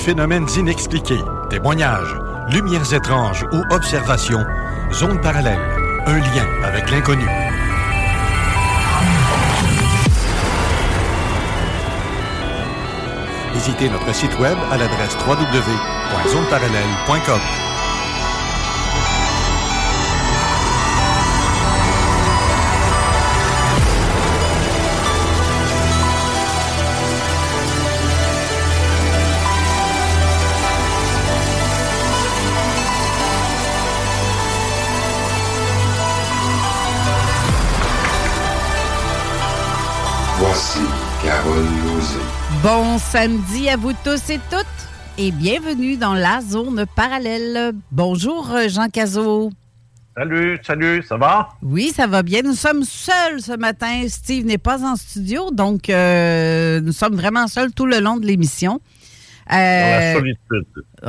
phénomènes inexpliqués, témoignages, lumières étranges ou observations, zone parallèle, un lien avec l'inconnu. Visitez notre site web à l'adresse www.zoneparallèle.com. Bon samedi à vous tous et toutes et bienvenue dans la zone parallèle. Bonjour euh, Jean Cazot. Salut, salut, ça va? Oui, ça va bien. Nous sommes seuls ce matin. Steve n'est pas en studio, donc euh, nous sommes vraiment seuls tout le long de l'émission. Dans la Euh, solitude.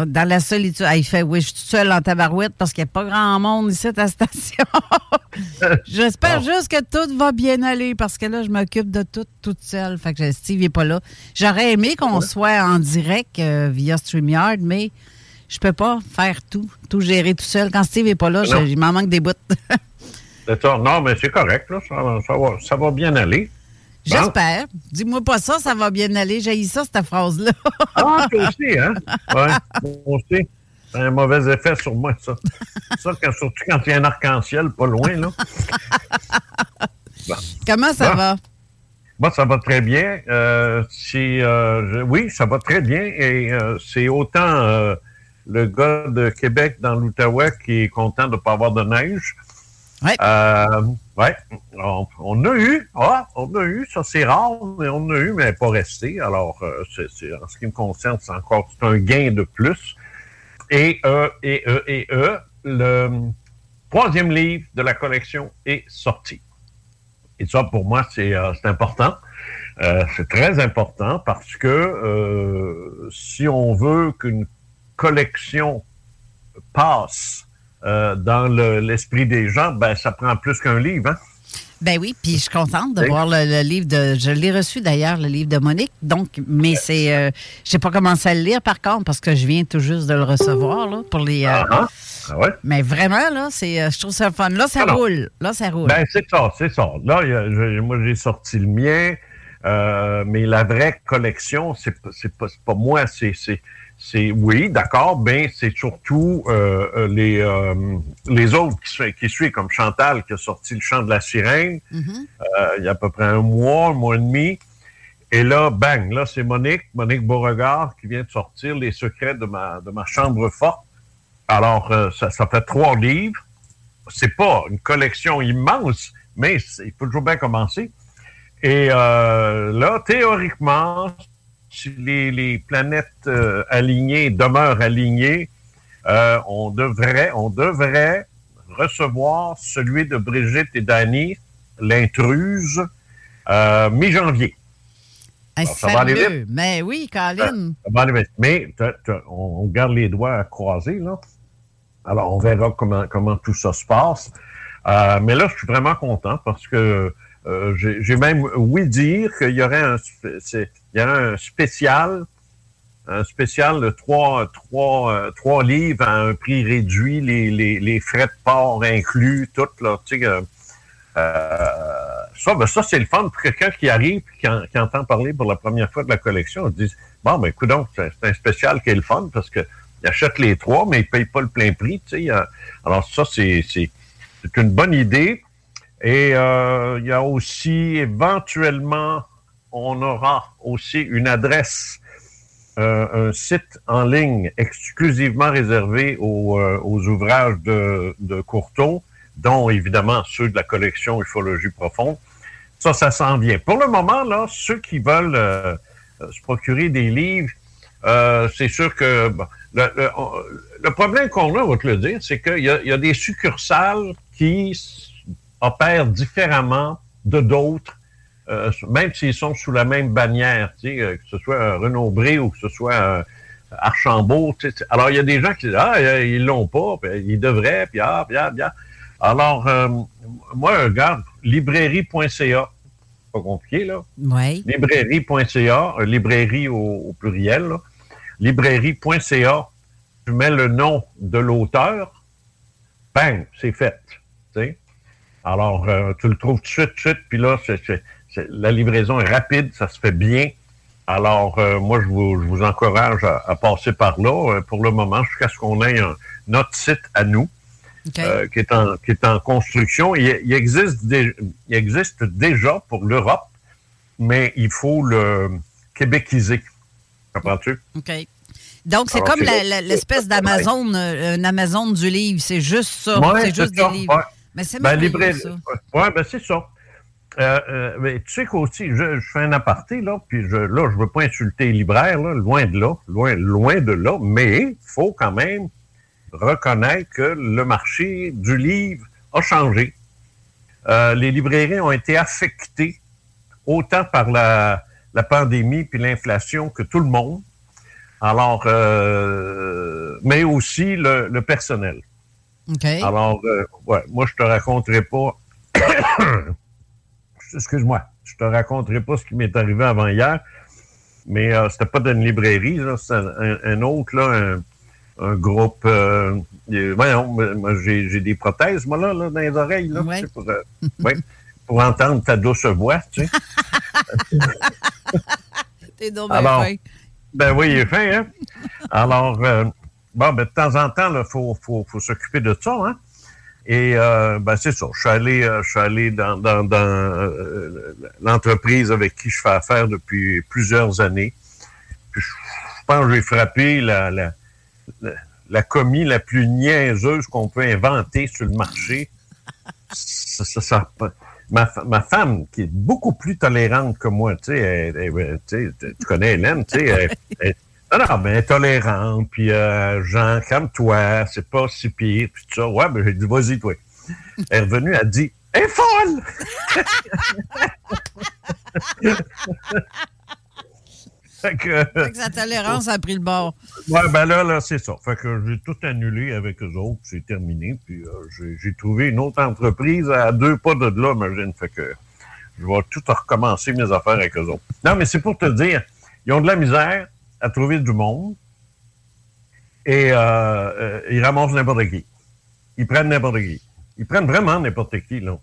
Dans la solitude. Ah, il fait, oui, je suis toute seule en tabarouette parce qu'il n'y a pas grand monde ici à ta station. J'espère Bon. juste que tout va bien aller parce que là, je m'occupe de tout toute seule. Fait que Steve n'est pas là. J'aurais aimé qu'on soit en direct euh, via StreamYard, mais je peux pas faire tout, tout gérer tout seul. Quand Steve n'est pas là, je- il m'en manque des bouts. Non, mais c'est correct, là. Ça, ça va, ça va bien aller. J'espère. Dis-moi pas ça, ça va bien aller. J'ai ça, cette phrase-là. Ah, toi aussi, hein? Oui, moi aussi. C'est un mauvais effet sur moi, ça. ça quand- surtout quand il y a un arc-en-ciel pas loin, là. Bon. Comment ça Bon. va? Moi, ça va très bien. Euh, euh, je- oui, ça va très bien. Et euh, c'est autant le gars de Québec dans l'Outaouais qui est content de ne pas avoir de neige. Ouais. Ouais. On, a eu, ah, on a eu, ça c'est rare, mais on a eu, mais pas resté. Alors, euh, en ce qui me concerne, c'est encore un gain de plus. Et, euh, et, euh, et, euh, le troisième livre de la collection est sorti. Et ça, pour moi, c'est euh, important. C'est très important parce que si on veut qu'une collection passe euh, dans le- l'esprit des gens, ben ça prend plus qu'un livre. Hein? Ben oui, puis je suis contente de Oui. voir le, le livre de. Je l'ai reçu d'ailleurs, le livre de Monique. Donc, mais c'est. Euh, j'ai pas commencé à le lire par contre parce que je viens tout juste de le recevoir là, pour les. euh, Ah, ah. Ah ouais? Mais vraiment, là, c'est, euh, je trouve ça fun. Là, ça roule. Là, ça roule. Ben, c'est ça, c'est ça. Là, il y a- je- moi, j'ai sorti le mien, euh, mais la vraie collection, c'est pas- pas moi, c'est, c'est, oui, d'accord, ben, c'est surtout euh, euh, les, euh, les autres qui, suivent, comme Chantal, qui a sorti Le Chant de la Sirène, Mhm. euh, il y a à peu près un mois, un mois et demi. Et là, bang, là, c'est Monique, Monique Beauregard, qui vient de sortir Les secrets de ma, de ma chambre forte. Alors, ça, ça fait trois livres. C'est pas une collection immense, mais il faut toujours bien commencer. Et là, théoriquement, les, les planètes euh, alignées demeurent alignées, euh, on devrait, on devrait recevoir celui de Brigitte et Danny, l'intruse, euh, mi-janvier. Ça va aller sérieux? Mais oui, Colin. Ça va aller vite. Mais on, on garde les doigts croisés, là. Alors, on verra comment, comment tout ça se passe. Mais là, je suis vraiment content parce que euh, j'ai même oui dire qu'il y aurait un, il y aurait un spécial, un spécial de trois, trois, euh, trois livres à un prix réduit, les, les, les frais de port inclus, tout, là, tu sais, euh, euh, ça, ben ça c'est le fun pour quelqu'un qui arrive et qui, en- qui entend parler pour la première fois de la collection. Il se dit, bon, ben, écoute donc, c'est un spécial qui est le fun parce que il achète les trois, mais il paye pas le plein prix, tu sais. Alors, ça, c'est une bonne idée. Et euh, il y a aussi, éventuellement, on aura aussi une adresse, euh, un site en ligne exclusivement réservé aux, euh, aux ouvrages de, de dont évidemment ceux de la collection Ufologie profonde. Ça, ça s'en vient. Pour le moment, là, ceux qui veulent euh, se procurer des livres, euh, c'est sûr que bon, le, le- le problème qu'on a, on va te le dire, c'est qu'il y, y a des succursales qui opèrent différemment de d'autres, euh, même s'ils sont sous la même bannière, tu sais, euh, que ce soit un Renaud-Bré ou que ce soit un Archambault. tu sais. Alors, il y a des gens qui disent Ah, euh, ils l'ont pas, puis ils devraient, puis ah, puis ah, puis ah. Alors, euh, moi, regarde, librairie.ca, pas compliqué, là. Oui. Librairie.ca, euh, librairie au, au pluriel, là. librairie.ca, tu mets le nom de l'auteur, bang, c'est fait. Alors, euh, tu le trouves tout de suite, tout de suite, puis là, c'est- c'est- c'est- la livraison est rapide, ça se fait bien. Alors, euh, moi, je vous, je vous encourage à, à passer par là euh, pour le moment, jusqu'à ce qu'on ait un, notre site à nous, euh, qui, est en, qui est en construction. Il, il existe, dé- il existe déjà pour l'Europe, mais il faut le québéciser. Comprends-tu? OK. Donc, c'est comme l'espèce d'Amazon, euh, Amazon du livre. C'est juste ça. Ouais, c'est juste ça, des livres. ouais. Mais c'est Ben, merveilleux, librairie. ça. Oui, ben c'est ça. Euh, euh, mais tu sais qu'aussi, je, je fais un aparté, là, puis je, là, je veux pas insulter les libraires, là, loin de là, loin, loin de là, mais il faut quand même reconnaître que le marché du livre a changé. Euh, les librairies ont été affectées autant par la, la pandémie puis l'inflation que tout le monde. Alors, mais aussi le, le personnel. Alors, euh, ouais, moi, je te raconterai pas. Excuse-moi, je te raconterai pas ce qui m'est arrivé avant hier, mais euh, c'était pas d'une librairie, c'était un, un autre, là, un, un groupe. Euh, voyons, j'ai, des prothèses, moi, là, là dans les oreilles, là, Ouais. tu sais, pour, euh, ouais, pour entendre ta douce voix, tu sais. T'es donc Alors, fin. Ben oui, il est fin, hein? Alors, euh, bon, ben, de temps en temps, il faut, s'occuper de ça, hein? Et euh, ben, c'est ça. Je suis allé, euh, dans, euh, l'entreprise avec qui je fais affaire depuis plusieurs années. Je, pense que j'ai frappé la, la, la, la commis la plus niaiseuse qu'on peut inventer sur le marché. Ma, femme, qui est beaucoup plus tolérante que moi, tu sais, tu connais Hélène, tu sais, non, non, mais elle est tolérante, puis euh, Jean, calme-toi, c'est pas si pire, puis tout ça. Ouais, ben j'ai dit, vas-y, toi. Elle est revenue, elle a dit, elle est folle! fait que, Fait que sa tolérance a pris le bord. Ouais, ben là, là, c'est ça. Fait que j'ai tout annulé avec eux autres, c'est terminé. Puis euh, j'ai- j'ai trouvé une autre entreprise à deux pas de là, imagine. Fait que je vais tout recommencer mes affaires avec eux autres. Non, mais c'est pour te dire, ils ont de la misère à trouver du monde et euh, euh, ils ramassent n'importe qui. Ils prennent n'importe qui. Ils prennent vraiment n'importe qui, là.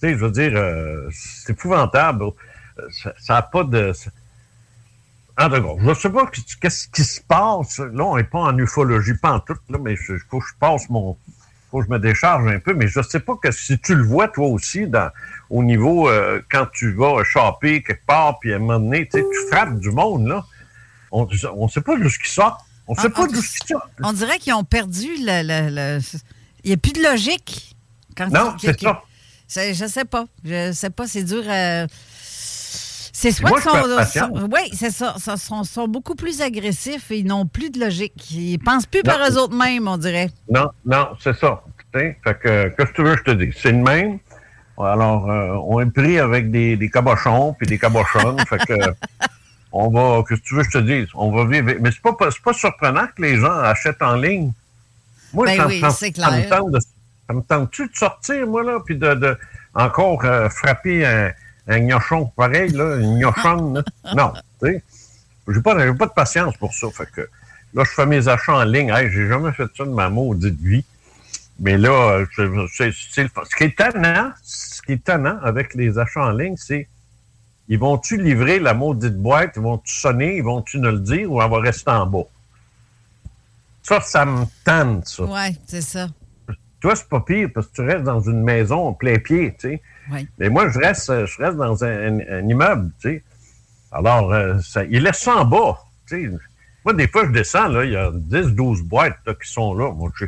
Tu sais, je veux dire, euh, c'est épouvantable. Ça n'a pas de... en tout cas, je ne sais pas qu'est-ce qui se passe. Là, on n'est pas en ufologie, pas en tout, là, mais il faut que je passe mon. faut que je me décharge un peu, mais je ne sais pas que si tu le vois toi aussi au niveau quand tu vas choper quelque part, puis à un moment donné, tu frappes du monde, là. On ne sait pas d'où ce qui sort. On ne sait Ah, pas d'où ce qui sort. On dirait qu'ils ont perdu le. le- le- Il n'y a plus de logique. Quand Non, c'est ça. Je sais pas. Je sais pas, c'est dur à. C'est soit qu'ils sont, Oui, c'est ça. Ils sont, sont beaucoup plus agressifs et ils n'ont plus de logique. Ils pensent plus Non. par eux autres mêmes, on dirait. Non, non, c'est ça. Fait que, qu'est-ce que tu veux que je te dise? C'est le même. Alors, euh, on est pris avec des, des cabochons puis des cabochonnes. fait que, on va, qu'est-ce que tu veux que je te dise? On va vivre. Mais c'est pas, pas surprenant que les gens achètent en ligne. Moi, Ben ça, oui, ça- me tente de- ça me tente-tu de sortir, moi, là, puis de, de encore euh, frapper un, un gnochon pareil, là, une gnochonne, là? Non, tu sais. J'ai pas, j'ai pas de patience pour ça. Fait que là, je fais mes achats en ligne. Hey, j'ai jamais fait ça de ma maudite vie. Mais là, c'est-. Ce qui est tannant, ce qui est tannant avec les achats en ligne, c'est ils vont-tu livrer la maudite boîte, ils vont-tu sonner, ils vont-tu nous le dire ou elle va rester en bas? Ça, ça me tanne, ça. Oui, c'est ça. Toi, c'est pas pire parce que tu restes dans une maison en plein pied, tu sais. Oui. Mais moi, je reste, je reste dans un, un- un immeuble, tu sais. Alors, euh, ça, il laisse ça en bas, tu sais. Moi, des fois, je descends, là, il y a 10, 12 boîtes là, qui sont là. Moi, je,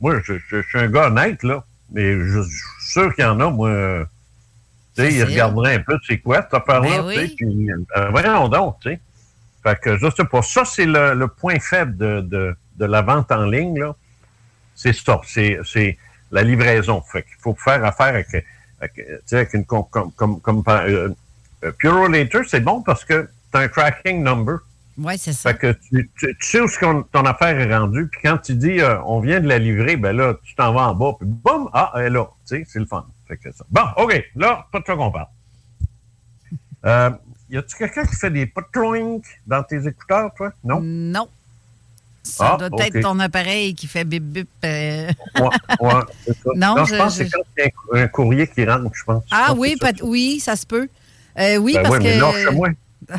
moi, je, je- je suis un gars honnête, là, mais je, suis sûr qu'il y en a, moi, sais, ils regarderaient un peu, c'est quoi, cette affaire-là, Ben tu sais, oui. puis, euh, voyons donc, tu sais. Fait que, je sais pas, ça, c'est le, le point faible de, de, de la vente en ligne, là. C'est ça, c'est, c'est la livraison. Fait qu'il faut faire affaire avec, avec, tu sais, avec une, com- comme, comme, comme, euh, euh, Pure Later, c'est bon parce que tu as un tracking number. Oui, c'est ça. Fait que tu, tu- tu sais où ce ton affaire est rendue, puis quand tu dis euh, on vient de la livrer, ben là, tu t'en vas en bas, puis boum, ah, elle est là. Tu sais, c'est le fun. Fait que ça. Bon, OK, là, pas de ça qu'on parle. Euh, y a-tu quelqu'un qui fait des potroink dans tes écouteurs, toi? Non? Non. Ça Ah, doit être ton appareil qui fait bip bip. euh. Ouais, ouais, c'est ça. Non, je je- pense que je- c'est quand il y a un, un courrier qui rentre, je pense. Je Ah pense que oui, ça. oui, ça se peut. Euh, oui, Ben parce ouais, mais que. lâche-moi.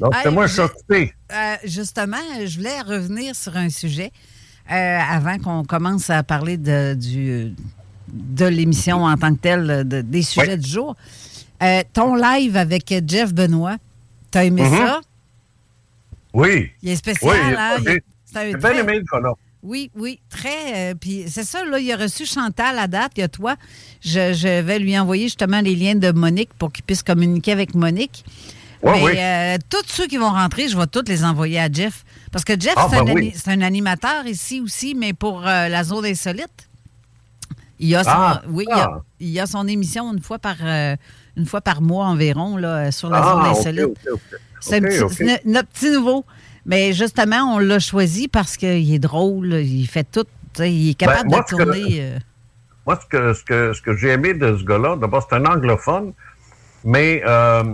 Lâche-moi, Hey, je suis occupé. Euh, justement, je voulais revenir sur un sujet euh, avant qu'on commence à parler de, du, de l'émission en tant que telle, de- des sujets du jour. Euh, ton live avec Jeff Benoît, t'as aimé Mhm. ça? Oui. Il est spécial, Oui, hein? c'est bien aimé le. Oui, oui, très. euh, puis c'est ça, là, il a reçu Chantal à date, il y a toi. Je, je vais lui envoyer justement les liens de Monique pour qu'il puisse communiquer avec Monique. Ouais, Mais oui. euh, tous ceux qui vont rentrer, je vais tous les envoyer à Jeff. Parce que Jeff, Ah, c'est ben un, oui. ani- c'est un animateur ici aussi, mais pour euh, la zone insolite. Il a son, Ah, oui, il a, ah. il a son émission une fois par euh, une fois par mois environ là, sur la Ah, zone insolite. ok, ok. C'est petit- notre petit nouveau. Mais justement, on l'a choisi parce qu'il est drôle, il fait tout. Il est capable Ben, moi, de que- tourner. euh, Moi, ce que, ce que, ce que j'ai aimé de ce gars-là, d'abord, c'est un anglophone, mais euh,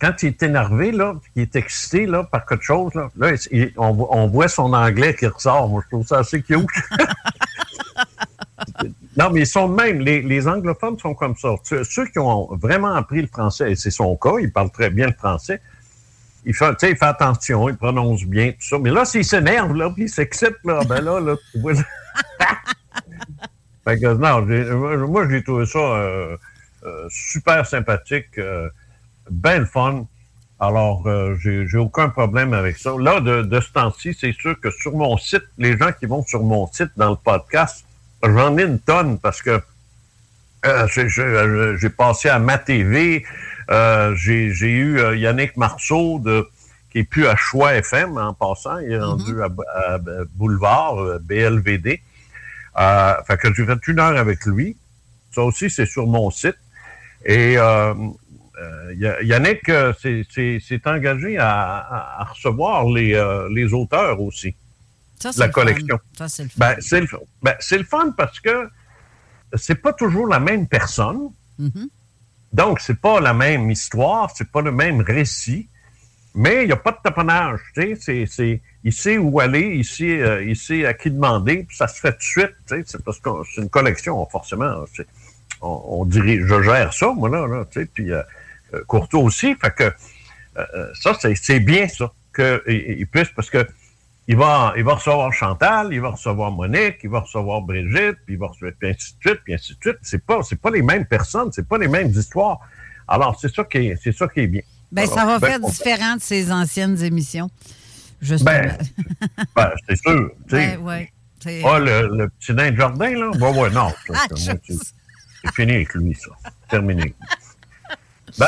quand il est énervé, là, qu'il est excité là, par quelque chose, là, là, il- on, voit- on voit son anglais qui ressort. Moi, je trouve ça assez cute. non, mais ils sont même. Les, les anglophones sont comme ça. Ceux, qui ont vraiment appris le français, et c'est son cas, il parle très bien le français, il fait, il fait attention, il prononce bien, tout ça. Mais là, s'il s'énerve, là, puis il s'excite, là, ben là, là, tu vois... Fait que non, j'ai- moi, j'ai trouvé ça euh, euh, super sympathique, euh, bien le fun. Alors, euh, j'ai j'ai aucun problème avec ça. Là, de, de ce temps-ci, c'est sûr que sur mon site, les gens qui vont sur mon site dans le podcast, j'en ai une tonne parce que euh, j'ai- j'ai passé à ma TV, euh, j'ai eu euh, Yannick Marceau de, qui est plus à Choix FM en passant, il est rendu à, à Boulevard, euh, BLVD. Euh, fait que j'ai fait une heure avec lui. Ça aussi, c'est sur mon site. Et euh, euh, Ya- Yannick euh, s'est- engagé à, recevoir les, euh, les auteurs aussi. Ça, la fun. collection. Ça, c'est le fun. Ben, c'est le, ben, c'est le fun parce que c'est pas toujours la même personne. Mhm. Donc, c'est pas la même histoire, c'est pas le même récit, mais il n'y a pas de taponnage. C'est, il sait où aller, il sait, euh, il sait à qui demander, puis ça se fait tout de suite. Tu sais, c'est parce que c'est une collection, forcément. on, on dirait, je gère ça, moi, là, là tu sais, puis euh, euh, Courtois aussi. Fait que euh, ça, c'est, c'est bien ça, qu'il puisse, parce que il va, il va recevoir Chantal, il va recevoir Monique, il va recevoir Brigitte, puis il va recevoir, puis ainsi de suite, puis ainsi de suite. C'est pas, c'est pas les mêmes personnes, c'est pas les mêmes histoires. Alors, c'est ça qui est, c'est ça qui est bien. Ben, Alors, ça va ben, faire on- différent de ses anciennes émissions. Justement. Ben, ben, c'est sûr. tu sais. Ouais, Ah, le, le petit nain de jardin, là? Ouais, ouais, non. Ah, c'est fini avec lui, ça. Terminé. Bon.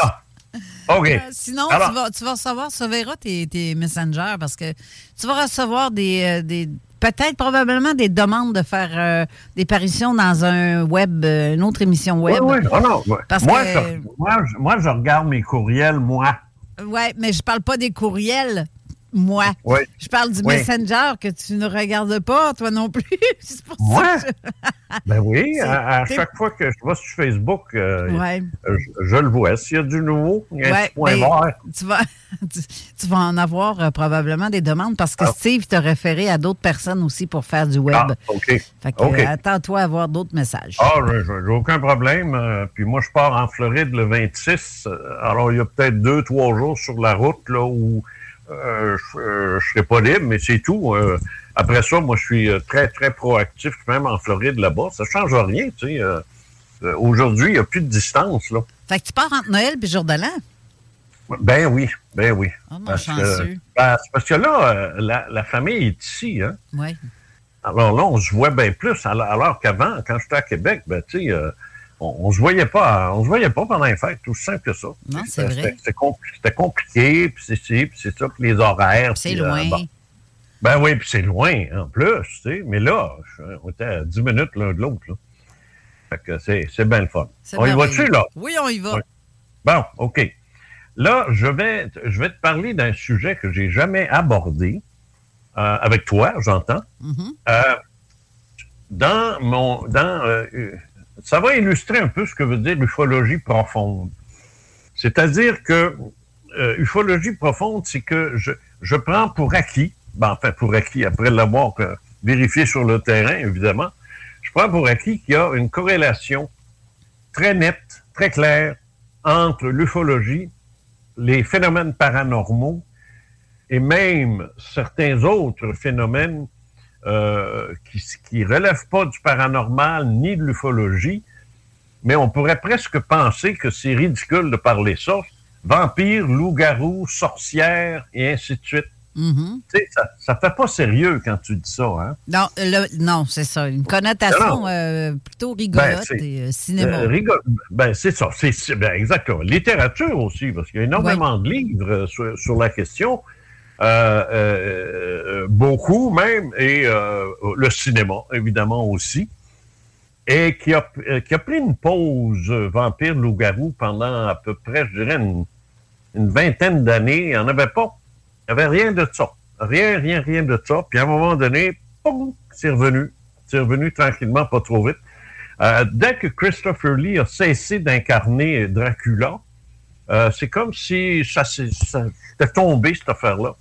OK. Euh, sinon, Alors- tu, vas, tu vas recevoir, ça verra tes, tes messengers parce que tu vas recevoir des, euh, des peut-être probablement des demandes de faire euh, des parutions dans un web, euh, une autre émission web. Oui, oui. Oh, non. Parce moi, que- je, moi, je- moi, je regarde mes courriels, moi. Oui, mais je parle pas des courriels, moi. Oui. Je parle du Oui. Messenger que tu ne regardes pas, toi non plus. Pour Moi? ça Ben oui, à, chaque fois que je vais sur Facebook, euh, Ouais. je, je le vois. S'il y a du nouveau, il y a un Ouais, petit point vert. tu vas, tu, tu vas en avoir euh, probablement des demandes parce que Ah. Steve t'a référé à d'autres personnes aussi pour faire du web. Ah, OK. Fait que, euh, attends-toi à avoir d'autres messages. Ah, j'ai- j'ai aucun problème. Puis moi, je pars en Floride le 26. Euh, Alors, il y a peut-être deux, trois jours sur la route là où euh, je ne serai pas libre, mais c'est tout. Euh, après ça, moi, je suis euh, très, très proactif, même en Floride là-bas. Ça change rien, tu sais. Euh, euh, Aujourd'hui, il n'y a plus de distance, là. Fait que tu pars entre Noël et jour de l'an. Ben oui, ben oui. Ah, mon Parce que, chanceux. parce que là, euh, la, la famille est ici, hein. Oui. Alors là, on se voit bien plus. Alors, alors qu'avant, quand j'étais à Québec, ben, tu sais, euh, on, on se voyait pas, on se voyait pas pendant les fêtes, tout simple que ça. Non, c'est C'était- vrai. C'était compli- c'était compliqué, puis c'est ci, puis c'est ça, puis les horaires. C'est euh, loin. bon. Ben oui, puis c'est loin en plus, tu sais. Mais là, je- on était à 10 minutes l'un de l'autre, là. Fait que c'est bien le fun. On y va-tu, là? Oui, on y va. Oui. Bon, OK. Là, je vais, je vais te parler d'un sujet que j'ai jamais abordé euh, avec toi, j'entends. Mhm. Euh, dans mon, dans, euh, ça va illustrer un peu ce que veut dire l'ufologie profonde. C'est-à-dire que euh, profonde, c'est que je, je prends pour acquis, ben, enfin pour acquis après l'avoir euh, vérifié sur le terrain, évidemment, je prends pour acquis qu'il y a une corrélation très nette, très claire entre l'ufologie, les phénomènes paranormaux et même certains autres phénomènes euh, qui ne relèvent pas du paranormal ni de l'ufologie, mais on pourrait presque penser que c'est ridicule de parler ça. Vampires, loups-garous, sorcières et ainsi de suite. Tu sais, ça, ça fait pas sérieux quand tu dis ça, hein? Non, le- non c'est ça. Une connotation euh, plutôt rigolote Ben, c'est- et euh, cinéma. Euh, rigole- ben, c'est ça. C'est, c'est- ben, exactement. Littérature aussi, parce qu'il y a énormément de livres sur, sur la question. Euh, euh, euh, beaucoup même, et le cinéma, évidemment, aussi. Et qui a, pris une pause vampire loup-garou pendant à peu près, je dirais, une, vingtaine d'années. Il n'y en avait pas. Il n'y avait rien de ça. Rien, rien, rien de ça. Puis à un moment donné, c'est revenu. C'est revenu tranquillement, pas trop vite. Dès que Christopher Lee a cessé d'incarner Dracula, c'est comme si ça, ça c'était tombé, cette affaire-là.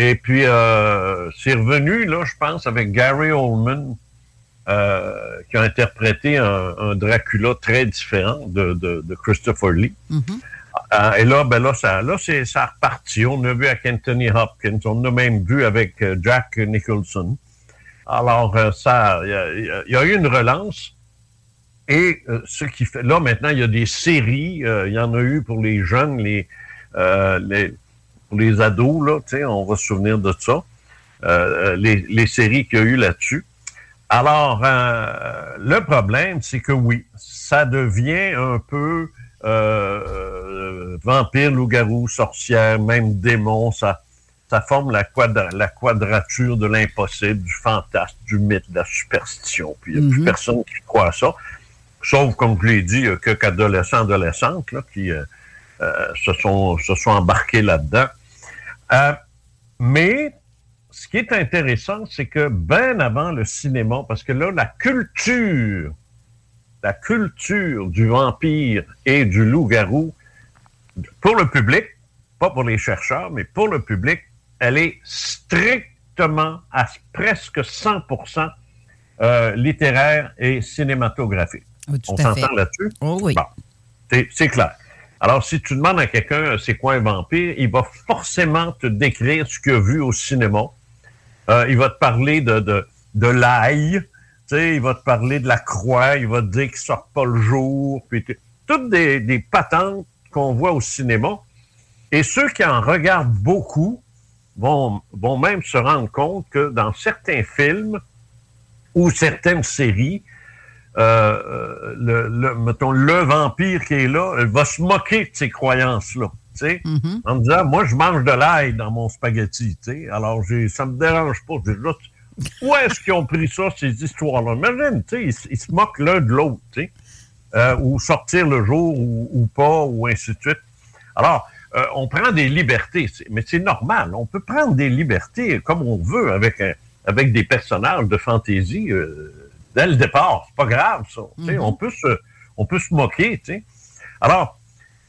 Et puis, euh, c'est revenu, là, je pense, avec Gary Oldman, euh, qui a interprété un, un Dracula très différent de, de- de Christopher Lee. Mhm. Euh, et là, ben là, ça, là, c'est, ça a reparti. On a vu avec Anthony Hopkins, on a même vu avec Jack Nicholson. Alors, ça, il y y, a- eu une relance. Et ce qui fait, là, maintenant, il y a des séries. il y en a eu pour les jeunes, les, les, pour les ados, là, tu sais, on va se souvenir de ça. Euh, les, les séries qu'il y a eu là-dessus. Alors, euh, le problème, c'est que oui, ça devient un peu euh, euh, vampire, loup-garou, sorcière, même démon, ça, ça forme la, quadra- la quadrature de l'impossible, du fantasme, du mythe, de la superstition. Puis il n'y a plus Mhm. personne qui croit à ça. Sauf, comme je l'ai dit, il y a que qu'adolescents, adolescentes là, qui euh, euh, se, sont, se sont embarqués là-dedans. Euh, mais ce qui est intéressant, c'est que bien avant le cinéma, parce que là, la culture, la culture du vampire et du loup-garou, pour le public, pas pour les chercheurs, mais pour le public, elle est strictement à presque 100% euh, littéraire et cinématographique. On s'entend là-dessus? Oh oui. Bon. C'est clair. Alors, si tu demandes à quelqu'un euh, c'est quoi un vampire, il va forcément te décrire ce qu'il a vu au cinéma. Euh, il va te parler de, de, de l'ail, il va te parler de la croix, il va te dire qu'il sort pas le jour, puis toutes des, des patentes qu'on voit au cinéma. Et ceux qui en regardent beaucoup vont, vont même se rendre compte que dans certains films ou certaines séries, euh, euh, le, le, mettons, le vampire qui est là, elle va se moquer de ces croyances-là. tu sais, Mhm. En me disant, moi, je mange de l'ail dans mon spaghetti. tu sais, Alors, j'ai, ça me dérange pas. Où est-ce qu'ils ont pris ça, ces histoires-là? Imagine, tu sais, ils, ils se moquent l'un de l'autre. Euh, ou sortir le jour ou, ou pas, ou ainsi de suite. Alors, euh, on prend des libertés, mais c'est normal. On peut prendre des libertés comme on veut avec, un- avec des personnages de fantaisie euh, dès le départ. C'est pas grave, ça. On, peut se, on peut se moquer, tu sais. Alors,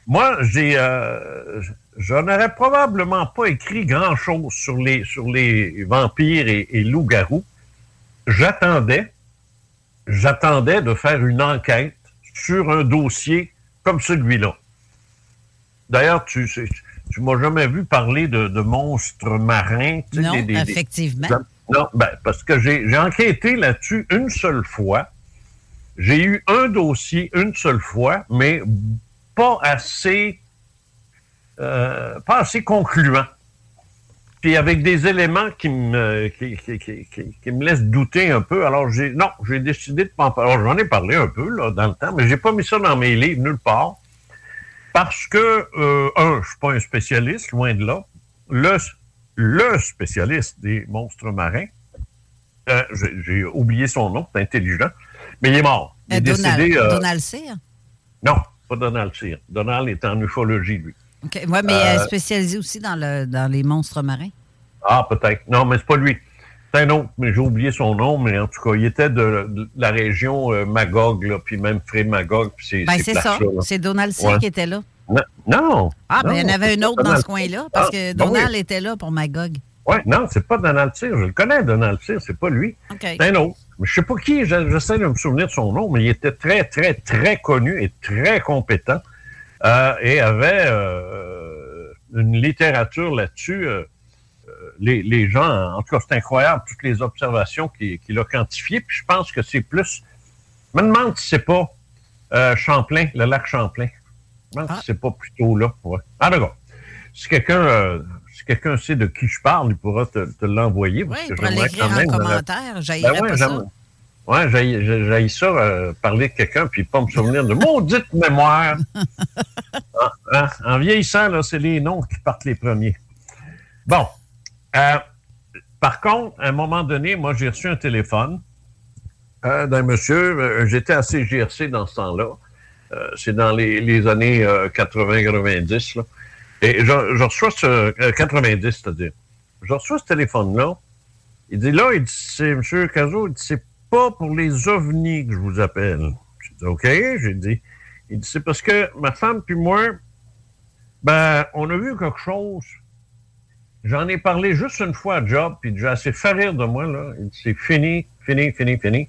moi, j'ai, euh, je n'aurais probablement pas écrit grand-chose sur les, sur les vampires et, et loups-garous. J'attendais, j'attendais de faire une enquête sur un dossier comme celui-là. D'ailleurs, tu, tu m'as jamais vu parler de, de monstres marins. Non, des- des- des- effectivement. Non, ben, parce que j'ai enquêté là-dessus une seule fois. J'ai eu un dossier une seule fois, mais pas assez, euh, pas assez concluant. Puis avec des éléments qui me, qui, qui- me laissent douter un peu. Alors, j'ai non, j'ai décidé de pas en parler. J'en ai parlé un peu là, dans le temps, mais j'ai pas mis ça dans mes livres nulle part. Parce que, euh, un, je suis pas un spécialiste, loin de là. Le, le spécialiste des monstres marins, euh, j'ai oublié son nom, c'est intelligent, mais il est mort. Il est Euh, Donald, décédé. euh, Donald Cyr? Non, pas Donald Cyr. Donald est en ufologie, lui. OK. Ouais, mais Euh, euh, spécialisé aussi dans, le, dans les monstres marins. Ah, peut-être. Non, mais c'est pas lui. C'est un autre, mais j'ai oublié son nom, mais en tout cas, il était de, de la région euh, Magog, là, puis même Fré Magog, puis Ben, ces c'est ça. places-là, là. C'est Donald Cyr Ouais. qui était là. Non, non. Ah, ben, il y en non, avait c'est un pas autre dans ce coin-là, parce Ah, que ben oui. Donald était là pour Magog. Oui, non, c'est pas Donald Cyr. Je le connais, Donald Cyr, c'est pas lui. C'est un autre. Je sais pas qui, je- j'essaie de me souvenir de son nom, mais il était très, très, très connu et très compétent euh, et avait euh, une littérature là-dessus. euh, les, les gens, en tout cas, c'est incroyable, toutes les observations qu'il a quantifiées. Puis je pense que c'est plus. Je me demande si c'est pas Champlain, le lac Champlain. Demande si c'est pas plutôt là. Ouais. Ah, d'accord. Si quelqu'un euh, si quelqu'un sait de qui je parle, il pourra te, te l'envoyer. Oui, il pourra l'écrire en euh, commentaire. J'haïrais ben ouais, pas j'aime- ça. Ouais, j'ai- ça, euh, parler de quelqu'un, puis pas me souvenir de maudite mémoire. Ah, hein, En vieillissant, c'est les noms qui partent les premiers. Bon. Euh, par contre, à un moment donné, moi, j'ai reçu un téléphone euh, d'un monsieur. J'étais assez GRC dans ce temps-là. Euh, c'est dans les, années 80-90. là. Et je, reçois ce... euh, 90, c'est-à-dire. Je reçois ce téléphone-là. Il dit là, il dit, c'est M. Cazot, il dit, c'est pas pour les ovnis que je vous appelle. J'ai dit, OK, j'ai dit. Il dit, c'est parce que ma femme puis moi, ben, on a vu quelque chose. J'en ai parlé juste une fois à Job, puis j'ai assez fait rire de moi, là. Il dit, c'est fini, fini, fini, fini.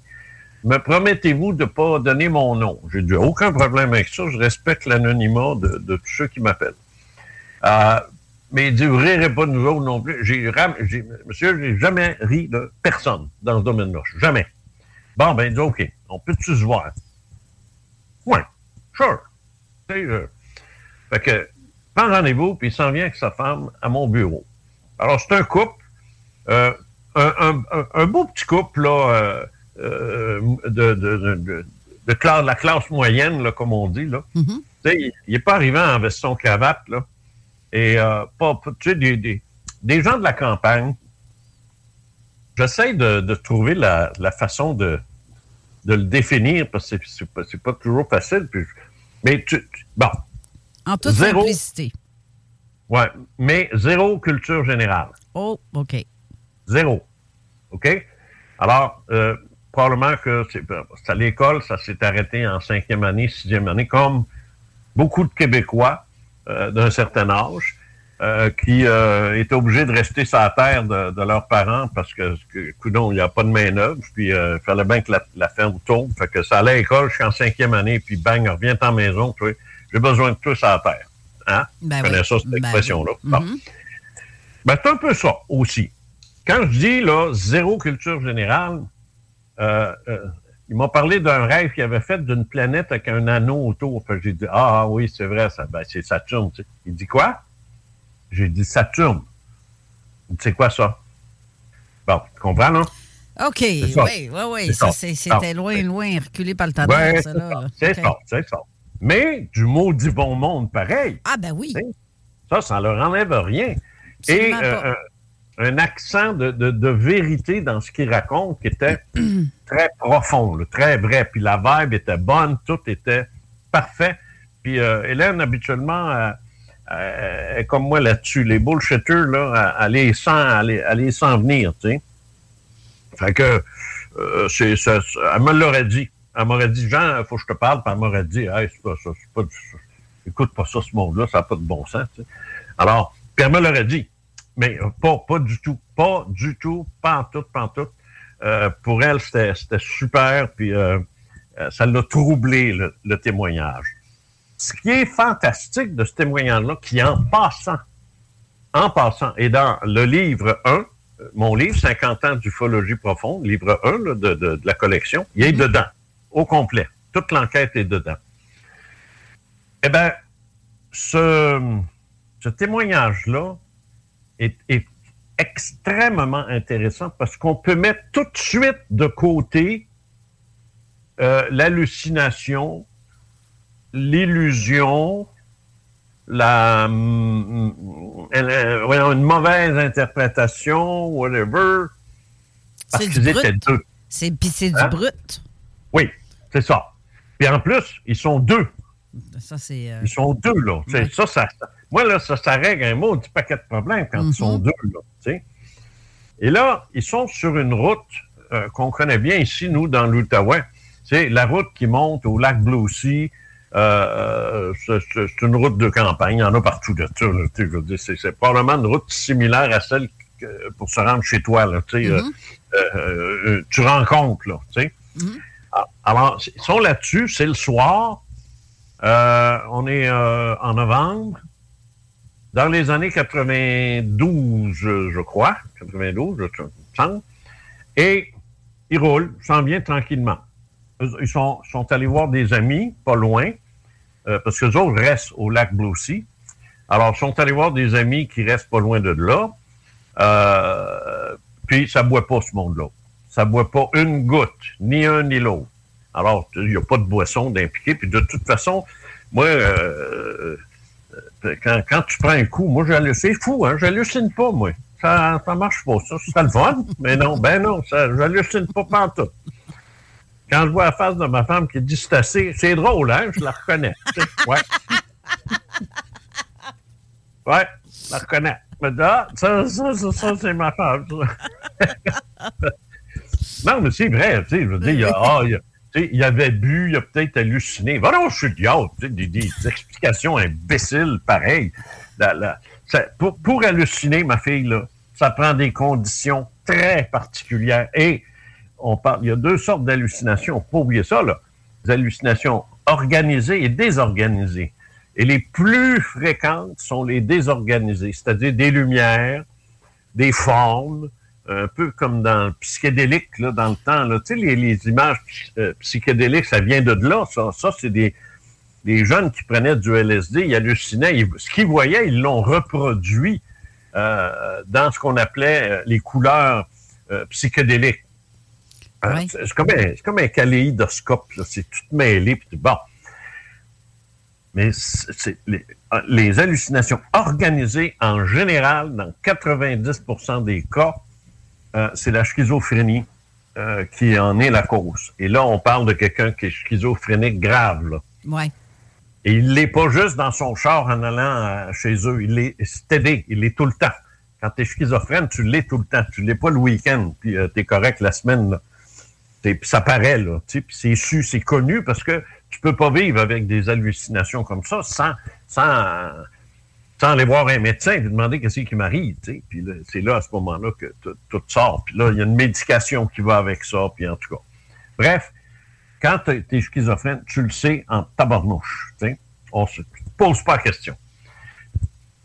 Me promettez-vous de pas donner mon nom? J'ai dit, aucun problème avec ça. Je respecte l'anonymat de, tous ceux qui m'appellent. Euh, mais il dit, vous rirez pas de nous autres non plus. J'ai, j'ai- monsieur, j'ai jamais ri de personne dans ce domaine-là. Jamais. Bon, ben, il dit, OK, on peut-tu se voir? Oui, sure. Je- Fait que, prends rendez-vous, puis il s'en vient avec sa femme à mon bureau. Alors, c'est un couple, euh, un, beau petit couple, là, euh, de, de, de, de- classe, la classe moyenne, là, comme on dit, là. Mhm. Il- n'est pas arrivé en veston cravate, là. Et euh, pas, pas- tu sais, des, des, des gens de la campagne. J'essaie de, de trouver la, la façon de, de le définir parce que c'est- pas, pas toujours facile. Puis, mais tu, tu- bon, En toute Zéro. simplicité. ouais, mais zéro culture générale. Oh, OK. Zéro. OK? Alors, euh, probablement que c'est c'est à l'école, ça s'est arrêté en cinquième année, sixième année, comme beaucoup de Québécois euh, d'un certain âge euh, qui euh, étaient obligés de rester sur la terre de, de leurs parents parce que, que coudonc, il n'y a pas de main-d'œuvre, puis euh, il fallait bien que la, la ferme tourne. Fait que ça allait à l'école jusqu'en cinquième année, puis bang, reviens en maison, tu vois, j'ai besoin de tout sur la terre. Hein? Ben Tu connais oui. ça, cette Ben expression-là. Bon. Mhm. Ben, c'est un peu ça aussi. Quand je dis là, zéro culture générale, euh, euh, il m'a parlé d'un rêve qu'il avait fait d'une planète avec un anneau autour. J'ai dit Ah ah oui, c'est vrai, ça, ben, c'est Saturne. tu sais. Il dit quoi? J'ai dit Saturne. Il dit C'est quoi ça? Bon, tu comprends, non? OK, oui, oui, oui. Ça, c'était loin, loin, reculé par le tonnerre, Ouais, ça, c'est là. ça. là. C'est ça, c'est ça. Mais du maudit bon monde pareil. Ah, ben oui. Ça, ça ne leur enlève rien. Et Absolument pas. euh, un accent de, de- de vérité dans ce qu'il raconte qui était très profond, là, très vrai. Puis la vibe était bonne, tout était parfait. Puis euh, Hélène, habituellement, euh, euh, est comme moi là-dessus. Les bullshitters, là, elle, les sent, venir, tu sais. Fait que, euh, c'est, ça- ça- elle me l'aurait dit. Elle m'aurait dit, Jean, il faut que je te parle. Puis elle m'aurait dit, hey, c'est pas ça, c'est pas du- écoute pas ça, ce monde-là, ça n'a pas de bon sens. tu sais. Alors, puis elle me l'aurait dit. Mais euh, pas, pas du tout. Pas du tout. Pas en tout, pas en tout. Euh, pour elle, c'était, super. Puis euh, ça l'a troublé, le, le témoignage. Ce qui est fantastique de ce témoignage-là, qui en passant, en passant, est dans le livre 1, euh, mon livre, 50 ans d'ufologie profonde, livre 1 là, de, de- de la collection, il est dedans, au complet. Toute l'enquête est dedans. Eh bien, ce, ce témoignage-là est, est extrêmement intéressant parce qu'on peut mettre tout de suite de côté euh, l'hallucination, l'illusion, la, hum, euh, voyons, une mauvaise interprétation, whatever, parce qu'ils étaient deux. C'est, puis c'est du Hein? brut. Oui, c'est ça. Puis en plus, ils sont deux. Ça, c'est. euh, Ils sont deux, là. Ouais. Ça, ça, ça- moi, là, ça, ça règle un mot du paquet de problèmes quand ils sont Mhm. deux, là. tu sais. Et là, ils sont sur une route euh, qu'on connaît bien ici, nous, dans l'Outaouais. C'est la route qui monte au lac Blue Sea. Euh, c'est une route de campagne. Il y en a partout de ça. C'est probablement une route similaire à celle que- pour se rendre chez toi. Là, tu sais, euh, euh, euh, tu rencontres, là, tu sais. Mhm. Ah, Alors, ils sont là-dessus, c'est le soir. Euh, on est euh, en novembre. Dans les années 92, je, crois, 92, je semble. Et ils roulent, s'en viennent tranquillement. Ils sont, sont allés voir des amis, pas loin, euh, parce que les autres restent au lac Blue Sea. Alors, ils sont allés voir des amis qui restent pas loin de là. Euh, puis, ça boit pas, ce monde-là. Ça boit pas une goutte, ni un ni l'autre. Alors, il n'y a pas de boisson d'impliqué. Puis, de toute façon, moi, euh, quand, tu prends un coup, moi. C'est fou, hein? J'hallucine pas, moi. Ça, marche pas. Ça, c'est le fun. Mais non, ben non, j'hallucine pas pantoute. Quand je vois la face de ma femme qui dit c'est c'est drôle, hein? Je la reconnais. Ouais. Ouais, je la reconnais. Ah, ça, ça, ça, ça, c'est ma femme. non, mais c'est vrai, tu sais, je veux dire, il y a, ah, il y a- sais, il avait bu, il a peut-être halluciné. Donc, je suis sais, des, des explications imbéciles, pareil. La- la- ça- pour, halluciner, ma fille, ça prend des conditions très particulières. Et on parle, il y a deux sortes d'hallucinations. Pas oublier ça, là. Des hallucinations organisées et désorganisées. Et les plus fréquentes sont les désorganisées, c'est-à-dire des lumières, des formes, un peu comme dans le psychédélique, là, dans le temps. Là. Tu sais, les, les images euh, psychédéliques, ça vient de là. Ça, ça c'est des, des jeunes qui prenaient du LSD, ils hallucinaient. Ils- ce qu'ils voyaient, ils l'ont reproduit euh, dans ce qu'on appelait euh, les couleurs euh, psychédéliques. Oui. C'est comme, un- c'est comme un kaléidoscope. C'est tout mêlé. Puis bon. Mais c'est c'est- les, les hallucinations organisées, en général, dans 90% des cas, euh, c'est la schizophrénie euh, qui en est la cause. Et là, on parle de quelqu'un qui est schizophrénique grave. Là. Ouais. Et il l'est pas juste dans son char en allant euh, chez eux. Il est stédé. Il l'est tout le temps. Quand tu es schizophrène, tu l'es tout le temps. Tu l'es pas le week-end, puis tu es correct la semaine. Là. T'es- puis ça paraît, là. Puis c'est su, c'est connu parce que tu peux pas vivre avec des hallucinations comme ça sans, sans, sans aller voir un médecin et lui demander qu'est-ce qui m'arrive. Puis c'est là, à ce moment-là, que tout- sort. Puis là, il y a une médication qui va avec ça, puis en tout cas. Bref, quand tu es schizophrène, tu le sais en tabarnouche. tu sais. On se pose pas la question.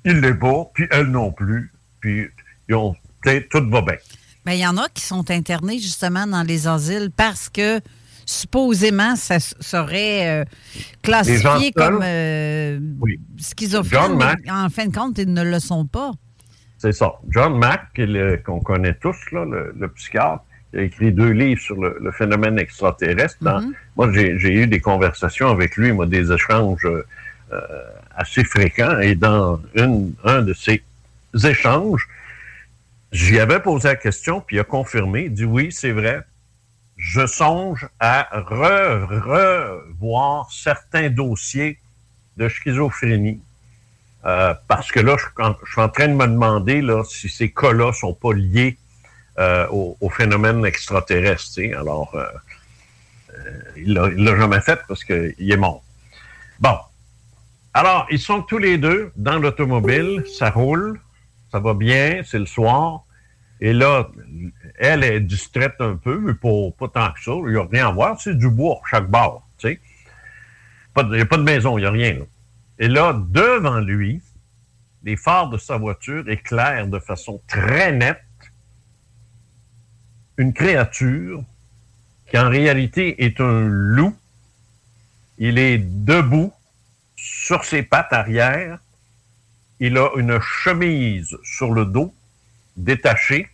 Il l'est pas, puis elle non plus, puis ils ont, tout va bien. Ben, il y en a qui sont internés justement dans les asiles parce que supposément ça serait euh, classifié comme euh, Oui. schizophrène. Mais. En fin de compte, ils ne le sont pas. C'est ça. John Mack, qu'on connaît tous, là, le, le psychiatre, qui a écrit deux livres sur le, le phénomène extraterrestre. Dans- Mhm. Moi, j'ai eu des conversations avec lui, moi, des échanges euh, euh, assez fréquents. Et dans une, un de ces échanges, J'y avais posé la question, puis il a confirmé. Il dit oui, c'est vrai. Je songe à revoir certains dossiers de schizophrénie. Euh, parce que là, je, suis en train de me demander là, si ces cas-là sont pas liés euh, au, au, phénomène extraterrestre. Alors, euh, euh, il l'a jamais fait parce qu'il est mort. Bon. Alors, ils sont tous les deux dans l'automobile, ça roule, ça va bien, c'est le soir. Et là, elle est distraite un peu, mais pas, tant que ça. Il n'y a rien à voir, c'est du bois, chaque bord. Il n'y a pas de maison, il n'y a rien. Et là, devant lui, les phares de sa voiture éclairent de façon très nette une créature qui en réalité est un loup. Il est debout sur ses pattes arrière. Il a une chemise sur le dos, détachée,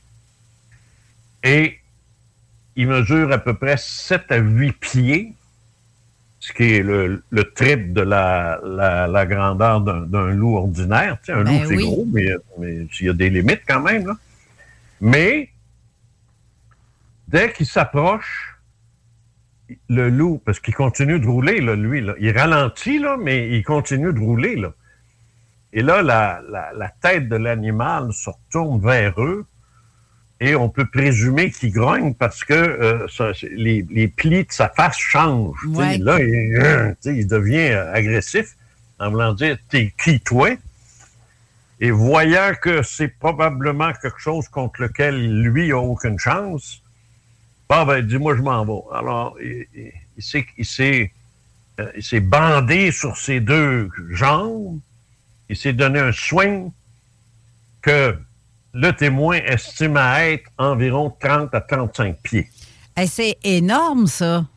et il mesure à peu près 7 à 8 pieds, ce qui est le, le triple de la, la, la grandeur d'un loup ordinaire. Tu sais, un Ben loup, c'est oui. gros, mais, mais il y a des limites quand même. Là. Mais dès qu'il s'approche, le loup, parce qu'il continue de rouler, là, lui, là. il ralentit, là, mais il continue de rouler. Là. Et là, la, la, la tête de l'animal se retourne vers eux et on peut présumer qu'il grogne parce que euh, ça- les, les plis de sa face changent. Ouais. Là, il, euh, il devient euh, agressif en voulant dire T'es qui, toi? Et voyant que c'est probablement quelque chose contre lequel lui a aucune chance, Bon, ben, dis-moi, je m'en vais. Alors, il, il s'est bandé sur ses deux jambes. Il s'est donné un swing que le témoin estime à être environ 30 à 35 pieds. Hey, c'est énorme, ça.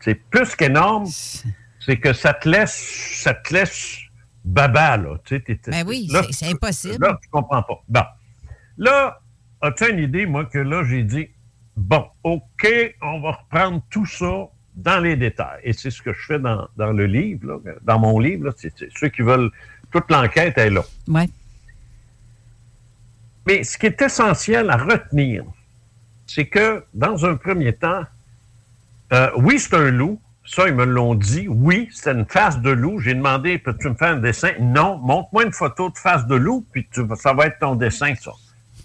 C'est, plus qu'énorme. C'est que ça te laisse, ça te laisse baba, là. Tu sais, t'es- Ben oui, c'est impossible. Là, tu comprends pas. Bon. Là, as-tu une idée, moi, que là, j'ai dit, bon, OK, on va reprendre tout ça dans les détails. Et c'est ce que je fais dans, dans le livre, là, dans mon livre. là. Ceux qui veulent, toute l'enquête est là. Ouais. Mais ce qui est essentiel à retenir, c'est que, dans un premier temps, euh, oui, c'est un loup. Ça, ils me l'ont dit. Oui, c'est une face de loup. J'ai demandé, peux-tu me faire un dessin? Non, montre-moi une photo de face de loup, puis tu, ça va être ton dessin, ça.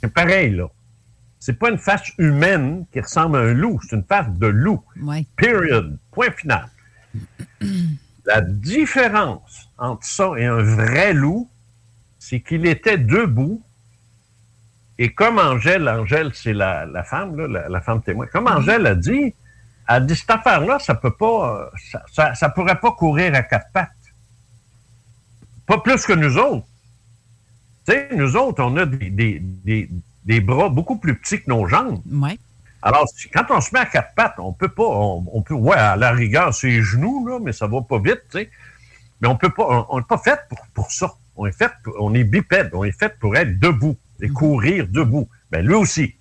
C'est pareil, là. C'est pas une face humaine qui ressemble à un loup, c'est une face de loup. Ouais. Period. Point final. La différence entre ça et un vrai loup, c'est qu'il était debout. Et comme Angèle, Angèle, c'est la, la femme, là, la, la femme témoin, comme Angèle a dit, elle a dit cette affaire-là, ça peut pas, ça, ça, ça pourrait pas courir à quatre pattes. Pas plus que nous autres. Tu sais, nous autres, on a des, des, des, des bras beaucoup plus petits que nos jambes. Alors, quand on se met à quatre pattes, on peut pas, on, on peut, ouais, à la rigueur, c'est les genoux, là, mais ça va pas vite, tu sais. Mais on peut pas, on n'est pas fait pour, pour ça. On est fait, pour- on est bipède, on est fait pour être debout et courir debout. Ben, lui aussi.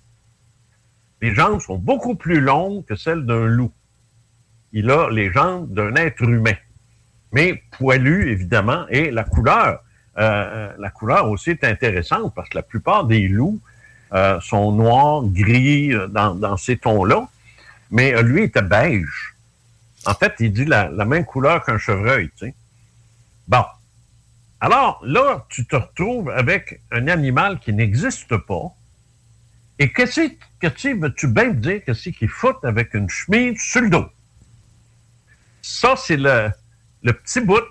Les jambes sont beaucoup plus longues que celles d'un loup. Il a les jambes d'un être humain. Mais poilu, évidemment, et la couleur, euh, la couleur aussi est intéressante parce que la plupart des loups euh, sont noirs, gris, euh, dans, ces tons-là. Mais euh, lui était beige. En fait, il dit la, la même couleur qu'un chevreuil, tu sais. Bon. Alors, là, tu te retrouves avec un animal qui n'existe pas. Et qu'est-ce que tu veux-tu bien me dire qu'est-ce qu'il fout avec une chemise sur le dos? Ça, c'est le, le petit bout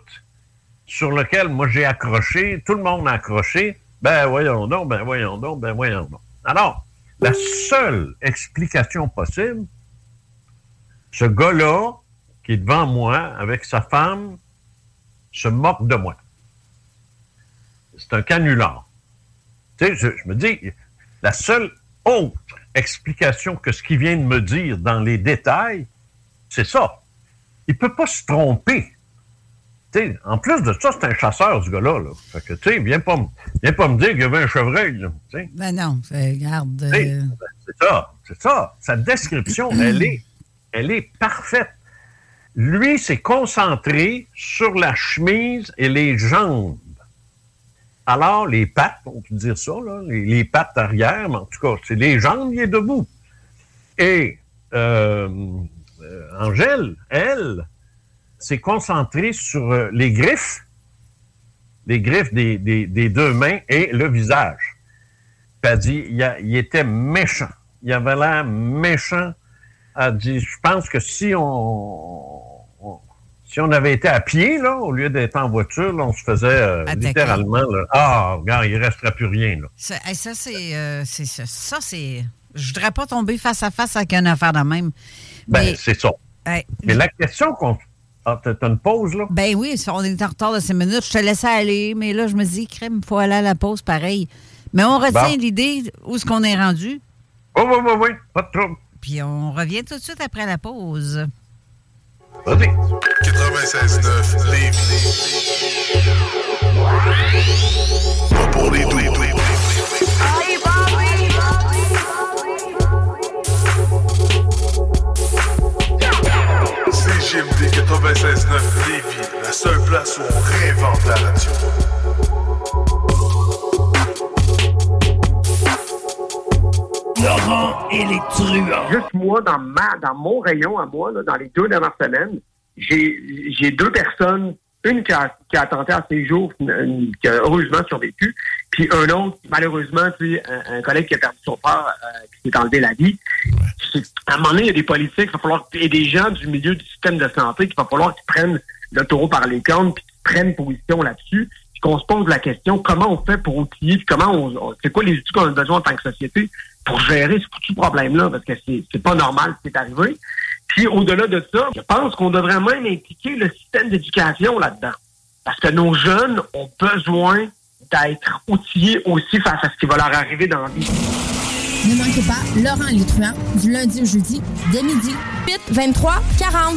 sur lequel moi j'ai accroché, tout le monde a accroché. Ben voyons donc, ben voyons donc, ben voyons donc. Alors, la seule explication possible, ce gars-là, qui est devant moi, avec sa femme, se moque de moi. C'est un canular. Tu sais, je, je me dis, la seule autre explication que ce qu'il vient de me dire dans les détails, c'est ça. Il peut pas se tromper. En plus de ça, c'est un chasseur, ce gars-là. Là. Fait que, tu sais, viens pas, me- viens pas me dire qu'il y avait un chevreuil. là. Ben non, regarde. euh, C'est ça, c'est ça. Sa description, elle est, elle est parfaite. Lui s'est concentré sur la chemise et les jambes. Alors, les pattes, on peut dire ça, là, les, les pattes arrière, mais en tout cas, c'est les jambes, il est debout. Et euh, euh, Angèle, elle, s'est concentrée sur euh, les griffes, les griffes des, des- des deux mains et le visage. Puis elle dit, il, a- il était méchant. Il avait l'air méchant. Elle dit, je pense que si on, si on avait été à pied, là, au lieu d'être en voiture, là, on se faisait euh, littéralement, là, ah, regarde, il ne restera plus rien. Là. Ça, hey, ça, c'est. euh, ça, ça, c'est. Je voudrais pas tomber face à face avec une affaire de même. Ben, c'est ça. Hey, Mais la question qu'on. Ah, t'as une pause, là? Ben oui, on est en retard de 5 minutes. Je te laissais aller, mais là, je me dis, crème, il faut aller à la pause pareil. Mais on retient Bon. l'idée où est-ce qu'on est rendu, Oui, oui, oui, oui, pas de trouble. puis on revient tout de suite après la pause. Vas-y. 96.9 Lévis. Pas pour les doux. CGMD 96.9 Lévis, la seule place où on réinvente la radio. Laurent et les truands. Juste moi, dans, ma, dans mon rayon à moi, là, dans les deux dernières semaines, j'ai j'ai deux personnes, une qui a, qui a tenté à ses jours, une- une- qui a heureusement survécu, puis un autre, malheureusement, tu sais, un, un collègue qui a perdu son père, euh, qui s'est enlevé la vie. À un moment donné, il y a des politiques, il va falloir, et des gens du milieu du système de santé qu'il va falloir qu'ils prennent le taureau par les cornes, puis qu'ils prennent position là-dessus, puis qu'on se pose la question, comment on fait pour outiller, puis comment on, on- c'est quoi les outils qu'on a besoin en tant que société pour gérer ce foutu problème-là, parce que c'est c'est pas normal ce qui est arrivé. Puis au-delà de ça, je pense qu'on devrait même impliquer le système d'éducation là-dedans. Parce que nos jeunes ont besoin d'être outillés aussi face à ce qui va leur arriver dans la vie. Ne manquez pas Laurent Létruant du lundi au jeudi dès midi. 8 23 40.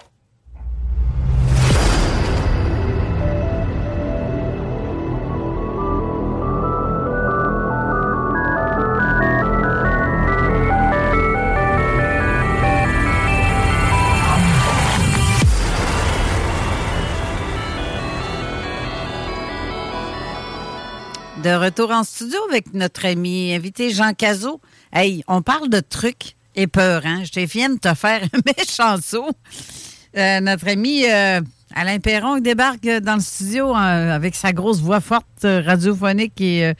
De retour en studio avec notre ami invité Jean Cazot. Hey, on parle de trucs épeurants. Je viens de te faire un méchant saut. Euh, notre ami euh, Alain Perron débarque dans le studio euh, avec sa grosse voix forte, radiophonique et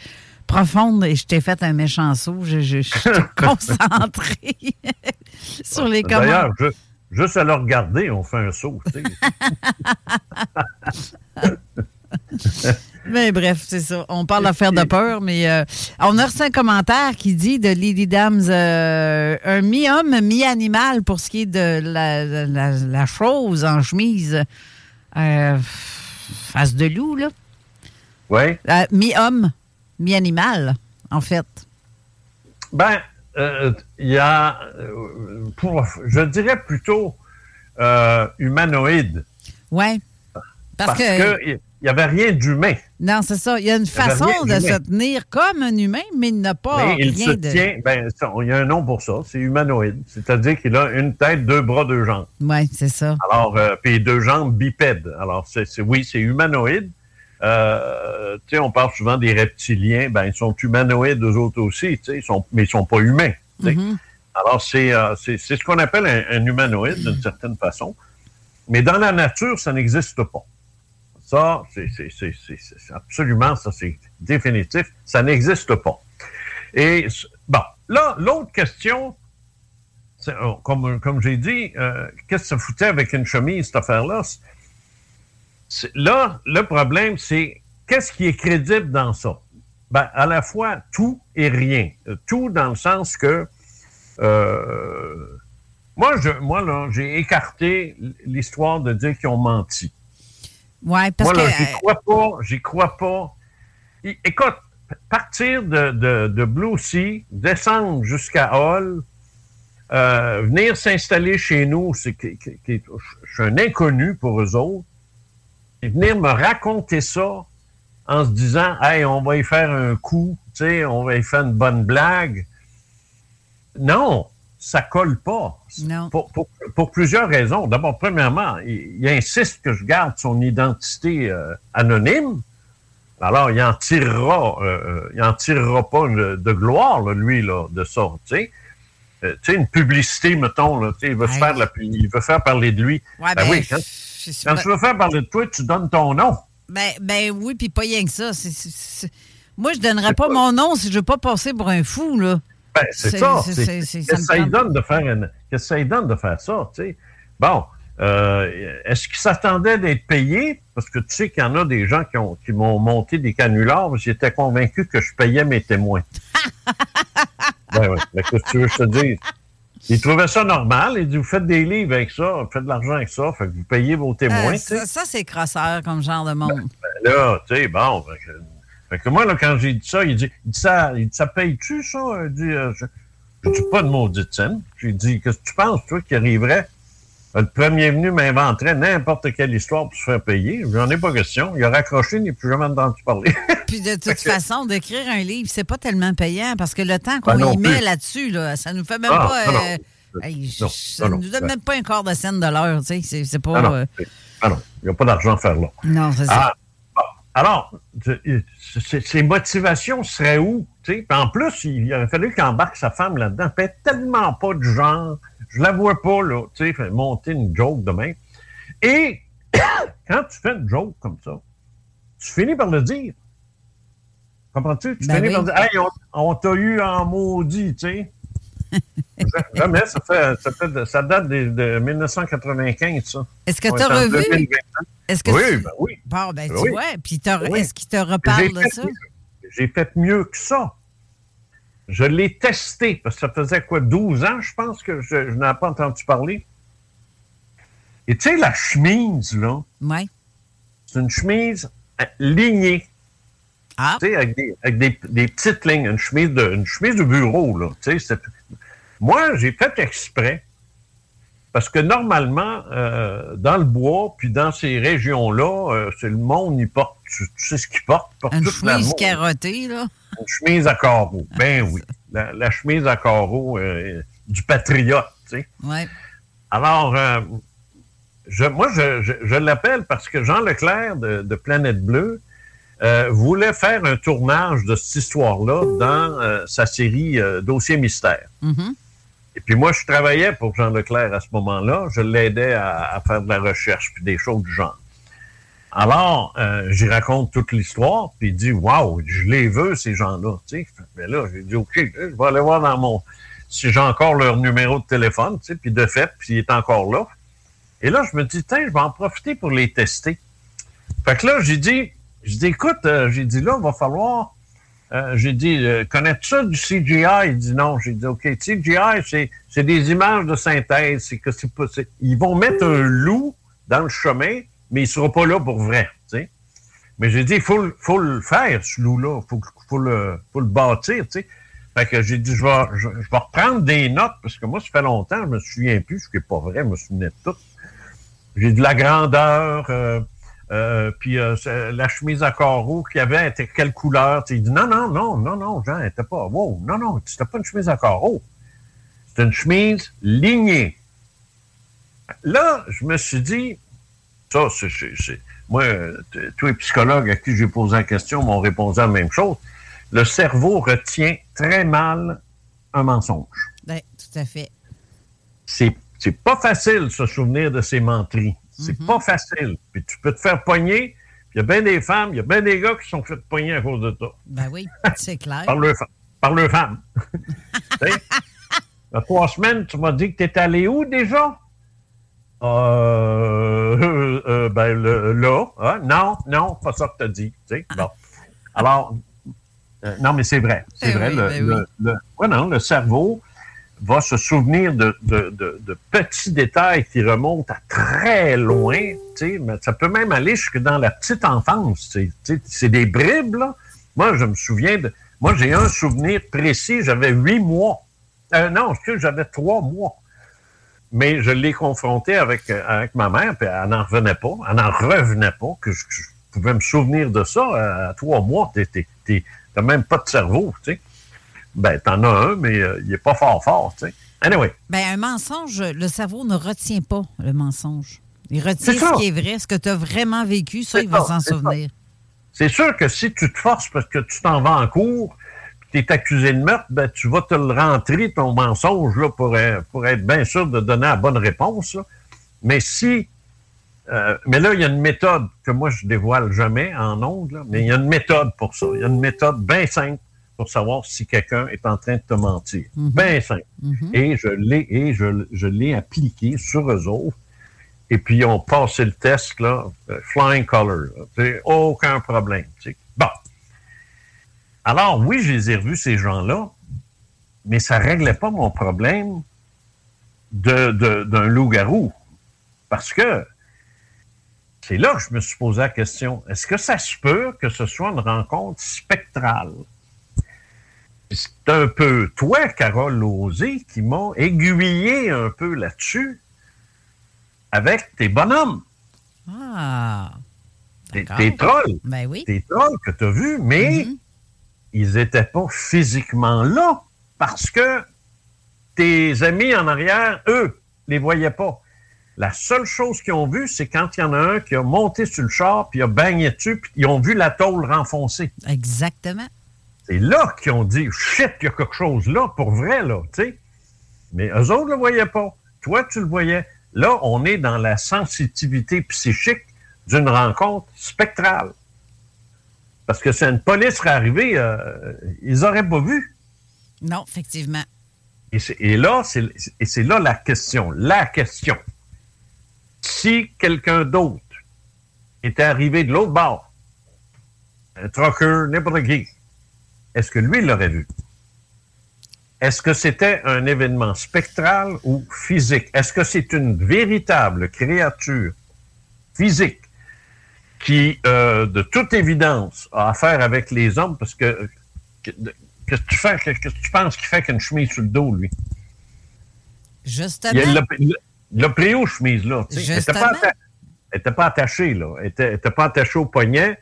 profonde. Et je t'ai fait un méchant saut. Je, je, je suis concentré sur les D'ailleurs, commandes. je- juste à le regarder, on fait un saut. Mais bref, c'est ça. On parle d'affaires de peur, mais euh, on a reçu un commentaire qui dit de Lily Dams euh, un mi-homme, mi-animal pour ce qui est de la, la- chose en chemise. Euh, face de loup, là. Oui. Euh, mi-homme, mi-animal, en fait. Ben, euh, il y a, pour- je dirais plutôt humanoïde. Parce, Parce que, qu'il n'y avait rien d'humain. non, c'est ça. Il y a une façon rien de se tenir comme un humain, mais il n'a pas Mais il rien se de. tient, ben, il y a un nom pour ça, c'est humanoïde. C'est-à-dire qu'il a une tête, deux bras, deux jambes. Oui, c'est ça. Alors, euh, puis deux jambes bipèdes. Alors, c'est, oui, c'est humanoïde. Euh, tu sais, on parle souvent des reptiliens. Ben, ils sont humanoïdes, eux autres aussi, ils sont, mais ils sont pas humains. Mhm. Alors, c'est, euh, c'est, ce qu'on appelle un, un humanoïde, d'une certaine façon. Mais dans la nature, ça n'existe pas. Ça, c'est, absolument, ça, c'est définitif. Ça n'existe pas. Et, bon, là, l'autre question, euh, comme, comme j'ai dit, euh, qu'est-ce que ça foutait avec une chemise, cette affaire-là? Là, le problème, c'est qu'est-ce qui est crédible dans ça? Ben, à la fois tout et rien. Euh, Tout dans le sens que moi, je, moi là, j'ai écarté l'histoire de dire qu'ils ont menti. Ouais, parce Moi, que. j'y crois pas, j'y crois pas. Écoute, partir de, de, de Blue Sea, descendre jusqu'à Hall, euh, venir s'installer chez nous, c'est je suis un inconnu pour eux autres, et venir me raconter ça en se disant, hey, on va y faire un coup, tu sais, on va y faire une bonne blague. Non, ça colle pas. Non. Pour, pour- pour plusieurs raisons. D'abord, premièrement, il, il insiste que je garde son identité euh, anonyme. Alors, il en tirera, euh, euh, il en tirera pas de, de gloire, là, lui, là, de ça, tu sais. Euh, une publicité, mettons, là, il veut Ouais. faire la il veut faire parler de lui. Ouais, ben ben, oui, quand, quand tu veux faire parler de toi, tu donnes ton nom. Ben, ben oui, puis pas rien que ça. Moi, je donnerais pas mon nom si je veux pas passer pour un fou, là. Ben, c'est ça. Qu'est-ce que ça lui donne de faire une- qu'est-ce que ça lui donne de faire ça, tu sais? Bon, euh, est-ce qu'il s'attendait d'être payé? Parce que tu sais qu'il y en a des gens qui, ont, qui m'ont monté des canulars, j'étais convaincu que je payais mes témoins. ben oui, mais qu'est-ce que tu veux que je te dise? Il trouvait ça normal. Il dit, vous faites des livres avec ça, vous faites de l'argent avec ça, fait que vous payez vos témoins, Euh, sais. ça, ça, c'est crosseur comme genre de monde. Ben là, tu sais, bon. Fait que, moi, là, quand j'ai dit ça, il dit, il dit ça, il dit, ça paye-tu, ça? Il dit, euh, je, je dis pas de maudite scène. J'ai dit, qu'est-ce que tu penses, toi, qui arriverait? Le premier venu m'inventerait n'importe quelle histoire pour se faire payer. J'en ai pas question. Il a raccroché, il n'est plus jamais entendu parler. Puis de toute façon, d'écrire un livre, c'est pas tellement payant parce que le temps qu'on Ben non y met là-dessus, là, ça nous fait même Ah, pas. non, non. euh, hey, Non, ça nous donne même pas un quart de scène de l'heure, tu sais. C'est, pas. Ah non, euh, ah non, il n'y a pas d'argent à faire là. non, c'est ça. Alors, ses motivations seraient où? en plus, il aurait fallu qu'il embarque sa femme là-dedans. Elle fait tellement pas du genre. Je la vois pas, là, tu sais, monter une joke de même. Et quand tu fais une joke comme ça, tu finis par le dire. Comprends-tu? Tu Ben finis oui. par dire, hey, on, on t'a eu en maudit, tu sais. Jamais, ça, fait, ça, fait de- ça date de, de 1995, ça. Est-ce que tu as revu? 2020. Est-ce que Oui, tu- ben oui. Bon, ben, tu Oui. vois. Puis Oui. est-ce qu'il te reparle de ça? J'ai fait mieux que ça. Je l'ai testé, parce que ça faisait quoi, 12 ans, je pense que je, je n'avais pas entendu parler. Et tu sais, la chemise, là, Oui. c'est une chemise euh, lignée. Ah. Tu sais, avec, des, avec des- des petites lignes, une chemise de, une chemise de bureau, là. Tu sais, c'est- Moi, j'ai fait exprès. Parce que normalement, euh, dans le bois, puis dans ces régions-là, euh, c'est le monde, il porte, tu, tu sais ce qu'il porte, il porte Une chemise carottée, là. Une chemise à carreaux. Ben oui. La, la chemise à carreaux euh, du patriote, tu sais. Oui. Alors, je, moi, je, je- je l'appelle parce que Jean Leclerc de, de Planète Bleue voulait faire un tournage de cette histoire-là dans sa série Dossier mystère. Mhm. Et puis moi, je travaillais pour Jean Leclerc à ce moment-là. Je l'aidais à, faire de la recherche puis des choses du genre. Alors, euh, j'y raconte toute l'histoire, puis il dit Waouh, je les veux, ces gens-là. Mais là, j'ai dit OK, je vais aller voir dans mon. Si j'ai encore leur numéro de téléphone, puis de fait, puis il est encore là. Et là, je me dis, tiens, je vais en profiter pour les tester. Fait que là, j'ai dit, j'ai dit, écoute, euh, j'ai dit là, il va falloir. Euh, j'ai dit, euh, connais-tu ça du CGI? Il dit non. J'ai dit, OK, CGI, c'est, des images de synthèse. C'est que c'est ils vont mettre un loup dans le chemin, mais il sera pas là pour vrai. Mais j'ai dit, il faut, faut le faire, ce loup-là. Il faut, faut, le, faut le bâtir. Fait que j'ai dit, je vais, je vais reprendre des notes, parce que moi, ça fait longtemps, je me souviens plus, ce qui n'est pas vrai, je me souvenais de tout. J'ai de la grandeur, euh, euh, puis euh, la chemise à carreaux qu'il y avait était quelle couleur? Tu sais, il dit non, non, non, non, non, Jean, elle était pas. Wow, non, non, c'était pas une chemise à carreaux. C'était une chemise lignée. Là, je me suis dit, ça, c'est. Moi, tous les psychologues à qui j'ai posé la question m'ont répondu à la même chose. Le cerveau retient très mal un mensonge Oui, tout à fait. c'est c'est pas facile de se souvenir de ces menteries. C'est pas facile. Puis tu peux te faire pogner. puis Il y a bien des femmes, il y a bien des gars qui sont fait pogner à cause de ça. Ben oui, c'est clair. Par leurs par leurs femmes. Il y a trois semaines, tu m'as dit que tu étais allé où déjà? Euh, euh, euh, ben, le- là. hein? Non, non, pas ça que tu as dit. Bon. Alors, euh, non, mais c'est vrai. C'est Ben vrai. oui, le, ben le- le- ouais, non, le cerveau va se souvenir de, petits détails qui remontent à très loin. Mais ça peut même aller jusque dans la petite enfance. C'est des bribes, là, Moi, je me souviens de. Moi, j'ai un souvenir précis. J'avais huit mois. Euh, non, j'avais trois mois. Mais je l'ai confronté avec, euh, avec ma mère, puis elle n'en revenait pas. Elle n'en revenait pas que je, pouvais me souvenir de ça à, à trois mois. T'as même pas de cerveau, tu sais. Ben, t'en as un, mais euh, il est pas fort fort, tu sais. Anyway, Ben, un mensonge, le cerveau ne retient pas le mensonge. Il retient ce qui est vrai, ce que tu as vraiment vécu, ça, il va s'en souvenir. c'est sûr que si tu te forces parce que tu t'en vas en cours, tu es accusé de meurtre, ben, tu vas te le rentrer, ton mensonge, là, pour, euh, pour être bien sûr de donner la bonne réponse. là. Mais si. euh, mais là, il y a une méthode que moi, je dévoile jamais en ondes, mais il y a une méthode pour ça. Il y a une méthode bien simple pour savoir si quelqu'un est en train de te mentir. Bien simple. Et je l'ai et je, je l'ai appliqué sur eux autres. Et puis, ils ont passé le test, là, euh, flying color. là. Aucun problème. Bon. Alors, oui, je les ai revus, ces gens-là, mais ça ne réglait pas mon problème de, de- d'un loup-garou. Parce que c'est là que je me suis posé la question, est-ce que ça se peut que ce soit une rencontre spectrale? C'est un peu toi, Carole Lozé, qui m'a aiguillé un peu là-dessus avec tes bonhommes, Ah. tes, trolls, Ben oui. tes trolls que tu as vus, mais ils n'étaient pas physiquement là parce que tes amis en arrière, eux, les voyaient pas. La seule chose qu'ils ont vue, c'est quand il y en a un qui a monté sur le char, puis il a bagné dessus, puis ils ont vu la tôle renfoncée. Exactement. C'est là qu'ils ont dit shit, il y a quelque chose là, pour vrai, là, tu sais. Mais eux autres ne le voyaient pas. Toi, tu le voyais. Là, on est dans la sensitivité psychique d'une rencontre spectrale. Parce que si une police serait arrivée, euh, ils n'auraient pas vu. Non, effectivement. Et, là, c'est, et c'est là la question. La question. Si quelqu'un d'autre était arrivé de l'autre bord, un trucker, n'importe qui, est-ce que lui l'aurait vu? Est-ce que c'était un événement spectral ou physique? Est-ce que c'est une véritable créature physique qui, euh, de toute évidence, a affaire avec les hommes? Parce que, que- qu'est-ce que tu fais? Qu'est-ce que tu penses qu'il fait qu'une chemise sur le dos, lui? Justement. Il l'a- il il pris aux chemises, là. Elle n'était pas, atta- pas attachée, là. Elle était, elle était pas attachée au poignet,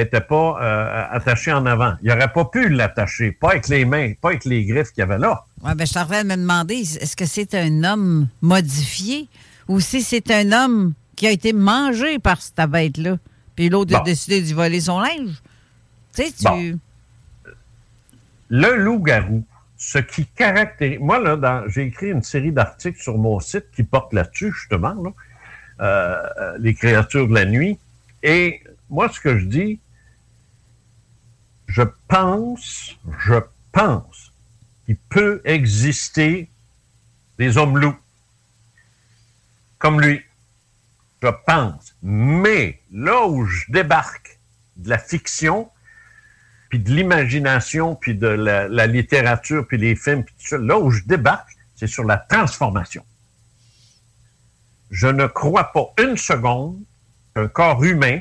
n'était pas euh, attachée en avant. Il n'aurait pas pu l'attacher, pas avec les mains, pas avec les griffes qu'il y avait là. Ouais, ben, je suis en train de me demander, est-ce que c'est un homme modifié ou si c'est un homme qui a été mangé par cette bête-là? Puis l'autre a décidé d'y voler son linge? Tu sais, tu. Bon. Le loup-garou, ce qui caractérise... Moi, là, dans- j'ai écrit une série d'articles sur mon site qui porte là-dessus, justement, là, euh, euh, les créatures de la nuit. Et moi, ce que je dis, je pense, je pense qu'il peut exister des hommes-loups comme lui. Je pense. Mais là où je débarque de la fiction, puis de l'imagination, puis de la, la littérature, puis les films, puis tout ça, là où je débarque, c'est sur la transformation. Je ne crois pas une seconde qu'un corps humain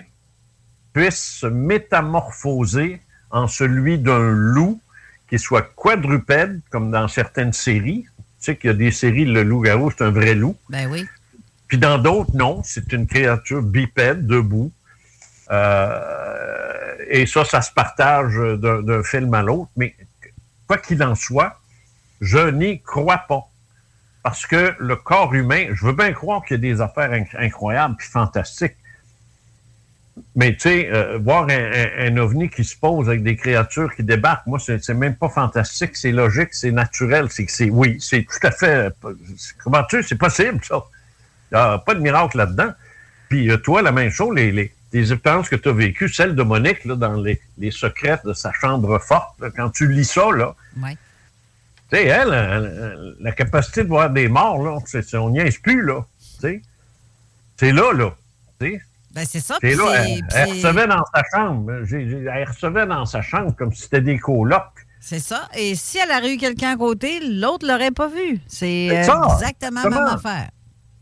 puisse se métamorphoser en celui d'un loup qui soit quadrupède, comme dans certaines séries. Tu sais qu'il y a des séries, le loup-garou, c'est un vrai loup. Ben oui. Puis dans d'autres, non, c'est une créature bipède, debout. Euh, et ça, ça se partage d'un film à l'autre. Mais quoi qu'il en soit, je n'y crois pas. Parce que le corps humain, je veux bien croire qu'il y a des affaires inc- incroyables puis fantastiques. Mais tu sais, euh, voir un, un- un ovni qui se pose avec des créatures qui débarquent, moi, c'est même pas fantastique, c'est logique, c'est naturel, c'est que c'est oui, c'est tout à fait. Comment tu sais, c'est possible ça. Il n'y a pas de miracle là-dedans. Puis euh, toi, la même chose, les, les, les expériences que tu as vécues, celle de Monique, là, dans les, les secrets de sa chambre forte, là, quand tu lis ça, là, Ouais. tu sais, elle, la capacité de voir des morts, là, on n'y est plus, là. tu sais. C'est là, là. Ben c'est ça. Puis là, elle, recevait dans sa chambre. Elle recevait dans sa chambre comme si c'était des colocs. C'est ça. Et si elle aurait eu quelqu'un à côté, l'autre l'aurait pas vu. C'est euh, exactement la même exactement. affaire.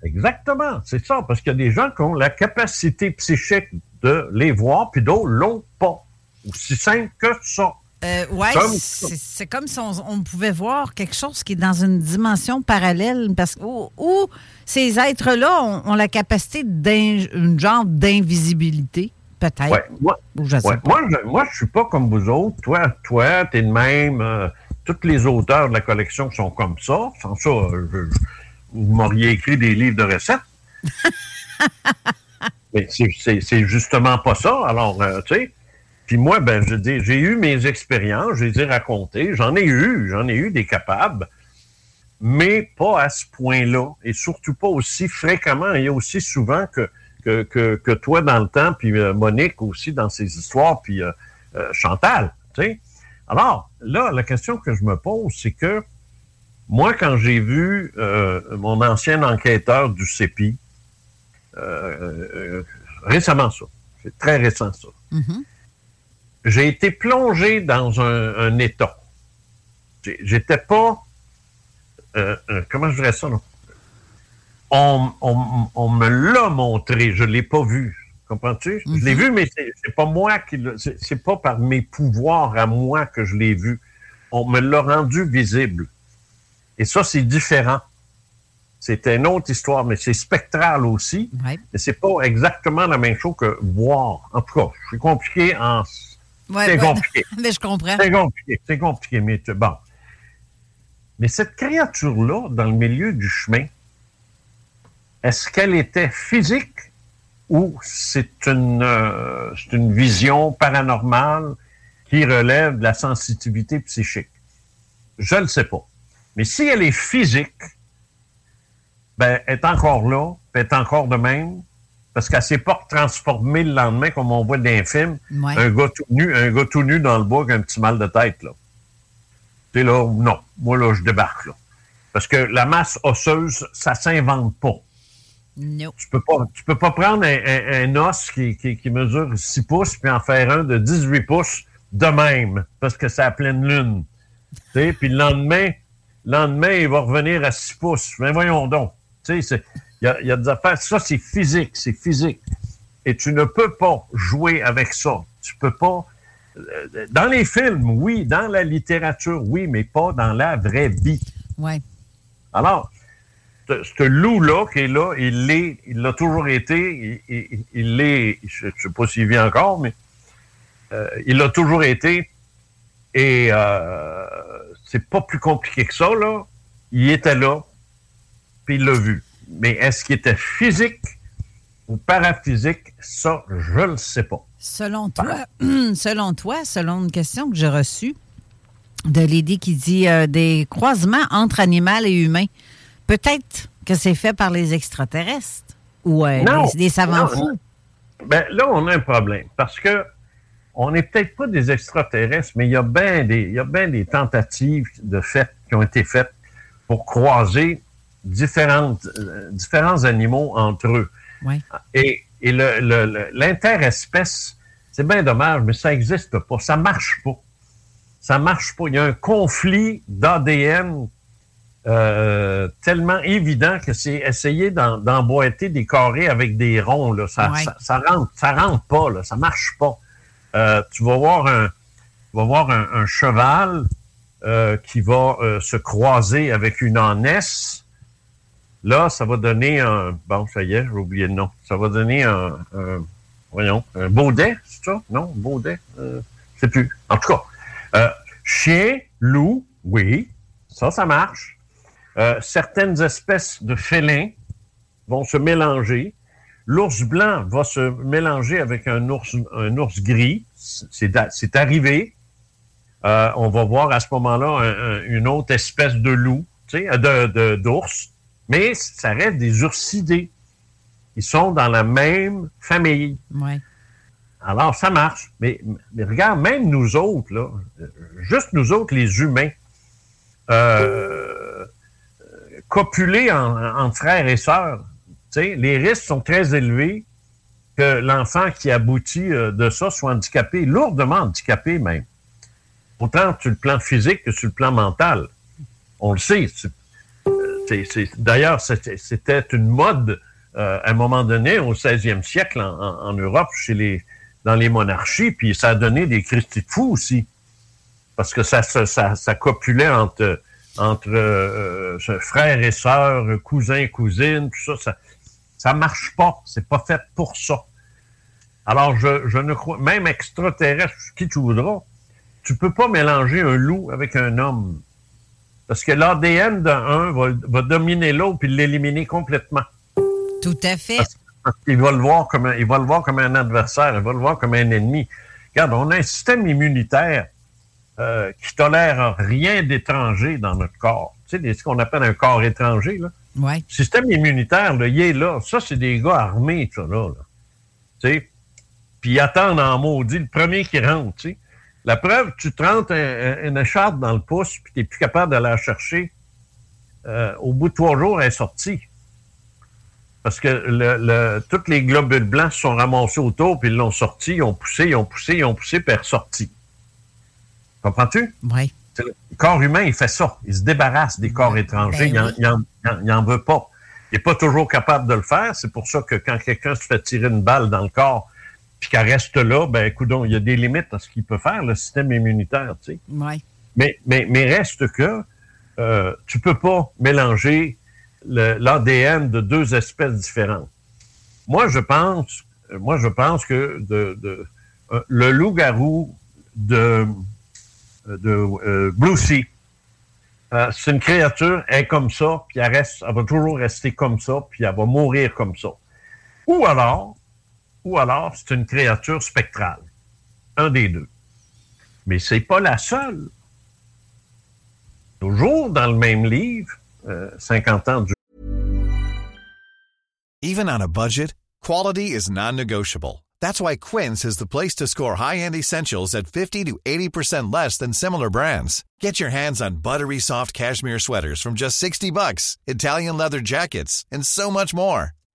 Exactement, c'est ça, parce qu'il y a des gens qui ont la capacité psychique de les voir, puis d'autres l'ont pas. Aussi simple que ça. Euh, oui, c'est comme si on, pouvait voir quelque chose qui est dans une dimension parallèle, parce que où, ces êtres-là ont, la capacité d'un genre d'invisibilité, peut-être. moi, je moi, je, suis pas comme vous autres. Toi, toi, es de même. Euh, tous les auteurs de la collection sont comme ça. Sans ça, vous m'auriez écrit des livres de recettes. Mais c'est justement pas ça. Alors, euh, tu sais, puis moi, ben, j'ai eu mes expériences, je les ai racontées, j'en ai eu, j'en ai eu des capables, mais pas à ce point-là, et surtout pas aussi fréquemment et aussi souvent que, que, que, toi dans le temps, puis euh, Monique aussi dans ses histoires, puis euh, euh, Chantal, tu sais. Alors, là, la question que je me pose, c'est que moi, quand j'ai vu mon ancien enquêteur du CEPI, récemment ça, c'est très récent ça, mm-hmm j'ai été plongé dans un, état. J'étais pas. Euh, euh, comment je dirais ça, non? On, me l'a montré, je ne l'ai pas vu. Comprends-tu? Je l'ai mhm. vu, mais c'est pas moi qui C'est pas par mes pouvoirs à moi que je l'ai vu. On me l'a rendu visible. Et ça, c'est différent. C'est une autre histoire, mais c'est spectral aussi. Mais c'est pas exactement la même chose que voir. En tout cas, je suis compliqué en c'est compliqué. mais je comprends. C'est compliqué, c'est compliqué, mais bon. Mais cette créature-là, dans le milieu du chemin, est-ce qu'elle était physique ou c'est une, euh, une vision paranormale qui relève de la sensitivité psychique? Je ne le sais pas. Mais si elle est physique, ben, elle est encore là, elle est encore de même, parce qu'elle s'est pas transformée le lendemain, comme on voit dans les films. Un gars tout nu, un gars tout nu dans le bois avec un petit mal de tête, là. Tu sais, là, non. Moi, là, je débarque, là. Parce que la masse osseuse, ça s'invente pas. Tu peux pas, tu peux pas prendre un, os qui, mesure 6 pouces puis en faire un de 18 pouces de même, parce que c'est à pleine lune. Puis le lendemain, le lendemain, il va revenir à 6 pouces. Mais voyons donc. Tu sais, c'est il y a, des affaires, ça c'est physique, c'est physique. Et tu ne peux pas jouer avec ça. Tu peux pas. Euh, dans les films, oui, dans la littérature, oui, mais pas dans la vraie vie. Oui. Alors, ce loup-là qui est là, il l'est, il l'a toujours été, il l'est, je ne sais pas s'il vit encore, mais euh, il l'a toujours été. Et euh, c'est pas plus compliqué que ça, là. Il était là, puis il l'a vu mais est-ce qu'il était physique ou paraphysique? Ça, je ne le sais pas. Selon toi, selon toi, selon une question que j'ai reçue de Lydie qui dit euh, des croisements entre animal et humain, peut-être que c'est fait par les extraterrestres ou euh, des, savants fous. Ben, là, on a un problème parce que on n'est peut-être pas des extraterrestres, mais il y a bien des, des tentatives de fait qui ont été faites pour croiser différentes, euh, différents animaux entre eux. Et, et l'interespèce, c'est bien dommage, mais ça n'existe pas. Ça marche pas. Ça marche pas. Il y a un conflit d'ADN euh, tellement évident que c'est essayer d'emboîter des carrés avec des ronds. Là. Ça, ça, rentre, ça rentre pas. Là. Ça marche pas. Euh, tu vas voir un, tu voir un, cheval qui va se croiser avec une ânesse Là, ça va donner un. Bon, ça y est, j'ai oublié le nom. Ça va donner un. voyons, un baudet, c'est ça? Non, baudet? Euh, je sais plus. En tout cas, euh, chien, loup, oui, ça, ça marche. Euh, certaines espèces de félins vont se mélanger. L'ours blanc va se mélanger avec un ours, un ours gris. C'est arrivé. Euh, on va voir à ce moment-là une autre espèce de loup, tu sais, d'ours mais ça reste des ursidés. Ils sont dans la même famille. Ouais. Alors, ça marche. Mais, regarde, même nous autres, là, juste nous autres, les humains, euh, copuler en, frères et sœurs, les risques sont très élevés que l'enfant qui aboutit euh, de ça soit handicapé, lourdement handicapé même. Autant sur le plan physique que sur le plan mental. On le sait, D'ailleurs, c'était une mode euh, à un moment donné, au 16e siècle, en, Europe, chez les, dans les monarchies, puis ça a donné des Christi de fous aussi. Parce que ça, ça, ça, copulait entre, entre euh, euh, frères et sœurs, cousins cousines, tout ça. Ça, ça marche pas. C'est pas fait pour ça. Alors, je, je ne crois, même extraterrestre, qui tu voudras, tu peux pas mélanger un loup avec un homme. Parce que l'ADN d'un va, va dominer l'autre puis l'éliminer complètement. Tout à fait. Parce, parce qu'il va le voir comme un, il va le voir comme un adversaire, il va le voir comme un ennemi. Regarde, on a un système immunitaire euh, qui tolère rien d'étranger dans notre corps. Tu sais, ce qu'on appelle un corps étranger, là. Ouais. Le système immunitaire, là, il est là. Ça, c'est des gars armés, ça, là. là. Tu sais, puis ils attendent en maudit le premier qui rentre, tu sais. La preuve, tu te rentres un- un- une écharpe dans le pouce, puis tu n'es plus capable de la chercher. Euh, au bout de trois jours, elle est sortie. Parce que le, le- tous les globules blancs se sont ramassés autour, puis ils l'ont sorti, ils ont poussé, ils ont poussé, ils ont poussé, puis elle est ressortie. Comprends-tu? Oui. Le corps humain, il fait ça. Il se débarrasse des corps étrangers. Ben il, en, oui. il en- il en- il en veut pas. Il n'est pas toujours capable de le faire. C'est pour ça que quand quelqu'un se fait tirer une balle dans le corps, puis qu'elle reste là, ben, écoute, il y a des limites à ce qu'il peut faire, le système immunitaire, tu sais. Mais, mais, mais reste que euh, tu peux pas mélanger l'ADN de deux espèces différentes. Moi, je pense, euh, moi, je pense que de, de- euh, le loup-garou de, de euh, Blue Sea, euh, c'est une créature, elle est comme ça, puis elle, reste, elle va toujours rester comme ça, puis elle va mourir comme ça. Ou alors, ou alors, c'est une créature spectrale. Un des deux. Mais c'est pas la seule. Toujours dans le même livre, euh, 50 ans du Even on a budget, quality is non-negotiable. That's why Quince is the place to score high-end essentials at 50 to 80% less than similar brands. Get your hands on buttery soft cashmere sweaters from just 60 bucks, Italian leather jackets, and so much more.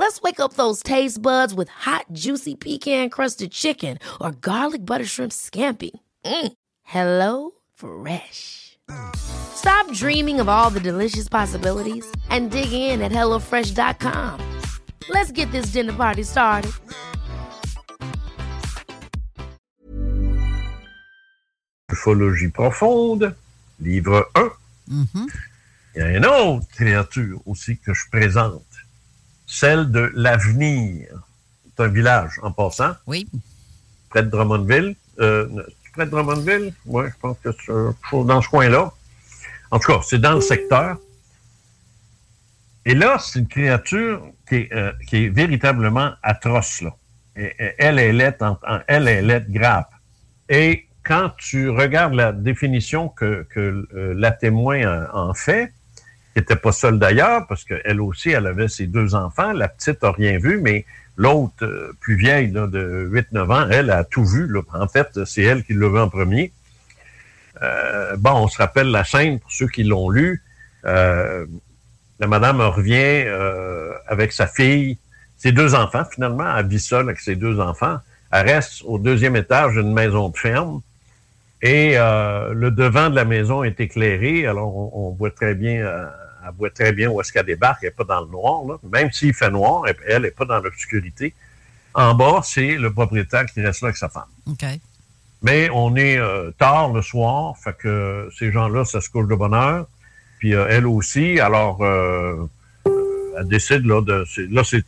Let's wake up those taste buds with hot, juicy pecan-crusted chicken or garlic butter shrimp scampi. Mm. Hello Fresh. Stop dreaming of all the delicious possibilities and dig in at HelloFresh.com. Let's get this dinner party started. Ufologie profonde, livre 1. Mhm. Il y a une autre créature aussi que je présente, celle de l'avenir. C'est un village, en passant, Oui. près de Drummondville. Euh, près de Drummondville? Oui, je pense que c'est euh, dans ce coin-là. En tout cas, c'est dans le secteur. Et là, c'est une créature qui est, euh, qui est véritablement atroce. Là. Et- et- elle est lettre, en- en- elle est lettre grave. Et quand tu regardes la définition que, que euh, la témoin en, en fait, qui n'était pas seule d'ailleurs, parce qu'elle aussi, elle avait ses deux enfants. La petite n'a rien vu, mais l'autre, euh, plus vieille, de 8-9 ans, elle a tout vu. là. En fait, c'est elle qui l'a vu en premier. Euh, bon, on se rappelle la scène, pour ceux qui l'ont lu. Euh, la madame revient euh, avec sa fille, ses deux enfants, finalement, elle vit seule avec ses deux enfants. Elle reste au deuxième étage d'une maison de ferme. Et euh, le devant de la maison est éclairé, alors on, on voit très bien, euh, elle voit très bien où est-ce qu'elle débarque, elle n'est pas dans le noir, là. même s'il fait noir, elle- n'est pas dans l'obscurité. En bas, c'est le propriétaire qui reste là avec sa femme. OK. Mais on est euh, tard le soir, fait que ces gens-là, ça se couche de bonne heure. Puis euh, elle aussi, alors euh, elle décide là de. c'est- Là, c'est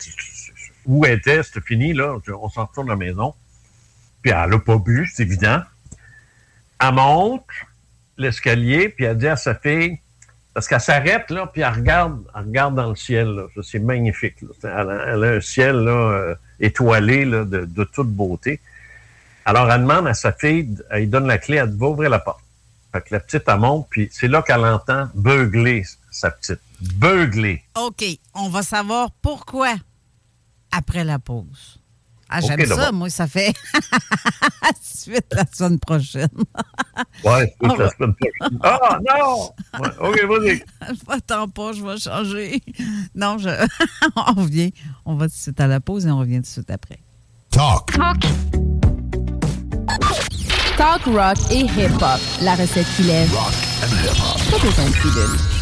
où elle était, c'était fini, là. On s'en retourne à la maison. Puis elle n'a pas bu, c'est évident. Elle monte l'escalier, puis elle dit à sa fille, parce qu'elle s'arrête, là, puis elle regarde, elle regarde dans le ciel, C'est magnifique. Elle, a, un ciel, euh, étoilé, de, toute beauté. Alors, elle demande à sa fille, elle lui donne la clé, elle va ouvrir la porte. Fait que la petite, elle monte, puis c'est là qu'elle entend beugler sa petite. Beugler. OK. On va savoir pourquoi après la pause. Ah, j'aime ça, moi, ça fait suite la semaine prochaine. Ouais, va- la semaine prochaine. Ah, non! Ouais, OK, vas-y. Attends pas, je vais changer. Non, je... on revient. On va tout de suite à la pause et on revient tout de suite après. Talk. Talk rock et hip-hop. La recette qui lève. Pas besoin de pilule.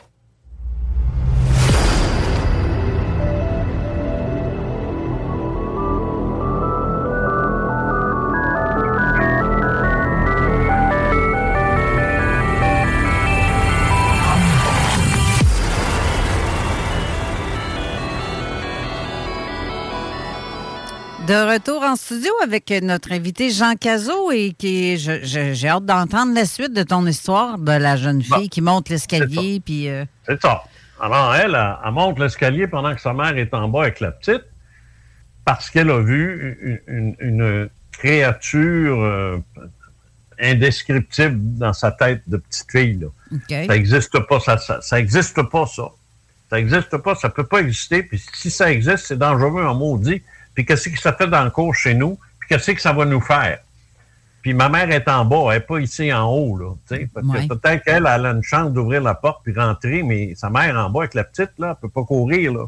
De retour en studio avec notre invité Jean Cazot et qui j'ai hâte d'entendre la suite de ton histoire de la jeune fille Bon, qui monte l'escalier puis euh, C'est ça. Alors, elle, elle, elle monte l'escalier pendant que sa mère est en bas avec la petite parce qu'elle a vu une, une- une créature euh, indescriptible dans sa tête de petite fille. là. Ça n'existe pas, ça, ça, ça existe pas, ça. Ça n'existe pas, ça peut pas exister. Puis si ça existe, c'est dangereux en maudit. Puis qu'est-ce que ça fait dans le cours chez nous? Puis qu'est-ce que ça va nous faire? Puis ma mère est en bas, elle n'est pas ici en haut, là. Parce Ouais. que peut-être qu'elle elle a une chance d'ouvrir la porte puis rentrer, mais sa mère en bas avec la petite, là, elle peut pas courir, là.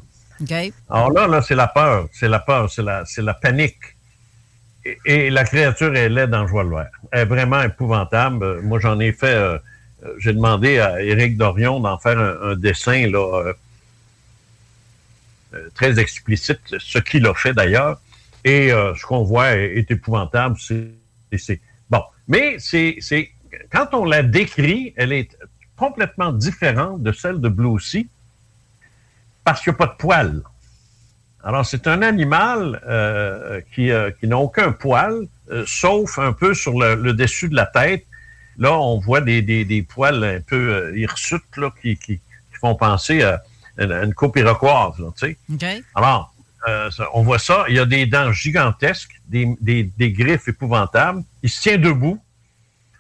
Alors là, là, c'est la peur, c'est la peur, c'est la, c'est la panique. Et, et la créature, elle est dans Joie. Elle est vraiment épouvantable. Moi, j'en ai fait, euh, euh, j'ai demandé à Éric Dorion d'en faire un, un dessin, là, euh, très explicite, ce qu'il a fait d'ailleurs. Et euh, ce qu'on voit est, épouvantable. Bon. Mais c'est, quand on la décrit, elle est complètement différente de celle de Blue Sea parce qu'il n'y a pas de poils. Alors, c'est un animal euh, qui, euh, n'a aucun poil, euh, sauf un peu sur le, dessus de la tête. Là, on voit des, poils un peu euh, hirsutes qui font penser à une, coupe iroquoise. Tu sais. Alors, euh, ça- on voit ça. Il y a des dents gigantesques, des, des- des griffes épouvantables. Il se tient debout.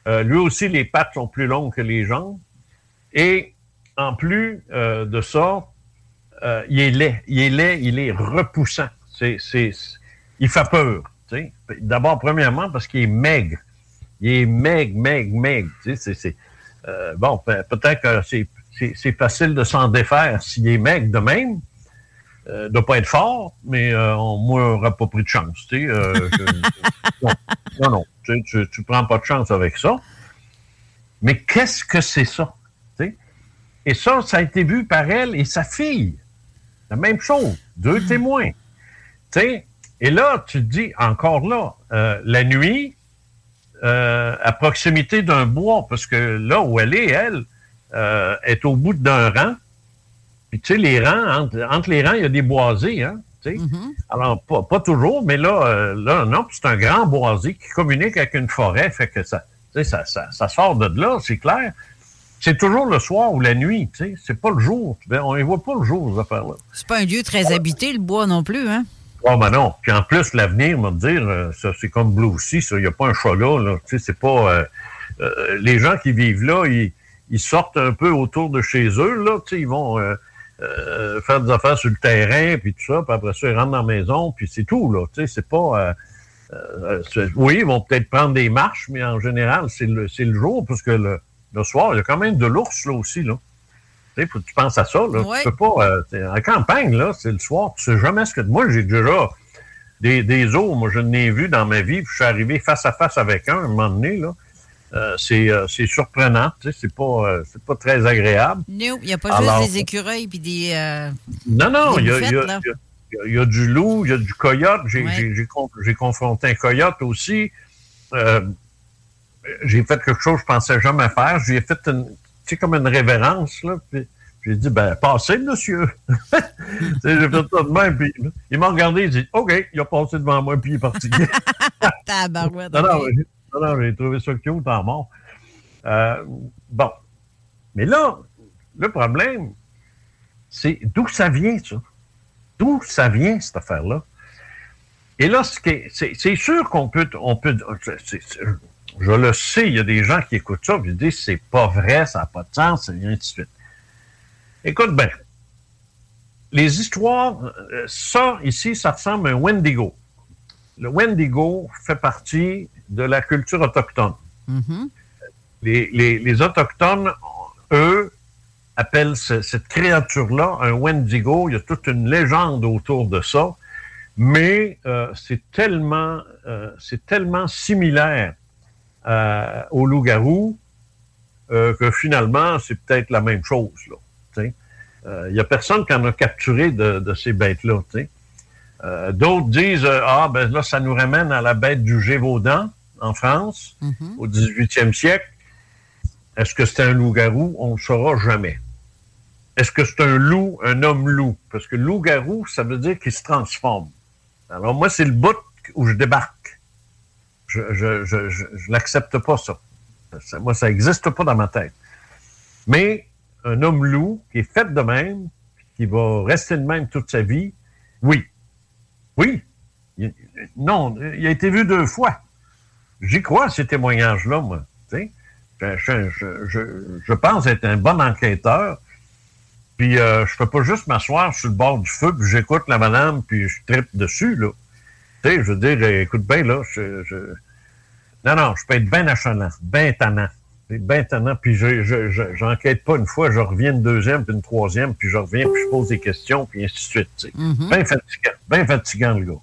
Euh, lui aussi, les pattes sont plus longues que les jambes. Et en plus euh, de ça, il est laid. Il est laid, il est repoussant. C'est, c'est, c'est- il fait peur. D'abord, premièrement, parce qu'il est maigre. Il est maigre, maigre, maigre. c'est, c'est, bon, pe- peut-être que c'est, c'est, facile de s'en défaire s'il est maigre de même. Euh, doit pas être fort, mais euh, on, moi, j'aurais pas pris de chance. Euh, je- non, non, non. Tu, tu prends pas de chance avec ça. Mais qu'est-ce que c'est ça? Et ça, ça a été vu par elle et sa fille. La même chose. Deux témoins. Tu sais? Et là, tu te dis, encore là, euh, la nuit, euh, à proximité d'un bois, parce que là où elle est, elle, euh, est au bout d'un rang. Puis tu sais, les rangs, entre, entre les rangs, il y a des boisés, hein? sais. Alors, pas, pas toujours, mais là, euh, là non, c'est un grand boisé qui communique avec une forêt, fait que ça, ça, ça, ça sort de là, c'est clair. C'est toujours le soir ou la nuit, tu sais. C'est pas le jour. On ne voit pas le jour, ces affaires-là. C'est pas un lieu très habité, le bois non plus, hein? Oh, ben non. Puis en plus, l'avenir, me dire, euh, ça, c'est comme Blue aussi, ça. Il n'y a pas un chat là, là. Tu sais, c'est pas. euh, euh, les gens qui vivent là, ils, ils sortent un peu autour de chez eux, là. Tu sais, ils vont euh, euh, faire des affaires sur le terrain, puis tout ça. Puis après ça, ils rentrent dans la maison, puis c'est tout, là. Tu sais, c'est pas. euh, oui, ils vont peut-être prendre des marches, mais en général, c'est le, c'est le jour, parce que le, le soir, il y a quand même de l'ours, là aussi, là. Tu sais, faut que tu penses à ça, là. Ouais. Tu peux pas. en campagne, là, c'est le soir, tu sais jamais ce que. Moi, j'ai déjà des, des os, moi, je n'ai vu dans ma vie, puis je suis arrivé face à face avec un, à un moment donné, là. Euh, c'est, euh, c'est surprenant, tu sais, c'est pas, euh, c'est pas très agréable. Non, il n'y a pas Alors- juste des écureuils puis des. euh, Non, non, il y y a- là. il y a- y du loup, il y a du coyote. J'ai Ouais. j'ai- j'ai con- j'ai confronté un coyote aussi. J'ai fait quelque chose que je pensais jamais faire. J'ai fait une, tu sais, comme une révérence, là. Puis j'ai dit, ben, passez, monsieur. J'ai fait ça de même. Puis il m'a regardé, il dit, OK, il a passé devant moi, puis il est parti. Non, non, non, j'ai trouvé ça cute en mort. Euh, bon. Mais là, le problème, c'est d'où ça vient, ça? D'où ça vient, cette affaire-là? Et là, ce qui est- c'est sûr qu'on peut, on peut je le sais, il y a des gens qui écoutent ça et ils disent c'est pas vrai, ça n'a pas de sens, et ainsi de suite. Écoute bien, les histoires, euh, ça ici, ça ressemble à un Wendigo. Le Wendigo fait partie de la culture autochtone. Mhm. Les, les- les Autochtones, eux, appellent ce- cette créature-là un Wendigo. Il y a toute une légende autour de ça. Mais euh, c'est tellement, euh, c'est tellement similaire euh, au loup-garou que finalement, c'est peut-être la même chose. Il n'y a personne qui en a capturé de, de ces bêtes-là. sais. Euh, D'autres disent euh, Ah, ben là, ça nous ramène à la bête du Gévaudan en France au 18e siècle. Est-ce que c'est un loup-garou? On ne le saura jamais. Est-ce que c'est un loup, un homme loup? Parce que loup-garou, ça veut dire qu'il se transforme. Alors moi, c'est le bout où je débarque. Je je, je, je, je l'accepte pas, ça. Ça- Moi, ça n'existe pas dans ma tête. Mais un homme loup qui est fait de même, qui va rester de même toute sa vie, oui. Oui. Non, il a été vu deux fois. J'y crois, ces témoignages-là, moi. Je, je- je- pense être un bon enquêteur. Puis euh, je peux pas juste m'asseoir sur le bord du feu, puis j'écoute la madame, puis je tripe dessus, là. Tu sais, je veux dire, écoute bien, là, je- Non, non, je peux être bien achalant, bien tannant. Bien tannant, puis je, je, je- j'enquête pas une fois, je reviens une deuxième, puis une troisième, puis je reviens, puis je pose des questions, puis ainsi de suite. tu sais. Mhm. Bien fatigant, bien fatigant, le gars.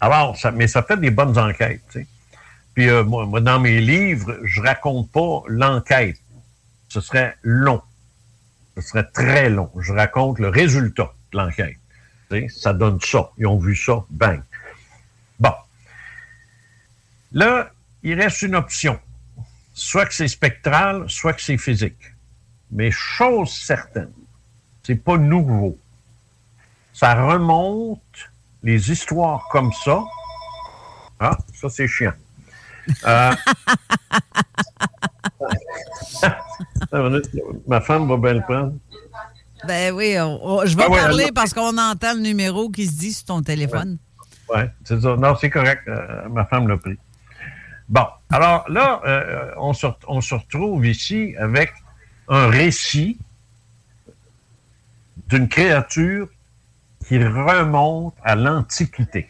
Alors, ça, mais ça fait des bonnes enquêtes, tu sais. Puis euh, moi, moi, dans mes livres, je raconte pas l'enquête. Ce serait long. Ce serait très long. Je raconte le résultat de l'enquête. Tu sais, Ça donne ça. Ils ont vu ça. Bang. Bon. Là, il reste une option. Soit que c'est spectral, soit que c'est physique. Mais chose certaine, c'est pas nouveau. Ça remonte les histoires comme ça. Ah, ça c'est chiant. Euh, Ma femme va bien le prendre. Ben oui, on- on- je vais Ah ouais, parler parce qu'on entend le numéro qui se dit sur ton téléphone. Oui, c'est ça. Non, c'est correct. euh, ma femme l'a pris. Bon, alors là, euh, on, se, on se retrouve ici avec un récit d'une créature qui remonte à l'Antiquité.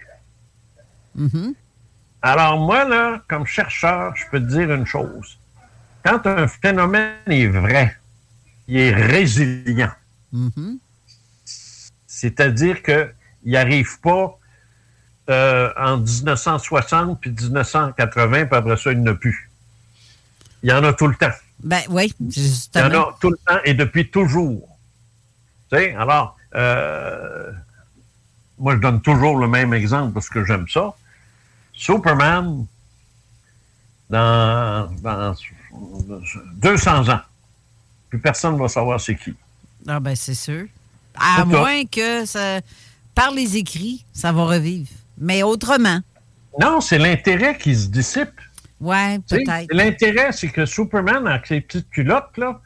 Mhm. Alors moi, là, comme chercheur, je peux te dire une chose. Quand un phénomène est vrai, il est résilient. Mhm. C'est-à-dire qu'il n'arrive pas euh, en 1960 puis 1980, puis après ça, il n'y en a plus. Il y en a tout le temps. Ben oui, Il y en justement. a tout le temps et depuis toujours. Tu sais, alors, euh, moi, je donne toujours le même exemple parce que j'aime ça. Superman, dans, dans 200 ans, plus personne ne va savoir c'est qui. Ah ben c'est sûr. À moins que ça, par les écrits, ça va revivre. Mais autrement. Non, c'est l'intérêt qui se dissipe. Ouais, peut-être. L'intérêt, c'est que Superman, avec ses petites culottes, là,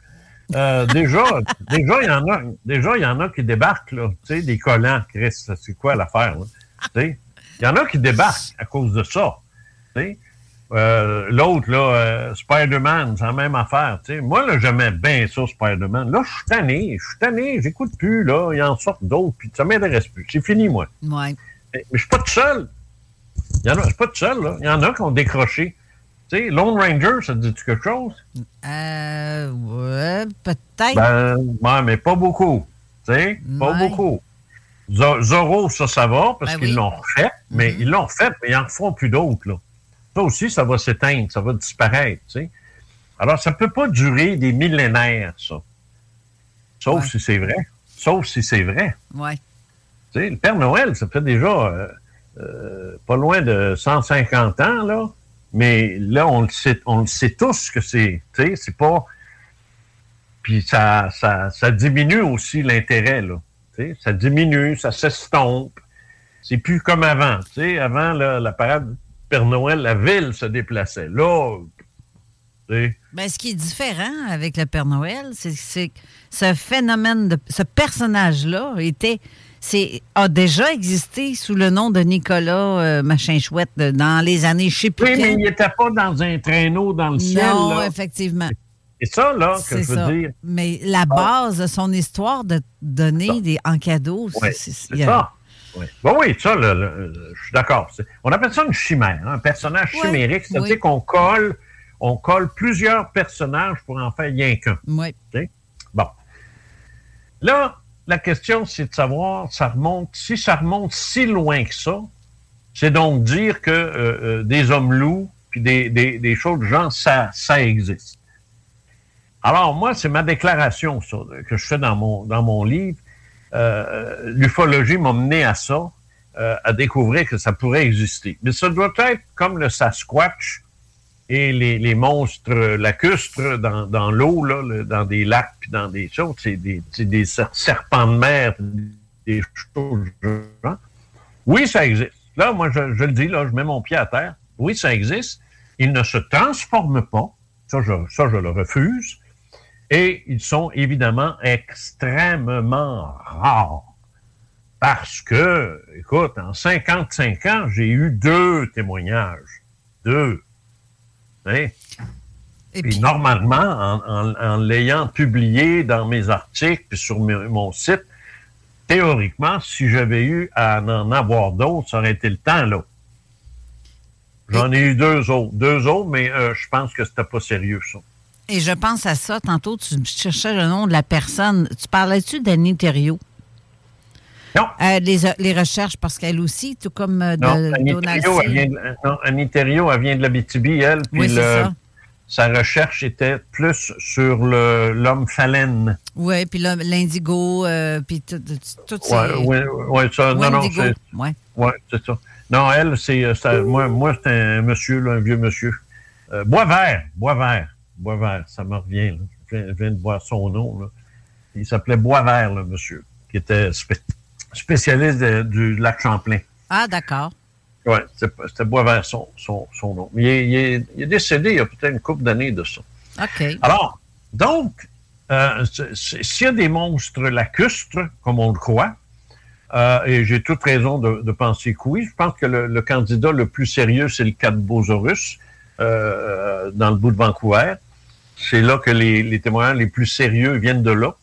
euh, déjà, déjà, il y en a, déjà, il y en a qui débarquent, là, tu sais, des collants, Chris, c'est quoi l'affaire? Tu il y en a qui débarquent à cause de ça. Euh, L'autre, là, euh, Spider-Man, c'est la même affaire, tu sais. Moi, là, j'aimais bien ça, Spider-Man. Là, je suis tanné, je suis tanné, j'écoute plus, là, il en sort d'autres, puis ça m'intéresse plus. C'est fini, moi. Ouais. Mais je suis pas tout seul. Il y en a, je suis pas tout seul, là. Il y en a qui ont décroché. Tu sais, Lone Ranger, ça te dit quelque chose? Euh, ouais, peut-être. Ben, ouais, mais pas beaucoup. Tu sais, pas Ouais. beaucoup. Zo- Zorro, ça, ça va, parce Ben qu'ils oui. l'ont refait, mais ils l'ont refait, mais ils en refont plus d'autres, là. Ça aussi, ça va s'éteindre, ça va disparaître, tu sais. Alors, ça peut pas durer des millénaires, ça. Sauf Ouais. si c'est vrai. Sauf si c'est vrai. Ouais. Le Père Noël, ça fait déjà euh, euh, pas loin de 150 ans, là. Mais là, on le sait, tous que c'est, tu sais, c'est pas... Puis ça, diminue aussi l'intérêt, là. Ça diminue, ça s'estompe. C'est plus comme avant, tu. Avant, la parade Père Noël, la ville se déplaçait. Là, Ben, ce qui est différent avec le Père Noël, c'est que ce phénomène, ce personnage-là était, c'est a déjà existé sous le nom de Nicolas euh, Machin Chouette dans les années, je sais plus Oui, mais il n'était pas dans un traîneau dans le ciel. Non, là. effectivement. C'est ça, là, que je veux ça. dire. Mais la base de son histoire de donner des, en cadeau, c'est- a- ça. Oui. Bon, oui, ça, le- je suis d'accord. On appelle ça une chimère, hein, un personnage chimérique. C'est-à-dire qu'on colle, on colle plusieurs personnages pour en faire rien qu'un. Oui. Bon. Là, la question, c'est de savoir, ça remonte, si ça remonte si loin que ça, c'est donc dire que euh, euh, des hommes loups, puis des, choses genre, ça, existe. Alors, moi, c'est ma déclaration, que je fais dans mon, livre. Euh, L'ufologie m'a mené à ça, à découvrir que ça pourrait exister. Mais ça doit être comme le Sasquatch et les, les monstres lacustres dans, dans l'eau, là, dans des lacs puis dans des choses. C'est des, des ser- serpents de mer, des choses. Oui, ça existe. Là, moi, je, je le dis, là, je mets mon pied à terre. Oui, ça existe. Ils ne se transforment pas. Ça, je, ça, je le refuse. Et ils sont évidemment extrêmement rares. Parce que, écoute, en 55 ans, j'ai eu deux témoignages. Deux. Hein? puis, normalement, en, en- en l'ayant publié dans mes articles puis sur mon site, théoriquement, si j'avais eu à en avoir d'autres, ça aurait été le temps, là. J'en ai eu deux autres. Deux autres, mais euh, je pense que c'était pas sérieux, ça. Et je pense à ça. Tantôt, tu cherchais le nom de la personne. Tu parlais-tu d'Annie Thériault? Non. les, les recherches, parce qu'elle aussi, tout comme euh, de Non, Annie Donald Thériault, elle vient de, non, Annie Thériault, elle vient de l'Abitibi, elle. Puis Oui, c'est le- ça. sa recherche était plus sur l'homme phalène. Oui, puis l'indigo, euh, puis tout, tout, tout ces... Ouais, ouais, ouais, ça, non, non, c'est. ouais. Ouais, c'est ça. Non, elle, c'est. euh, ça- moi, moi c'est un monsieur, là, un vieux monsieur. Euh, Boisvert, Boisvert, Boisvert, ça me revient. là. Je, viens, je viens de voir son nom. Là. Il s'appelait Boisvert, le monsieur, qui était spécialiste de- du lac Champlain. Ah, d'accord. Oui, c'était Boisvert, son, son, son nom. Il est, il est- il est décédé il y a peut-être une couple d'années de ça. OK. Alors, donc, euh, s'il y a des monstres lacustres, comme on le croit, euh, et j'ai toute raison de, de penser que oui, je pense que le, le candidat le plus sérieux, c'est le Cadbosaurus, euh, dans le bout de Vancouver. C'est là que les, les témoignages les plus sérieux viennent de là.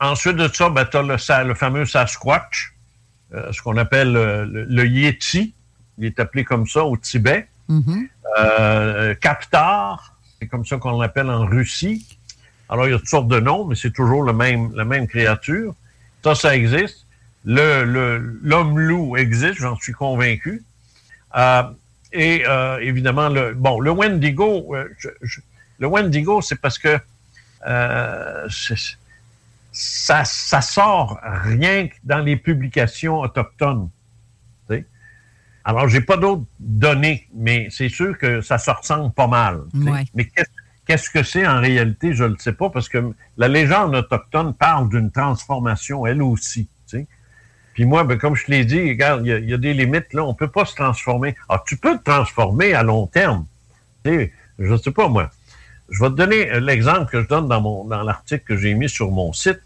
Ensuite de ça, ben, tu as le, fameux Sasquatch, euh, ce qu'on appelle euh, le, le Yeti. Il est appelé comme ça au Tibet. Mhm. Euh, Kaptar, c'est comme ça qu'on l'appelle en Russie. Alors, il y a toutes sortes de noms, mais c'est toujours le même, la même créature. Ça, ça existe. Le- l'homme loup existe, j'en suis convaincu. Euh, et évidemment, le, bon, le Wendigo, je- je- le Wendigo, c'est parce que ça, ça sort rien que dans les publications autochtones. tu sais. Alors, j'ai pas d'autres données, mais c'est sûr que ça se ressemble pas mal. Ouais. Mais qu'est-ce qu'est-ce que c'est en réalité, je ne le sais pas, parce que la légende autochtone parle d'une transformation, elle aussi. Puis moi, ben, comme je te l'ai dit, regarde, il y, a- il y a des limites, là, on peut pas se transformer. Alors, tu peux te transformer à long terme. Je ne sais pas, moi. Je vais te donner l'exemple que je donne dans, mon, dans l'article que j'ai mis sur mon site.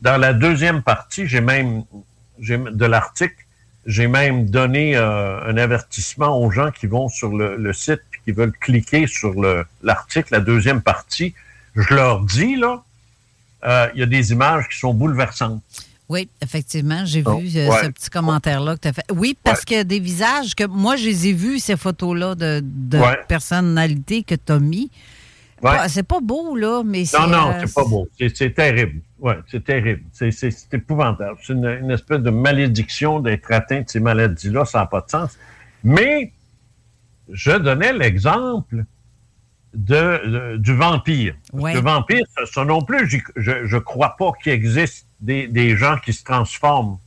Dans la deuxième partie, j'ai même, de l'article, j'ai même donné euh, un avertissement aux gens qui vont sur le, site et qui veulent cliquer sur le, l'article, la deuxième partie. Je leur dis, là, euh, il y a des images qui sont bouleversantes. Oui, effectivement, j'ai Oh, vu euh, ouais. ce petit commentaire-là que tu as fait. Oui, parce qu'il y a des visages que moi, je les ai vus, ces photos-là de, de Ouais. personnalités que tu as mis. Ouais. C'est pas beau, là, mais c'est. Non, non, euh, c'est pas beau. C'est, terrible. Ouais, c'est terrible. C'est, épouvantable. C'est une, une espèce de malédiction d'être atteint de ces maladies-là. Ça n'a pas de sens. Mais je donnais l'exemple de, de- du vampire. Ouais. Le vampire, ça, ça non plus, je ne crois pas qu'il existe des, des gens qui se transforment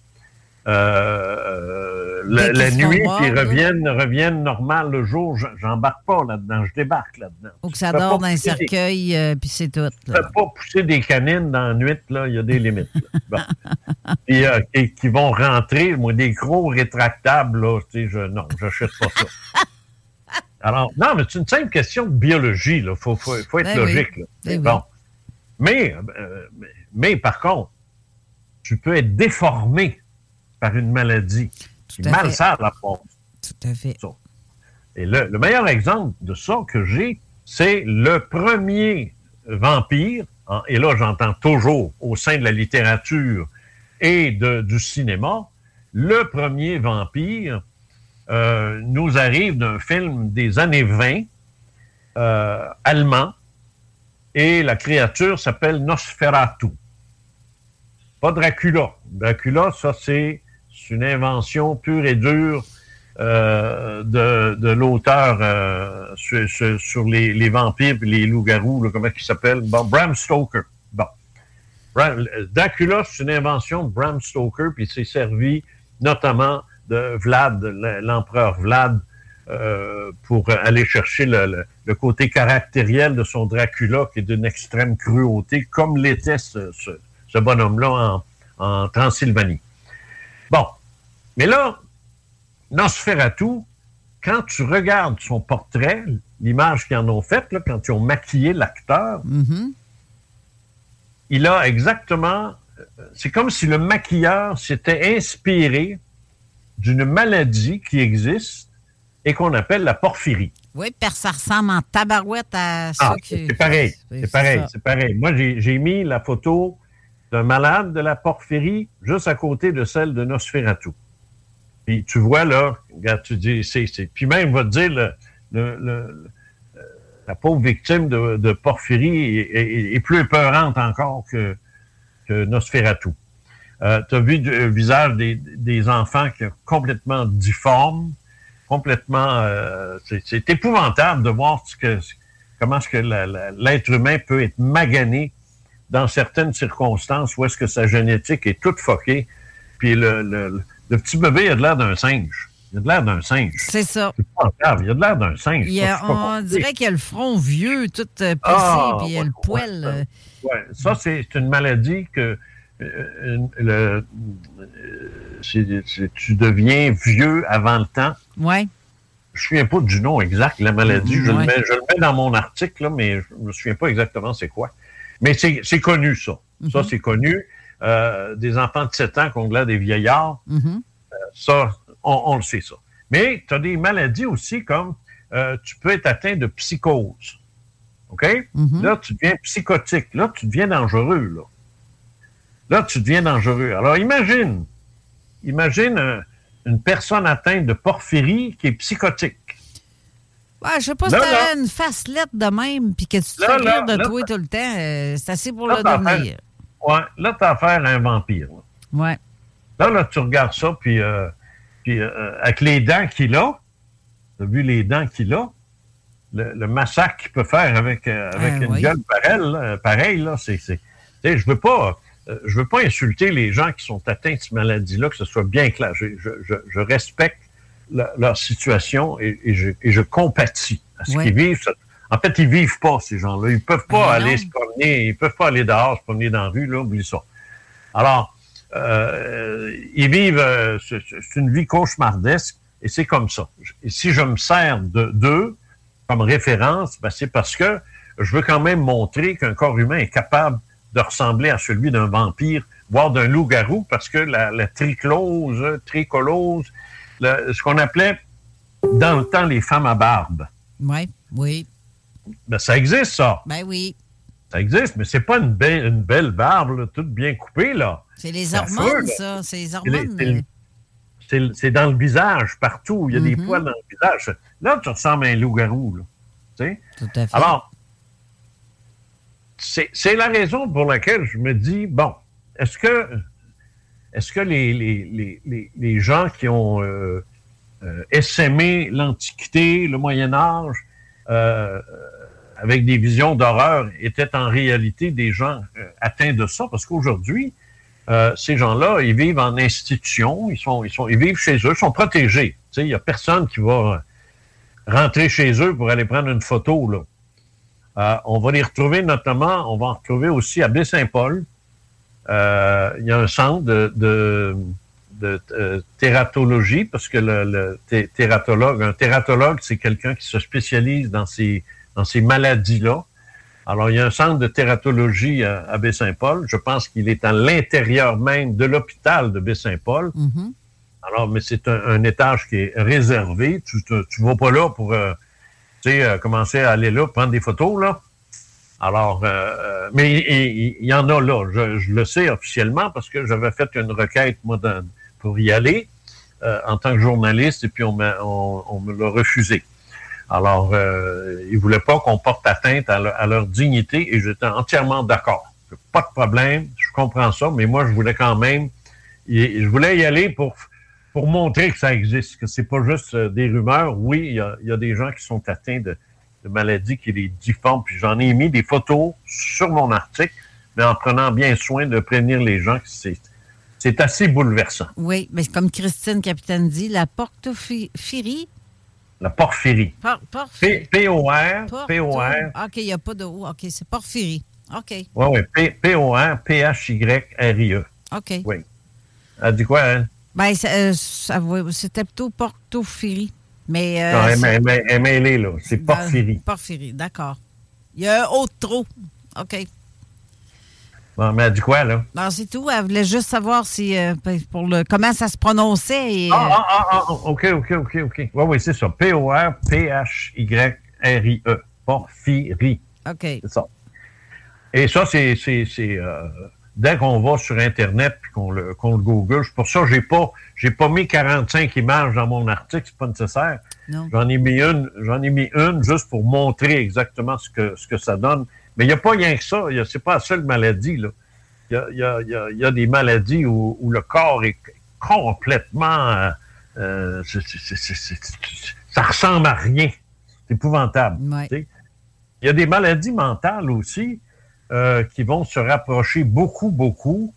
euh, la, Dès la nuit, là. reviennent, reviennent normal le jour. Je- J'embarque pas là-dedans. Je débarque là-dedans. Ou que Tu ça dort dans un cercueil, euh, puis c'est tout. là. ne pas pousser des canines dans la nuit, là, il y a des limites. là. Bon. Puis, euh, qui, qui vont rentrer, moi, des gros rétractables, là, tu sais, je, non, j'achète pas ça. Alors, non, mais c'est une simple question de biologie. Il faut, faut, faut, être Ben oui. logique. là. Ben bon. Euh, mais, mais par contre, tu peux être déformé par une maladie à mal fait. sert la peau. Tout à fait. Et le, le meilleur exemple de ça que j'ai, c'est le premier vampire, et là j'entends toujours au sein de la littérature et de- du cinéma, le premier vampire euh, nous arrive d'un film des années 20, euh, allemand, et la créature s'appelle Nosferatu. Dracula. Dracula, ça c'est une invention pure et dure euh, de, l'auteur euh, sur, les, vampires et les loups-garous, comment il s'appelle? Bram Stoker. Bon. Dracula, c'est une invention de Bram Stoker, puis c'est servi notamment de Vlad, l'empereur Vlad, euh, pour aller chercher le, côté caractériel de son Dracula, qui est d'une extrême cruauté, comme l'était ce- ce bonhomme-là en, en Transylvanie. Bon. Mais là, Nosferatu, quand tu regardes son portrait, l'image qu'ils en ont faite, là, quand ils ont maquillé l'acteur, Mhm. il a exactement. euh, C'est comme si le maquilleur s'était inspiré d'une maladie qui existe et qu'on appelle la porphyrie. Oui, parce que ça ressemble en tabarouette à ça Ah, c'est pareil. c'est pareil, c'est pareil. Moi, j'ai mis la photo d'un malade de la porphyrie juste à côté de celle de Nosferatu. Puis tu vois là, regarde, tu dis, c'est, Puis même, va te dire, la pauvre victime de, porphyrie est, plus épeurante encore que, que Nosferatu. Euh, tu as vu le visage des, enfants qui est complètement difforme, complètement... euh, c'est, épouvantable de voir ce que, comment est-ce que l'être humain peut être magané dans certaines circonstances où est-ce que sa génétique est toute foquée. Puis le, le- le petit bébé a de l'air d'un singe. Il a de l'air d'un singe. C'est ça. C'est pas grave, il a de l'air d'un singe. Il a- Ça, on dirait qu'il y a le front vieux, tout euh, poussé, Ah, puis il a le poil. euh, Ouais, ça, c'est une maladie que euh, le- euh, tu deviens vieux avant le temps. Ouais. Je me souviens pas du nom exact, la maladie. Je, Ouais. le, mets, je le mets dans mon article, là, mais je me souviens pas exactement c'est quoi. Mais c'est connu, ça. Ça, c'est connu. Euh, des enfants de 7 ans qui ont de l'air des vieillards, mhm. ça, on, on le sait, ça. Mais tu as des maladies aussi comme euh, tu peux être atteint de psychose. OK? Mhm. Là, tu deviens psychotique. Là, tu deviens dangereux. Là, là tu deviens dangereux. Alors, imagine, imagine un- une personne atteinte de porphyrie qui est psychotique. Ouais, je sais pas si t'avais une facelette de même, puis que tu te Là, fais là, rire de là, toi tout le temps. euh, c'est assez pour le t'as devenir. Ouais, là, tu as affaire à un vampire. là. Ouais. Là, là, tu regardes ça, puis, euh, puis euh, avec les dents qu'il a, tu as vu les dents qu'il a, le, le massacre qu'il peut faire avec, euh, avec Ah, une oui. gueule pareille, là, pareille, là, c'est... Je veux pas... Je veux pas insulter les gens qui sont atteints de cette maladie-là, que ce soit bien clair. Je, je- je- je respecte la- leur situation et, et je, et je compatis à ce Ouais. qu'ils vivent. En fait, ils vivent pas, ces gens-là. Ils peuvent pas aller non. se promener, ils peuvent pas aller dehors, se promener dans la rue, là, oublie ça. Alors, euh, ils vivent, euh, c'est c'est une vie cauchemardesque et c'est comme ça. Et si je me sers de d'eux comme référence, ben, c'est parce que je veux quand même montrer qu'un corps humain est capable de ressembler à celui d'un vampire, voire d'un loup-garou, parce que la, la triclose, tricolose, le- ce qu'on appelait dans le temps les femmes à barbe, Ouais, oui. ben, ça existe ça. Ben oui. Ça existe, mais c'est pas une belle, une belle barbe, là, toute bien coupée, là. C'est les hormones, ça. C'est les hormones. c'est dans le visage, partout. Il y a des Mhm. poils dans le visage. Là, tu ressembles à un loup-garou. là. Tu sais? Tout à fait. Alors, c'est la raison pour laquelle je me dis, bon, est-ce que, est-ce que les, les, les, les, gens qui ont euh, euh, essaimé l'Antiquité, le Moyen Âge, euh, avec des visions d'horreur, étaient en réalité des gens euh, atteints de ça? Parce qu'aujourd'hui, euh, ces gens-là, ils vivent en institution, ils, sont, ils, sont, ils vivent chez eux, ils sont protégés. Il n'y a personne qui va rentrer chez eux pour aller prendre une photo. Là. Euh, on va les retrouver notamment, on va en retrouver aussi à Baie-Saint-Paul. Euh, il y a un centre de, de, de euh, tératologie, parce que le, le tératologue, un tératologue, c'est quelqu'un qui se spécialise dans ces, dans ces maladies-là. Alors, il y a un centre de tératologie à, à Baie-Saint-Paul. Je pense qu'il est à l'intérieur même de l'hôpital de Baie-Saint-Paul. Mhm. Alors, mais c'est un, un étage qui est réservé. Tu ne vas pas là pour euh, euh, commencer à aller là, prendre des photos, là. Alors, euh, euh, mais il, y en a là. Je, je le sais officiellement parce que j'avais fait une requête, moi, pour y aller euh, en tant que journaliste et puis on, on, on me l'a refusé. Alors, euh, ils voulaient pas qu'on porte atteinte à, leur- dignité et j'étais entièrement d'accord. Pas de problème, je comprends ça, mais moi, je voulais quand même, je voulais y aller pour, pour montrer que ça existe, que c'est pas juste euh, des rumeurs. Oui, il y y a des gens qui sont atteints de, de maladies qui les difforment, puis j'en ai mis des photos sur mon article, mais en prenant bien soin de prévenir les gens que c'est, c'est assez bouleversant. Oui, mais comme Christine Capitaine dit, la portophyrie. La porphyrie. Por- por- P- P-O-R, porto- P-O-R, OK, il n'y a pas de O. OK, c'est porphyrie. OK. Oui, oui. P- P-O-R, P-H-Y-R-I-E. OK. Oui. Elle dit quoi, elle? Ben, euh, c'était plutôt portophyrie. Mais. euh, non, elle, c'est- elle- elle- elle est mêlée, là. C'est porphyrie. Porphyrie, d'accord. Il y a un autre trop. OK. Bon, mais elle dit quoi, là? Non, c'est tout. Elle voulait juste savoir si, euh, pour le, comment ça se prononçait. Et, Ah, euh, ah, ah, ah, OK, OK, OK, OK. Oui, oui, c'est ça. P-O-R, P-H-Y-R-I-E. Porphyrie. OK. C'est ça. Et ça, c'est. c'est- c'est, euh, dès qu'on va sur Internet puis qu'on le, qu'on le Google, c'est pour ça que j'ai pas, j'ai pas mis 45 images dans mon article, c'est pas nécessaire. Non. J'en ai mis une, j'en ai mis une juste pour montrer exactement ce que, ce que ça donne. Mais il n'y a pas rien que ça. Y a- C'est pas la seule maladie, là. Il y a, y a- y a- il y a des maladies où, où le corps est complètement. euh, euh, c'est- c'est- c'est- c'est- c'est- ça ressemble à rien. C'est épouvantable. Ouais. Il y a des maladies mentales aussi euh, qui vont se rapprocher beaucoup, beaucoup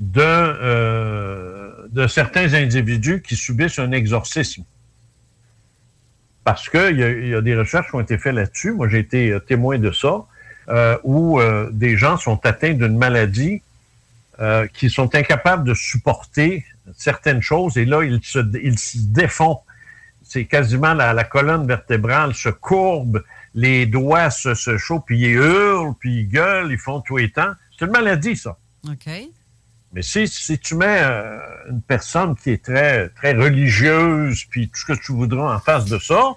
de, euh, de certains individus qui subissent un exorcisme. Parce qu'il y, y a des recherches qui ont été faites là-dessus. Moi, j'ai été euh, témoin de ça, où des gens sont atteints d'une maladie qui sont incapables de supporter certaines choses et là, ils se, ils se défont. C'est quasiment la colonne vertébrale se courbe, les doigts se, se chauffent, puis ils hurlent, puis ils gueulent, ils font tout et temps. C'est une maladie, ça. OK. Mais si, si tu mets euh, une personne qui est très, très religieuse, puis tout ce que tu voudras en face de ça,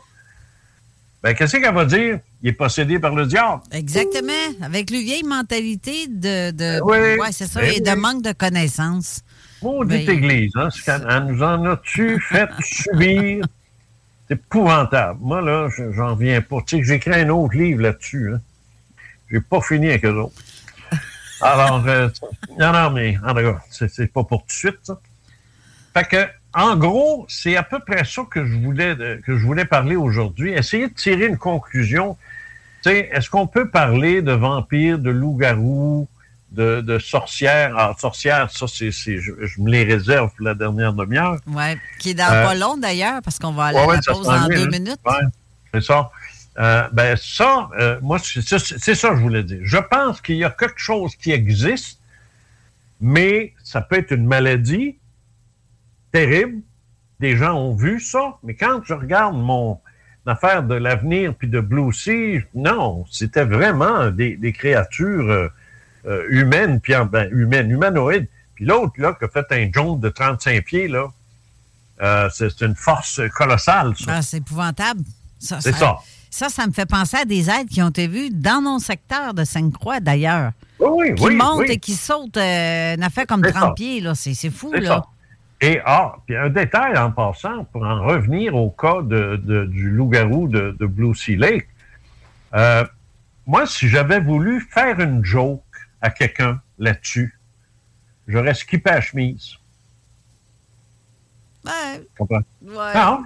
ben qu'est-ce qu'elle va dire? Il est possédé par le diable. Exactement. Avec le vieille mentalité de. de Oui. ouais, c'est ça. Ben et de manque de connaissances. Maudite Ben- Église, hein? Elle nous en a-tu fait subir? C'est épouvantable. Moi, là, je- j'en viens pas. Tu sais, j'ai écrit un autre livre là-dessus. Hein? J'ai pas fini avec eux autres. Alors, euh, non, non, mais en tout cas, c'est pas pour tout de suite, ça. Fait que, en gros, c'est à peu près ça que je voulais, de- que je voulais parler aujourd'hui. Essayer de tirer une conclusion. Tu sais, est-ce qu'on peut parler de vampires, de loups-garous, de, de sorcières? Ah, sorcières, ça, c'est, je, je me les réserve pour la dernière demi-heure. Ouais. Qui est dans Euh, pas long d'ailleurs, parce qu'on va aller Ouais, à la pause en vient, deux hein. minutes. Ouais, c'est ça. Euh, ben ça, euh, moi, c'est ça que je voulais dire. Je pense qu'il y a quelque chose qui existe, mais ça peut être une maladie terrible. Des gens ont vu ça, mais quand je regarde mon affaire de l'avenir puis de Blue Sea, non, c'était vraiment des, des créatures euh, humaines, puis en- ben, humaines, humanoïdes. Puis l'autre, là, qui a fait un jump de 35 pieds, là, euh, c'est une force colossale, ça. Ah, c'est épouvantable. Ça, C'est ça. Ça, ça me fait penser à des êtres qui ont été vus dans mon secteur de Sainte-Croix, d'ailleurs. Oui, qui oui, montent oui. et qui sautent euh, une affaire comme C'est 30 ça. pieds, là. C'est c'est fou, C'est là. ça. Et ah, puis un détail en passant, pour en revenir au cas de, de- du loup-garou de, de Blue Sea Lake. Euh, moi, si j'avais voulu faire une joke à quelqu'un là-dessus, j'aurais skippé la chemise. Ouais. Tu comprends? Ouais. Non,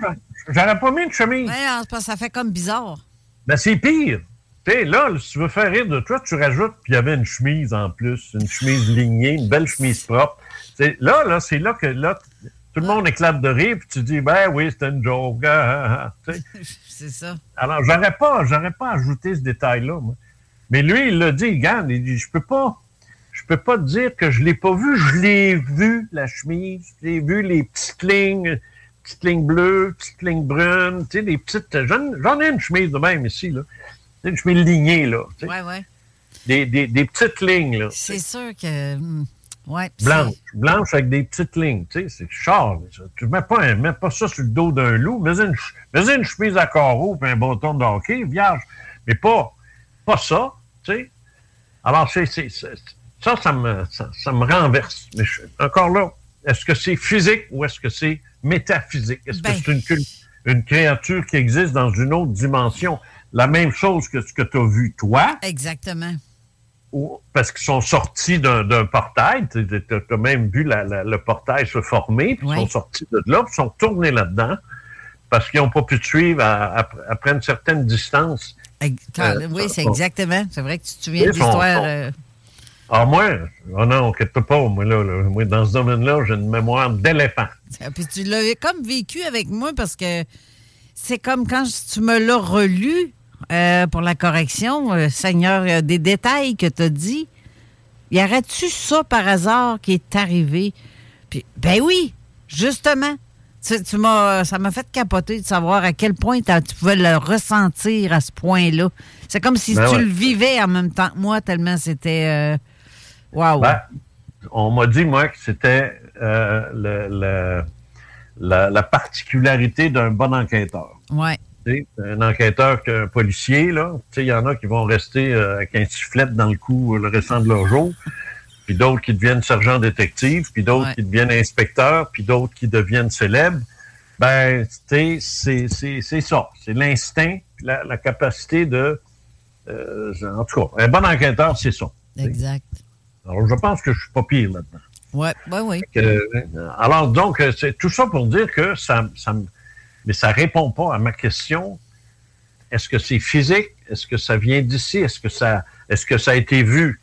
j'aurais pas mis une chemise. Ouais, non, c'est parce que ça fait comme bizarre. Ben, c'est pire. Tu sais, là, si tu veux faire rire de toi, tu rajoutes, puis il y avait une chemise en plus, une chemise lignée, une belle chemise propre. Tu sais, là, là, c'est là que là, tout le monde éclate de rire, puis tu dis, ben oui, c'était une joke. ah, ah, ah. C'est ça. Alors, j'aurais pas, j'aurais pas ajouté ce détail-là, moi. Mais lui, il l'a dit, regarde, il dit, je peux pas, je peux pas te dire que je l'ai pas vu. Je l'ai vu, la chemise. Je l'ai vu, les petites lignes, petites lignes bleues, petites lignes brunes. Tu sais, des petites... J'en j'en ai une chemise de même ici, là. Une chemise lignée, là. tu sais. Ouais, ouais. Des, des, des petites lignes, là. C'est sûr que. hmm, Ouais. Blanche. Blanche avec des petites lignes. Tu sais, c'est char. ça. Tu mets pas, un- mets pas ça sur le dos d'un loup. Mets une, mets une chemise à carreaux puis un bâton de hockey, vierge. Mais pas, pas ça, tu sais. Alors, c'est, c'est- c'est- ça, ça me, ça, ça me renverse. Mais je- encore là, est-ce que c'est physique ou est-ce que c'est métaphysique? Est-ce Ben. que c'est une, créature qui existe dans une autre dimension? La même chose que ce que tu as vu toi, Exactement. ou- parce qu'ils sont sortis d'un d'un portail. Tu as même vu la- la- le portail se former, puis ils sont sortis de là, puis ils sont tournés là-dedans parce qu'ils n'ont pas pu te suivre à- à- après une certaine distance. Colin, oui, c'est bon. exactement. C'est vrai que tu te souviens de l'histoire. euh, Ah, moi, oh non, inquiète pas, moi, là, là, moi, dans ce domaine-là, j'ai une mémoire d'éléphant. Puis tu l'avais comme vécu avec moi parce que c'est comme quand tu me l'as relu euh, pour la correction, euh, Seigneur, euh, des détails que tu as dit. Y aurait-tu ça par hasard qui est arrivé? Puis, ben oui, justement. Tu, tu m'as, ça m'a fait capoter de savoir à quel point tu pouvais le ressentir à ce point-là. C'est comme si Ben tu ouais. le vivais en même temps que moi, tellement c'était. euh, Waouh! Ben, on m'a dit, moi, que c'était euh, le- le- la, la particularité d'un bon enquêteur. sais, un enquêteur qu'un policier, là, il y en a qui vont rester euh, avec un sifflet dans le cou euh, le restant de leur jour, puis d'autres qui deviennent sergents détectives, puis d'autres Ouais. qui deviennent inspecteurs, puis d'autres qui deviennent célèbres. Ben, tu sais, c'est- ça. C'est l'instinct, la, la capacité de... euh, en tout cas, un bon enquêteur, c'est ça. Exact. Alors, je pense que je suis pas pire là-dedans. Oui. Que- euh, alors, donc, euh, c'est tout ça pour dire que ça, ça mais ça répond pas à ma question. Est-ce que c'est physique? Est-ce que ça vient d'ici? Est-ce que ça, est-ce que ça a été vu?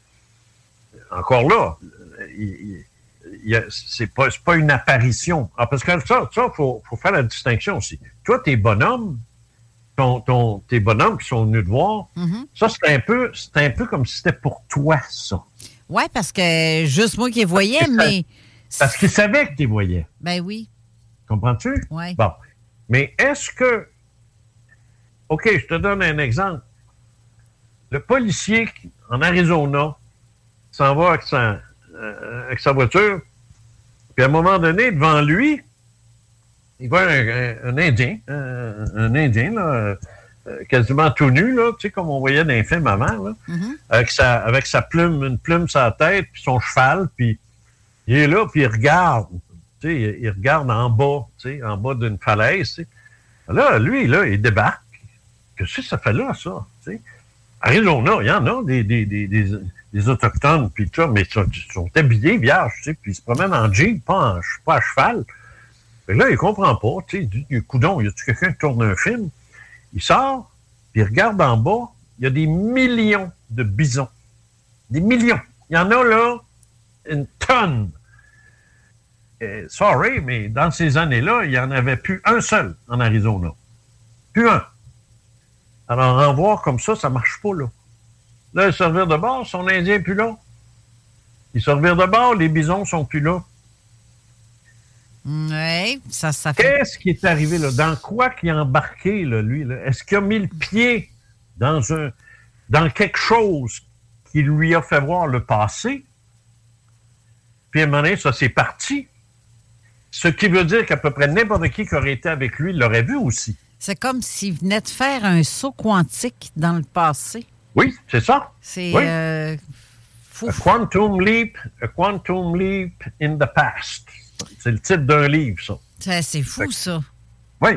Encore là, il- il- il c'est pas, pas une apparition. Ah, parce que ça, ça, faut, faut faire la distinction aussi. Toi, tes bonhommes, ton, ton, tes bonhommes qui sont venus te voir, Mhm. ça, c'est un peu, un peu comme si c'était pour toi, ça. Oui, parce que juste moi qui les voyais, Parce que ça- mais. Parce qu'ils savaient que tu les voyais. Ben oui. Comprends-tu? Oui. Bon. Mais est-ce que. OK, je te donne un exemple. Le policier en Arizona s'en va avec sa, euh, avec sa voiture, puis à un moment donné, devant lui, il voit un, un- un Indien, un, un Indien, là, euh, quasiment tout nu, là, tu sais, comme on voyait dans les films avant, là, avec, sa, avec sa plume, une plume sur la tête, puis son cheval, puis il est là, puis il regarde. Tu sais, il, il regarde en bas, tu sais, en bas d'une falaise. tu sais. Là, lui, là, il débarque. Qu'est-ce que ça fait là, ça? tu sais? Arizona, il y en a des, des, des, des, des Autochtones, puis tout mais ils sont, habillés vierges, tu sais, puis ils se promènent en jeep, pas, à cheval. Que là, il comprend pas, tu sais, il dit, coudon, y a-tu quelqu'un qui tourne un film? Il sort, puis il regarde en bas, il y a des millions de bisons. Des millions. Il y en a là, une tonne. Sorry, mais dans ces années-là, il n'y en avait plus un seul en Arizona. Plus un. Alors, en voir comme ça, ça marche pas, là. Là, ils se revirent de bord, son Indien n'est plus là. Ils se revirent de bord, les bisons sont plus là. Oui, ça, ça fait. Qu'est-ce qui est arrivé là? Dans quoi qu'il a embarqué, là, lui? là? Est-ce qu'il a mis le pied dans un dans quelque chose qui lui a fait voir le passé? Puis à un moment donné, ça c'est parti. Ce qui veut dire qu'à peu près n'importe qui qui aurait été avec lui l'aurait vu aussi. C'est comme s'il venait de faire un saut quantique dans le passé. Oui, c'est ça. C'est Oui. euh, A quantum leap, a quantum leap in the past. C'est le titre d'un livre, ça. c'est- c'est fou, ça. Oui,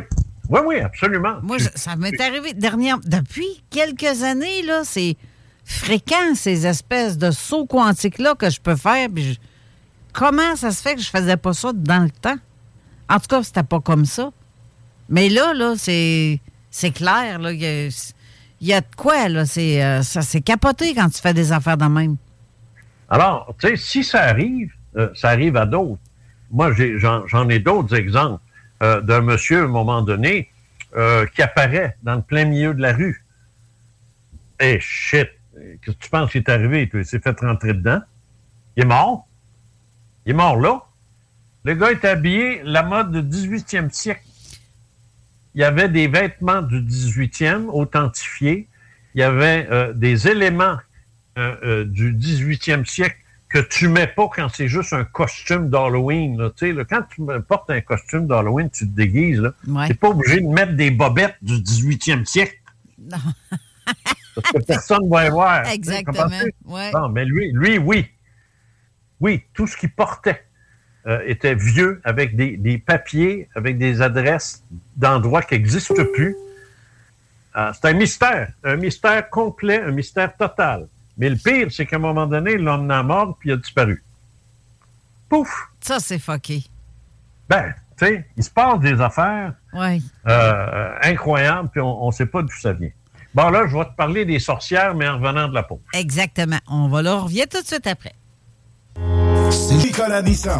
oui, oui, absolument. Moi, je- ça m'est arrivé dernière, depuis quelques années, là, c'est fréquent, ces espèces de sauts quantiques-là que je peux faire. puis je- Comment ça se fait que je faisais pas ça dans le temps? En tout cas, c'était pas comme ça. Mais là, là, c'est c'est clair, là. Il y, a- il y a de quoi, là. Euh, ça, c'est capoté quand tu fais des affaires de même. Alors, tu sais, si ça arrive, euh, ça arrive à d'autres. Moi, j'en j'en ai d'autres exemples euh, d'un monsieur, à un moment donné, qui apparaît dans le plein milieu de la rue. Eh, shit! Qu'est-ce que tu penses qui est arrivé? Il s'est fait rentrer dedans. Il est mort. Il est mort là. Le gars est habillé la mode du 18e siècle. Il y avait des vêtements du 18e authentifiés. Il y avait euh, des éléments euh, euh, du 18e siècle que tu mets pas quand c'est juste un costume d'Halloween. là. Là, Quand tu portes un costume d'Halloween, tu te déguises. Tu n'es pas obligé de mettre des bobettes du 18e siècle. Non. Parce que personne ne va y voir. Exactement, ouais. Non, mais lui, lui, oui. Oui, tout ce qu'il portait euh, était vieux, avec des, des papiers, avec des adresses d'endroits qui n'existent plus. Euh, c'est un mystère, un mystère complet, un mystère total. Mais le pire, c'est qu'à un moment donné, l'homme n'a mort puis il a disparu. Pouf! Ça, c'est fucké. Ben, tu sais, il se passe des affaires Oui. euh, incroyables, puis on ne sait pas d'où ça vient. Bon, là, je vais te parler des sorcières, mais en revenant de la peau. Exactement. On va là, on revient tout de suite après. C'est Nicolas Nissan.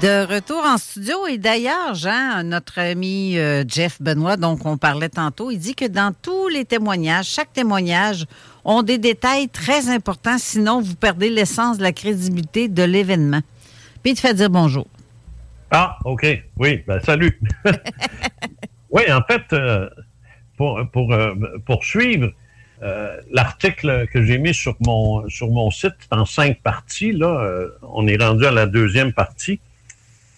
De retour en studio, et d'ailleurs, Jean, notre ami euh, Jeff Benoît, dont on parlait tantôt, il dit que dans tous les témoignages, chaque témoignage ont des détails très importants, sinon vous perdez l'essence de la crédibilité de l'événement. Puis il te fait dire bonjour. Ah, OK. Oui, ben, salut. oui, en fait, euh, pour, pour euh, poursuivre, euh, l'article que j'ai mis sur mon, sur mon site en cinq parties, là, on est rendu à la deuxième partie.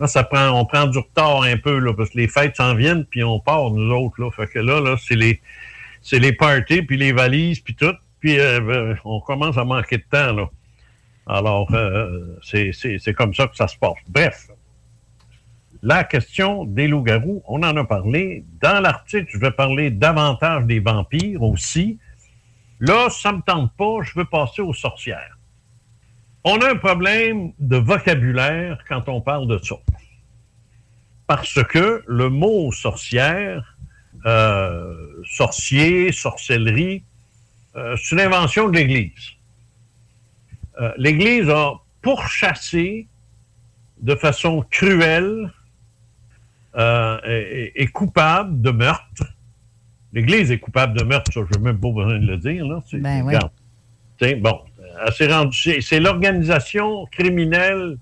Ça prend, on prend du retard un peu, là, parce que les fêtes s'en viennent, puis on part, nous autres. Là. Fait que là, là c'est les, les parties, puis les valises, puis tout. Puis euh, euh, on commence à manquer de temps, là. Alors, euh, c'est comme ça que ça se passe. Bref, la question des loups-garous, on en a parlé. Dans l'article, je vais parler davantage des vampires aussi. Là, ça ne me tente pas, je veux passer aux sorcières. On a un problème de vocabulaire quand on parle de ça. Parce que le mot sorcière, euh, sorcier, sorcellerie, euh, c'est une invention de l'Église. Euh, L'Église a pourchassé de façon cruelle euh, et, et coupable de meurtre. L'Église est coupable de meurtre, ça, je n'ai même pas besoin de le dire. Là. Ben oui. bon, rendue- c'est, l'organisation criminelle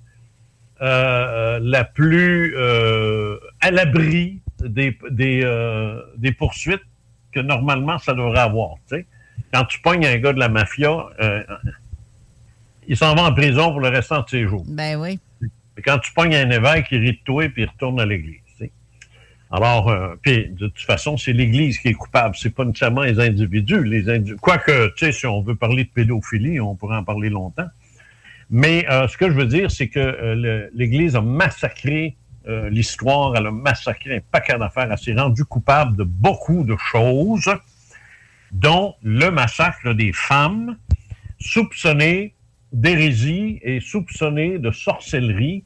euh, euh, la plus euh, à l'abri des, des, euh, des poursuites que normalement ça devrait avoir. t'sais. Quand tu pognes un gars de la mafia, euh, il s'en va en prison pour le restant de ses jours. Ben oui. Et quand tu pognes un évêque, il rit de toi puis il retourne à l'église. Alors, euh, puis de toute façon, c'est l'Église qui est coupable. C'est pas nécessairement les individus. Les individus. Quoique, tu sais, si on veut parler de pédophilie, on pourrait en parler longtemps. Mais euh, ce que je veux dire, c'est que euh, l'Église a massacré euh, l'histoire, elle a massacré un paquet d'affaires, elle s'est rendue coupable de beaucoup de choses, dont le massacre des femmes, soupçonnées d'hérésie et soupçonnées de sorcellerie.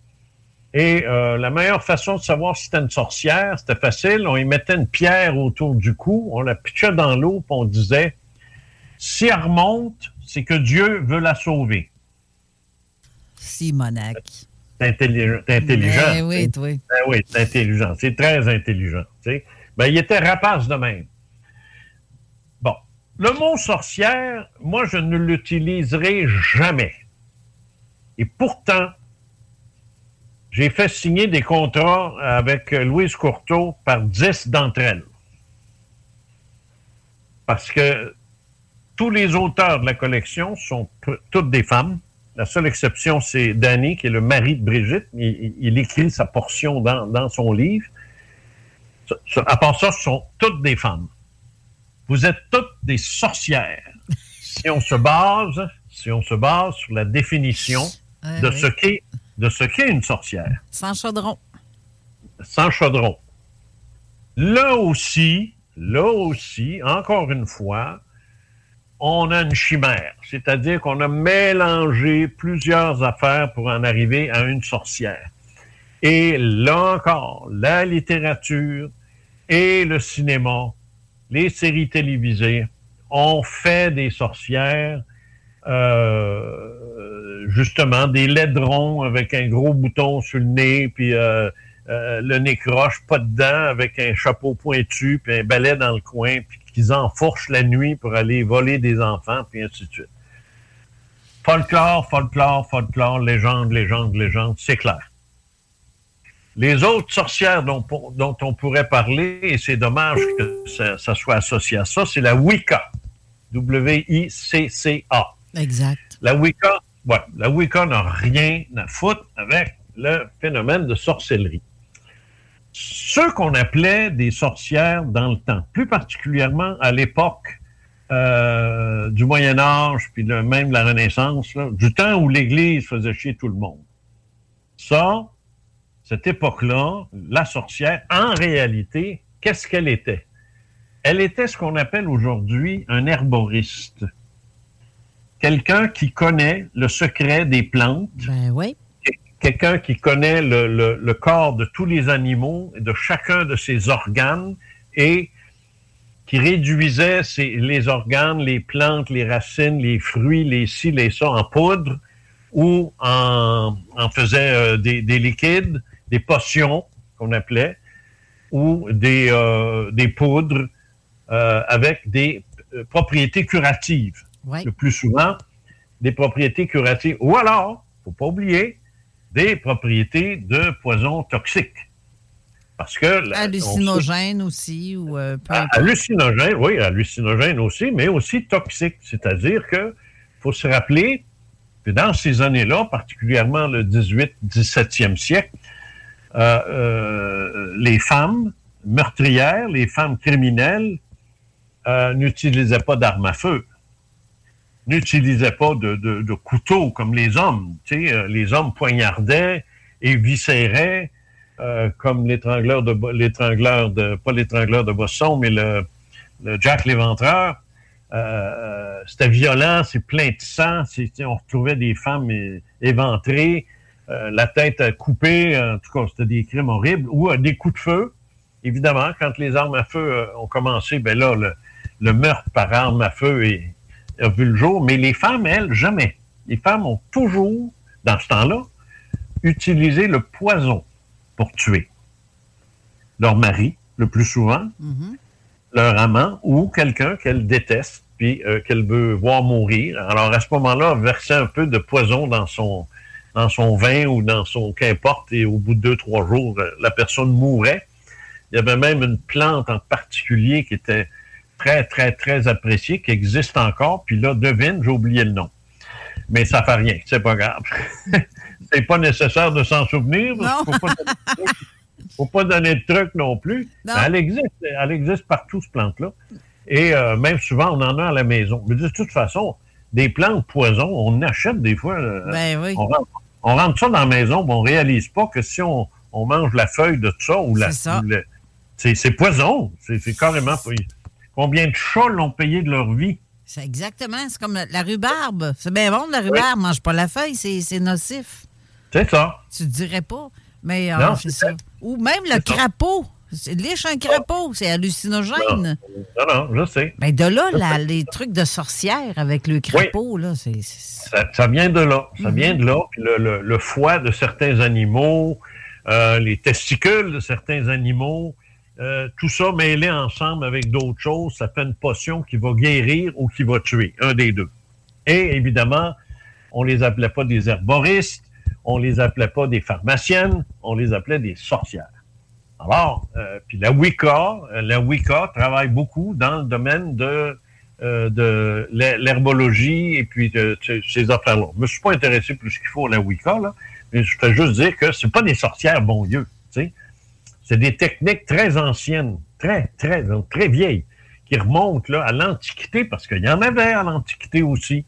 Et euh, la meilleure façon de savoir si c'était une sorcière, c'était facile. On y mettait une pierre autour du cou, on la pitchait dans l'eau, puis on disait si elle remonte, c'est que Dieu veut la sauver. Simonac. C'est intelligent. c'est intelligent, Ben oui, toi. Ben oui, c'est intelligent. C'est très intelligent. Ben, il était rapace de même. Bon. Le mot sorcière, moi, je ne l'utiliserai jamais. Et pourtant, j'ai fait signer des contrats avec Louise Courteau par dix d'entre elles. Parce que tous les auteurs de la collection sont toutes des femmes. La seule exception, c'est Danny, qui est le mari de Brigitte. Il, écrit sa portion dans, dans son livre. À part ça, ce sont toutes des femmes. vous êtes toutes des sorcières. si on se base, si on se base sur la définition Ouais, de oui. ce qu'est de ce qu'est une sorcière, Sans chaudron. sans chaudron. Là aussi, là aussi, encore une fois, on a une chimère, c'est-à-dire qu'on a mélangé plusieurs affaires pour en arriver à une sorcière. Et là encore, la littérature et le cinéma, les séries télévisées ont fait des sorcières, euh, justement, des laidrons avec un gros bouton sur le nez, puis euh, euh, le nez croche, pas dedans, avec un chapeau pointu, puis un balai dans le coin, puis qu'ils enfourchent la nuit pour aller voler des enfants, puis ainsi de suite. Folklore, folklore, folklore, légende, légende, légende, c'est clair. Les autres sorcières dont, on pourrait parler, et c'est dommage que ça, ça soit associé à ça, c'est la Wicca. W-I-C-C-A. Exact. La Wicca, n'a rien à foutre avec le phénomène de sorcellerie. Ceux qu'on appelait des sorcières dans le temps, plus particulièrement à l'époque euh, du Moyen Âge, puis le- même la Renaissance, du temps où l'Église faisait chier tout le monde. Ça, cette époque-là, la sorcière, en réalité, qu'est-ce qu'elle était? Elle était ce qu'on appelle aujourd'hui un herboriste quelqu'un qui connaît le secret des plantes. Ben oui. Quelqu'un qui connaît le, le- le corps de tous les animaux, et de chacun de ses organes, et qui réduisait les organes, les plantes, les racines, les fruits, les ci, les ça en poudre, ou en, en faisait euh, des, des liquides, des potions qu'on appelait, ou des, euh, des poudres euh, avec des propriétés curatives Ouais. le plus souvent des propriétés curatives ou alors, faut pas oublier, des propriétés de poison toxiques. Parce que sait- Hallucinogène aussi, ou euh, peu Ah, hallucinogène, oui, hallucinogène aussi, mais aussi toxique. C'est-à-dire que faut se rappeler que dans ces années-là, particulièrement le 18-17e siècle, euh, euh, les femmes meurtrières, les femmes criminelles n'utilisaient pas d'armes à feu, n'utilisaient pas de, de, de couteaux comme les hommes. Tu sais, euh, les hommes poignardaient et viscéraient euh, comme l'étrangleur de l'étrangleur de pas l'étrangleur de Boston, mais le, Jack l'Éventreur. Euh, c'était violent, c'est plein de sang. on retrouvait des femmes éventrées, euh, la tête euh, coupée. En tout cas, c'était des crimes horribles. Ou euh, des coups de feu. Évidemment, quand les armes à feu euh, ont commencé, ben là, le, le meurtre par arme à feu est, a vu le jour. Mais les femmes, elles, jamais. Les femmes ont toujours, dans ce temps-là, utilisé le poison pour tuer leur mari, le plus souvent, Mhm. leur amant ou quelqu'un qu'elle déteste puis euh, qu'elle veut voir mourir. Alors à ce moment-là, verser un peu de poison dans son dans son vin ou dans son qu'importe et au bout de deux trois jours, euh, la personne mourait. Il y avait même une plante en particulier qui était très très très appréciée, qui existe encore. Puis là, devine, j'ai oublié le nom. Mais ça fait rien, c'est pas grave. c'est pas nécessaire de s'en souvenir. parce Faut pas donner de trucs. faut pas donner de trucs non plus. Non. Elle existe, elle existe partout, cette plante-là. Et euh, même souvent, on en a à la maison. Mais de toute façon, des plantes poison, on achète des fois. euh, Ben oui. on, rentre, on rentre ça dans la maison, mais on réalise pas que si on, on mange la feuille de ça ou la. C'est poison. C'est carrément. Combien de chats l'ont payé de leur vie? C'est exactement. C'est comme la rhubarbe. C'est bien bon, la rhubarbe. Mange pas la feuille, c'est c'est nocif. C'est ça. Tu dirais pas. Mais euh, Non, c'est ça. Ou même le crapaud. C'est- Liche un crapaud, c'est hallucinogène. Non, non, je sais. Ben de là, la- les trucs de sorcière avec le crapaud, là, c'est. Ça, ça vient de là. Ça Mhm. vient de là. Puis le, le- le foie de certains animaux, euh, les testicules de certains animaux, euh, tout ça mêlé ensemble avec d'autres choses, ça fait une potion qui va guérir ou qui va tuer, un des deux. Et évidemment, on les appelait pas des herboristes, on les appelait pas des pharmaciennes, on les appelait des sorcières. Alors, euh, puis la Wicca, euh, la Wicca travaille beaucoup dans le domaine de, euh, de l'her- l'herbologie et puis de, ces affaires-là. Je me suis pas intéressé plus qu'il faut à la Wicca, là, mais je peux juste dire que c'est pas des sorcières bon Dieu, tu. C'est des techniques très anciennes, très, très, donc très vieilles, qui remontent là, à l'Antiquité, parce qu'il y en avait à l'Antiquité aussi.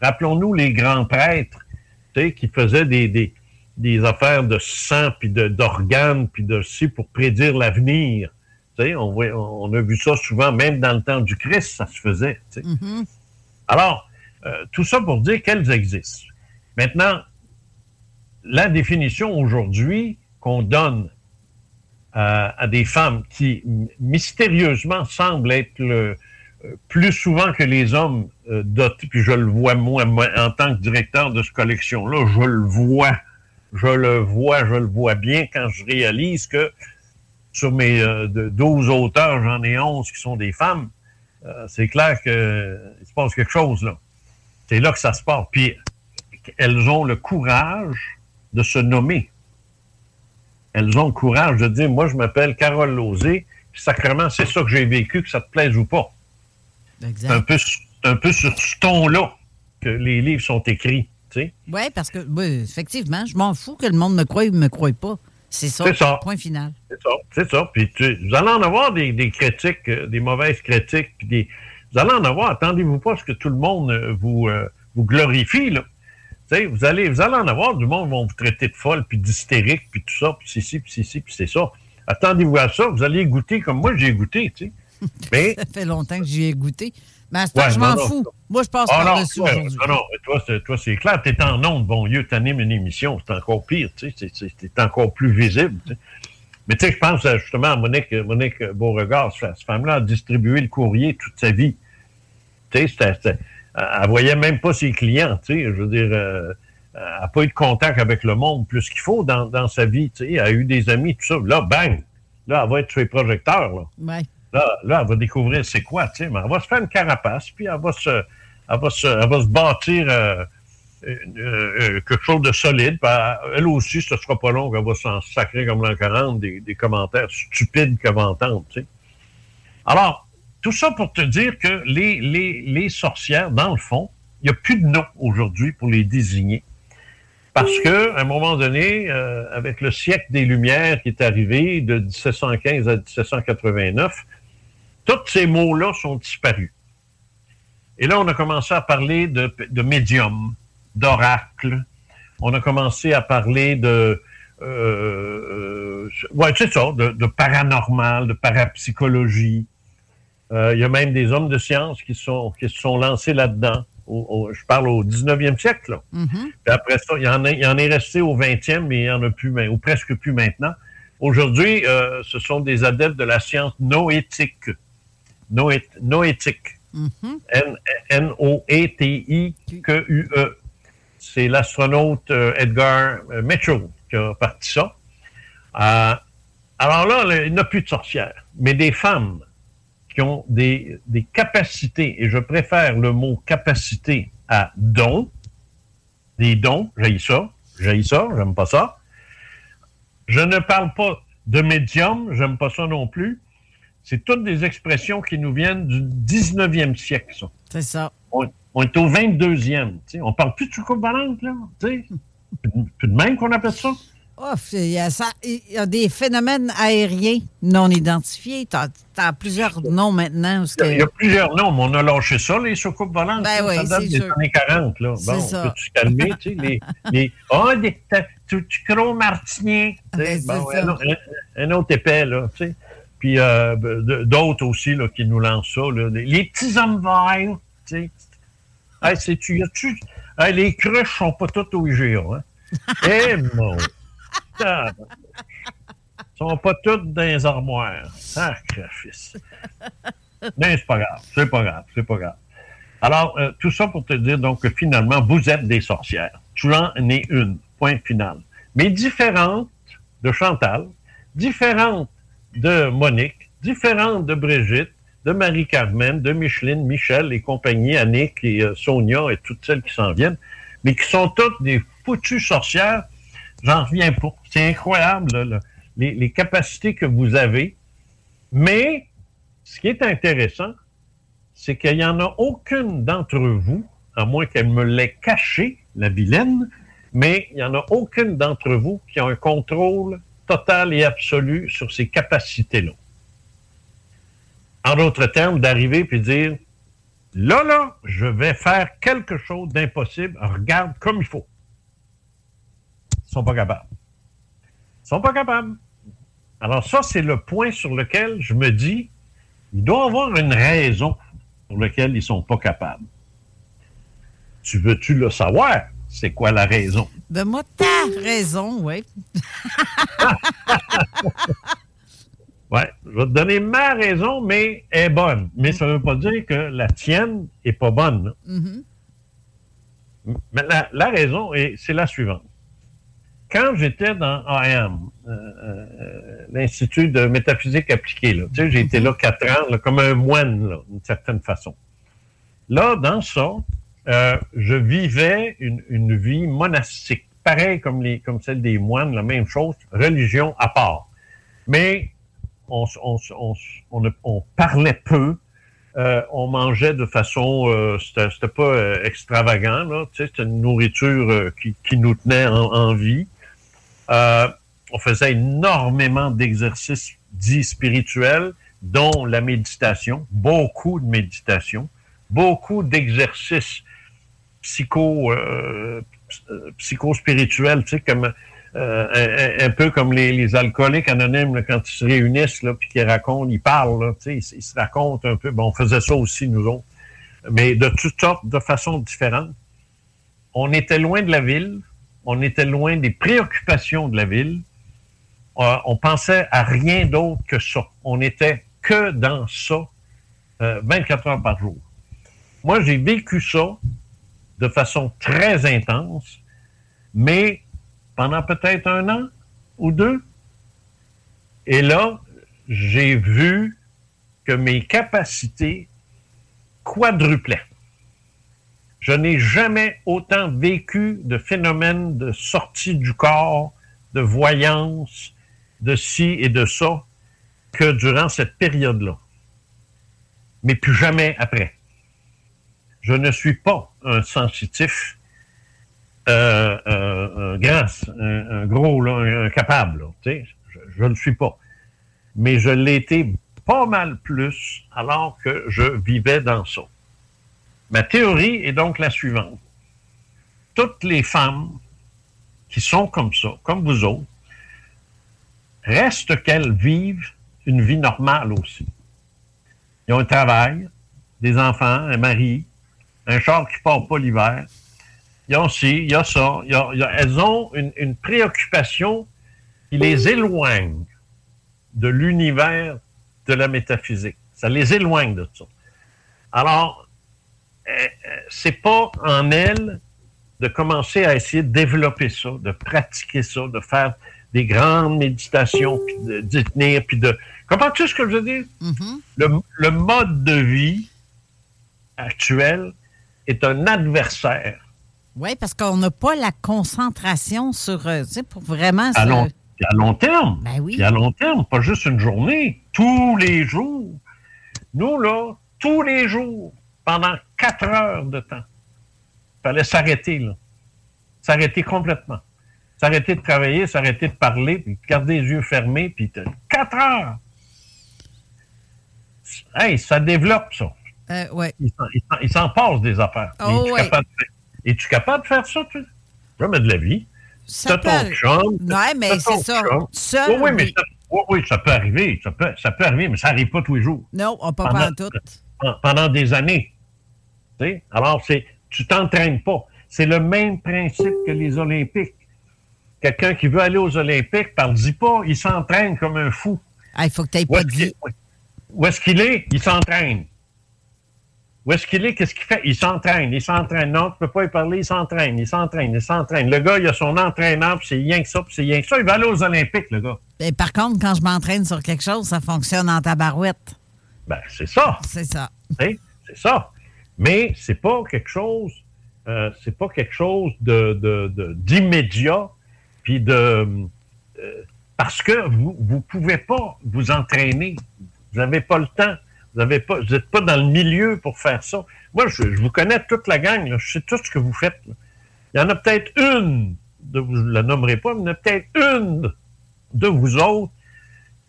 Rappelons-nous les grands prêtres qui faisaient des, des, des affaires de sang, puis d'organes, puis de ci pour prédire l'avenir. On, on a vu ça souvent, même dans le temps du Christ, ça se faisait. sais. Alors, euh, tout ça pour dire qu'elles existent. Maintenant, la définition aujourd'hui qu'on donne à, à des femmes qui mystérieusement semblent être le- euh, plus souvent que les hommes euh, dotés, puis je le vois moi, moi, en tant que directeur de cette collection-là, je le vois, je le vois, je le vois bien quand je réalise que sur mes euh, de 12 auteurs, j'en ai 11 qui sont des femmes. Euh, c'est clair qu'il se passe quelque chose là. C'est là que ça se passe. Puis elles ont le courage de se nommer. Elles ont le courage de dire, moi, je m'appelle Carole Lozé, puis sacrément, c'est ça que j'ai vécu, que ça te plaise ou pas. C'est un peu, c'est un peu sur ce ton-là que les livres sont écrits. Oui, parce que, oui, effectivement, je m'en fous que le monde me croie ou me croie pas. C'est ça. C'est ça. Point final. C'est ça, c'est ça. Puis tu- vous allez en avoir des, des critiques, euh, des mauvaises critiques, puis des, vous allez en avoir. Attendez-vous pas à ce que tout le monde euh, vous, euh, vous glorifie, là. Tu sais, vous allez, vous allez en avoir du monde vont vous traiter de folle, puis d'hystérique, puis tout ça, puis c'est ci, puis c'est ci, puis c'est ça. Attendez-vous à ça, vous allez goûter comme moi j'ai goûté, tu sais. Mais Ça fait longtemps que j'y ai goûté. Mais à ce Ouais, je non, m'en non. fous. Moi, je passe Ah non, par-dessus aujourd'hui. non, non, toi, c'est, toi, c'est clair, t'es en onde, bon Dieu, t'animes une émission, c'est encore pire, tu sais, c'est, encore plus visible. tu sais. Mais tu sais, je pense euh, justement à Monique, Monique Beauregard, cette femme-là a distribué le courrier toute sa vie. Tu sais, c'était- elle voyait même pas ses clients, tu sais, je veux dire, euh, elle n'a pas eu de contact avec le monde plus qu'il faut dans, dans sa vie, tu sais, elle a eu des amis, tout ça. Là, bang! Là, elle va être sur les projecteurs, là. Ouais. Là, là, elle va découvrir c'est quoi, tu sais, mais elle va se faire une carapace, puis elle va se, elle va se, elle va se bâtir euh, euh, euh, quelque chose de solide. puis elle, elle aussi, ce sera pas long qu'elle va s'en sacrer comme l'an 40 des, des commentaires stupides qu'elle va entendre, tu sais. Alors, tout ça pour te dire que les, les, sorcières, dans le fond, il n'y a plus de nom aujourd'hui pour les désigner. Parce que, à un moment donné, euh, avec le siècle des Lumières qui est arrivé de 1715 à 1789, tous ces mots-là sont disparus. Et là, on a commencé à parler de, de médium, d'oracle. On a commencé à parler de, euh, euh, ça, de paranormal, de parapsychologie. Euh, Il y a même des hommes de science qui, sont, qui se sont lancés là-dedans. Au- au- je parle au 19e siècle. là. Mhm. Puis après ça, il y, en a- il y en est resté au 20e, mais il n'y en a plus, ou presque plus maintenant. Aujourd'hui, euh, ce sont des adeptes de la science noétique. Noé- noétique. Mhm. N- N-O-E-T-I-Q-U-E. C'est l'astronaute euh, Edgar Mitchell qui a parti ça. Euh, alors là, là, il n'y a plus de sorcières, mais des femmes qui ont des, des capacités, et je préfère le mot capacité à don, des dons, j'ai ça, j'ai ça, j'aime pas ça. Je ne parle pas de médium, j'aime pas ça non plus. C'est toutes des expressions qui nous viennent du 19e siècle, ça. C'est ça. On, on est au 22e. tu sais. On parle plus de soucoupe volante, là. tu sais. Plus plus de même qu'on appelle ça. Ouf, il y, a ça- il y a des phénomènes aériens non identifiés. Tu as, plusieurs noms maintenant. Il y, a, que- il y a plusieurs noms, mais on a lâché ça, les soucoupes volantes. Ben ça, oui, ça date c'est des sûr. années 40. Là. Bon, ça. peux-tu calmer? tu sais, les, les, ah, des, tu, tu crois martinien. tu sais, Ben, bon, ça. un, autre- un- un autre épais, là. tu sais. Puis euh, de- d'autres aussi là, qui nous lancent ça. là. Les, les petits hommes verts. tu sais. Hey, y a-tu- hey, les cruches sont pas toutes au IGA. Hein? Eh mon. Tabarnak. sont pas toutes dans les armoires. Sacrifice. Mais c'est pas grave, c'est pas grave, c'est pas grave. Alors, euh, tout ça pour te dire donc que finalement, vous êtes des sorcières. Tu en es une, point final. Mais différente de Chantal, différente de Monique, différente de Brigitte, de Marie-Carmen, de Micheline, Michel et compagnie, Annick et euh, Sonia et toutes celles qui s'en viennent, mais qui sont toutes des foutues sorcières. J'en reviens pas. C'est incroyable, là, là, les, les capacités que vous avez. Mais ce qui est intéressant, c'est qu'il n'y en a aucune d'entre vous, à moins qu'elle me l'ait caché, la vilaine, mais il n'y en a aucune d'entre vous qui a un contrôle total et absolu sur ces capacités-là. en d'autres termes, d'arriver puis dire là, là, je vais faire quelque chose d'impossible, regarde comme il faut. Sont pas capables. Ils sont pas capables. Alors, ça, c'est le point sur lequel je me dis il doit y avoir une raison pour laquelle ils sont pas capables. Tu veux-tu le savoir? C'est quoi la raison? Donne-moi ta raison, oui. Oui, je vais te donner ma raison, mais elle est bonne. Mais ça ne veut pas dire que la tienne n'est pas bonne. là. Mhm. Mais la, la raison, est- c'est la suivante. Quand j'étais dans AM, euh, euh, l'Institut de métaphysique appliquée, là, tu sais, j'ai été là quatre ans, là, comme un moine, là, d'une certaine façon. Là, dans ça, euh, je vivais une, une vie monastique, pareil comme, les, comme celle des moines, la même chose, religion à part. Mais on, on on parlait peu, euh, on mangeait de façon, euh, c'était c'était pas euh, extravagant, là, tu sais, c'était une nourriture qui, qui nous tenait en, en vie. Euh, on faisait énormément d'exercices dits spirituels, dont la méditation, beaucoup de méditation, beaucoup d'exercices psycho, euh, ps- psycho-spirituels, euh, un, peu comme les, alcooliques anonymes quand ils se réunissent là, puis qu'ils racontent, ils parlent, ils, se racontent un peu. On faisait ça aussi nous autres, mais de toutes sortes, de façons différentes. On était loin de la ville, on était loin des préoccupations de la ville. Euh, on pensait à rien d'autre que ça. On était que dans ça, euh, 24 heures par jour. Moi, j'ai vécu ça de façon très intense, mais pendant peut-être un an ou deux. Et là, j'ai vu que mes capacités quadruplaient. Je n'ai jamais autant vécu de phénomènes de sortie du corps, de voyance, de ci et de ça, que durant cette période-là. Mais plus jamais après. Je ne suis pas un sensitif euh, euh, un un, gros, un, capable. sais. je ne le suis pas. Mais je l'ai été pas mal plus alors que je vivais dans ça. Ma théorie est donc la suivante. Toutes les femmes qui sont comme ça, comme vous autres, reste qu'elles vivent une vie normale aussi. Ils ont un travail, des enfants, un mari, un char qui ne part pas l'hiver. Ils ont ci, il y a ça. elles ont une, une préoccupation qui les éloigne de l'univers de la métaphysique. Ça les éloigne de ça. Alors, c'est pas en elles de commencer à essayer de développer ça, de pratiquer ça, de faire des grandes méditations, puis de- d'y tenir, puis de... Comprends-tu ce que je veux dire? le, le mode de vie actuel est un adversaire Oui, parce qu'on n'a pas la concentration sur, euh, tu sais, pour vraiment... à se- long, à long terme. Ben oui. Puis à long terme, pas juste une journée, tous les jours. Nous, là, tous les jours, pendant quatre heures de temps, il fallait s'arrêter, là. S'arrêter complètement. S'arrêter de travailler, s'arrêter de parler, puis garder les yeux fermés, puis quatre heures. Hey, ça développe, ça. Euh, ouais. Il s'en- passe des affaires. Oh, es-tu ouais. capable de faire- Es-tu capable de faire ça, tu Jamais de la vie. Ça T'as ton peut- chum. Ouais, mais c'est ça. Seul, Oui, oui, mais ça, oui, oui, ça peut arriver. Ça peut, ça peut arriver, mais ça n'arrive pas tous les jours. Non, on peut Pendant- pas en tout. Pen- Pendant des années. Alors, c'est, tu t'entraînes pas. C'est le même principe que les Olympiques. Quelqu'un qui veut aller aux Olympiques, par dit pas, il s'entraîne comme un fou. Ah, il faut que tu aies Où pas est-ce de qu'il vie. où est-ce qu'il est? Il s'entraîne. Où est-ce qu'il est? Qu'est-ce qu'il fait? Il s'entraîne. Il s'entraîne. Non, tu peux pas y parler. Il s'entraîne. Il s'entraîne. Il s'entraîne. Le gars, il a son entraîneur, puis c'est rien que ça, puis c'est rien que ça. Il va aller aux Olympiques, le gars. Et par contre, quand je m'entraîne sur quelque chose, ça fonctionne en tabarouette. Ben, c'est ça. C'est ça. C'est ça. Mais c'est pas quelque chose, euh, c'est pas quelque chose d'immédiat, puis de euh, parce que vous vous pouvez pas vous entraîner. Vous n'avez pas le temps. Vous pas, vous n'êtes pas dans le milieu pour faire ça. Moi, je, vous connais toute la gang. Je sais tout ce que vous faites. Il y en a peut-être une, de je la nommerai pas, mais il y en a peut-être une de vous autres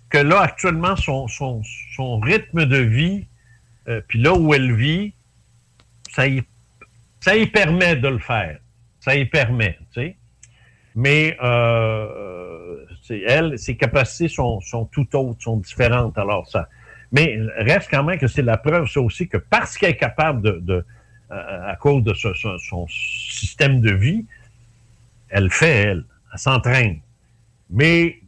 que là, actuellement, son, son, son rythme de vie, euh, puis là où elle vit, ça y, ça y permet de le faire. Ça y permet, tu sais. Mais euh, elle, ses capacités sont, sont tout autres, sont différentes. Alors ça. Mais reste quand même que c'est la preuve, ça aussi, que parce qu'elle est capable de, euh, à cause de son système de vie, elle fait, elle. Elle s'entraîne. Mais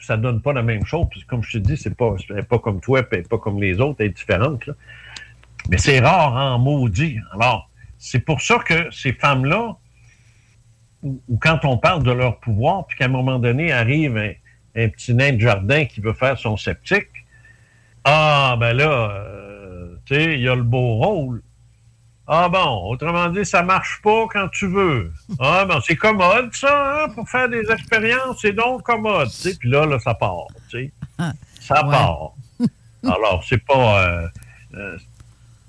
ça donne pas la même chose. Comme je te dis, c'est pas, elle est pas comme toi, elle est pas comme les autres, elle est différente. là. Mais c'est rare en maudit. Alors, c'est pour ça que ces femmes-là, ou, ou quand on parle de leur pouvoir, puis qu'à un moment donné arrive un, un petit nain de jardin qui veut faire son sceptique, ah ben là, euh, tu sais, il y a le beau rôle. Ah bon, autrement dit, ça marche pas quand tu veux. Ah ben c'est commode ça, hein, pour faire des expériences, c'est donc commode. tu sais. Puis là, là, ça part. tu sais. Ça Ouais. part. Alors, c'est pas. euh, euh,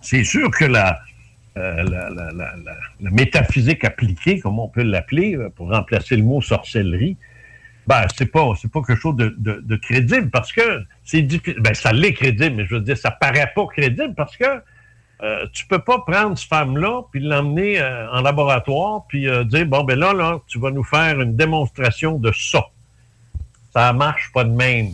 c'est sûr que la, euh, la, métaphysique appliquée, comme on peut l'appeler, euh, pour remplacer le mot sorcellerie, ben, c'est pas, quelque chose de, crédible parce que c'est difficile. Ben, ça l'est crédible, mais je veux dire, ça paraît pas crédible parce que euh, tu peux pas prendre cette femme-là puis l'emmener euh, en laboratoire puis dire, bon, ben là, là, tu vas nous faire une démonstration de ça. Ça marche pas de même.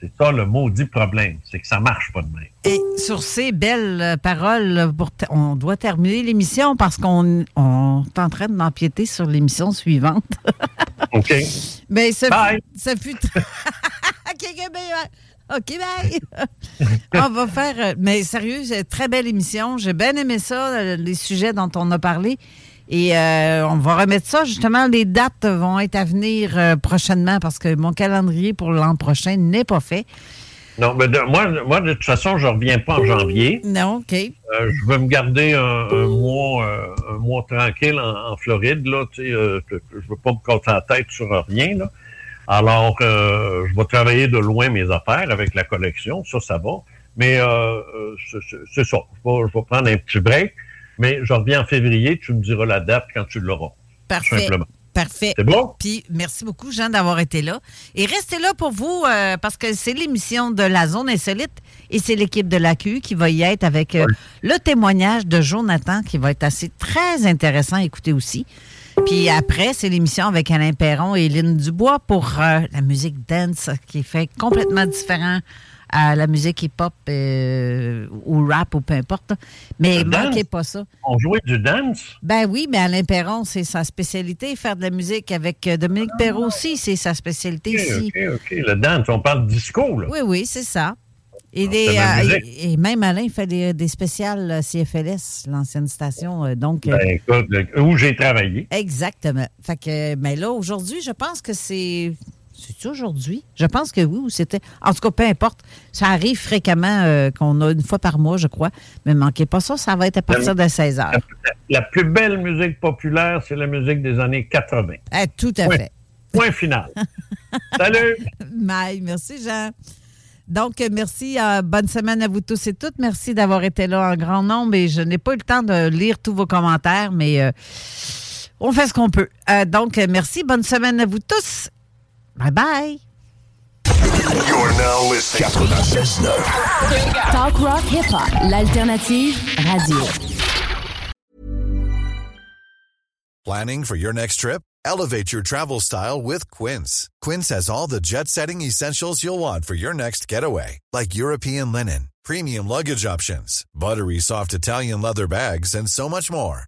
C'est ça le maudit problème, c'est que ça marche pas de même. Et sur ces belles euh, paroles, on doit terminer l'émission parce qu'on on est en train d'empiéter sur l'émission suivante. OK. Mais ça, Bye. fut- ça fut. tr- OK, bye. OK, bye. on va faire. euh, Mais sérieux, c'est une très belle émission. J'ai bien aimé ça, euh, les sujets dont on a parlé. Et euh, on va remettre ça. Justement, les dates vont être à venir euh, prochainement parce que mon calendrier pour l'an prochain n'est pas fait. Non, mais de- moi, moi, de toute façon, je reviens pas en janvier. Non, OK. Euh, je veux me garder un, un mois, euh, un mois tranquille en, en Floride. Là, tu sais, euh, je ne veux pas me casser la tête sur rien. Là. Alors, euh, je vais travailler de loin mes affaires avec la collection. Ça, ça va. Mais c'est ça. Je vais, je vais prendre un petit break. Mais je reviens en février. Tu me diras la date quand tu l'auras. Tout Parfait. simplement. Parfait. C'est bon? Puis merci beaucoup, Jean, d'avoir été là. Et restez là pour vous, euh, parce que c'est l'émission de la Zone Insolite et c'est l'équipe de l'AQ qui va y être avec euh, le témoignage de Jonathan qui va être assez très intéressant à écouter aussi. Puis après, c'est l'émission avec Alain Perron et Lynn Dubois pour euh, la musique dance qui fait complètement différent à la musique hip-hop euh, ou rap ou peu importe. Mais Le dance? manquez pas ça. On jouait du dance? Ben oui, mais Alain Perron, c'est sa spécialité, faire de la musique avec euh, Dominique Perrault aussi, c'est sa spécialité ici. OK, OK. Le dance, on parle disco, là. Oui, oui, c'est ça. Et, Ah, des, euh, musique. et, et même Alain fait des, des spéciales euh, CFLS, l'ancienne station. euh, donc, euh, Ben, écoute, où j'ai travaillé. exactement. Fait que, mais là, aujourd'hui, je pense que c'est. C'est aujourd'hui? Je pense que oui, ou c'était. En tout cas, peu importe. Ça arrive fréquemment euh, qu'on a une fois par mois, je crois. Mais manquez pas ça, ça va être à partir de 16 heures. La plus belle musique populaire, c'est la musique des années 80. Ah, tout à Point. fait. Point final. Salut! Bye. Merci, Jean. Donc, merci. euh, bonne semaine à vous tous et toutes. Merci d'avoir été là en grand nombre. Et je n'ai pas eu le temps de lire tous vos commentaires, mais euh, on fait ce qu'on peut. Euh, donc, merci. Bonne semaine à vous tous. Bye bye. You're now listening. 96.9. Talk rock hip hop, l'alternative radio. Planning for your next trip? Elevate your travel style with Quince. Quince has all the jet setting essentials you'll want for your next getaway, like European linen, premium luggage options, buttery soft Italian leather bags, and so much more.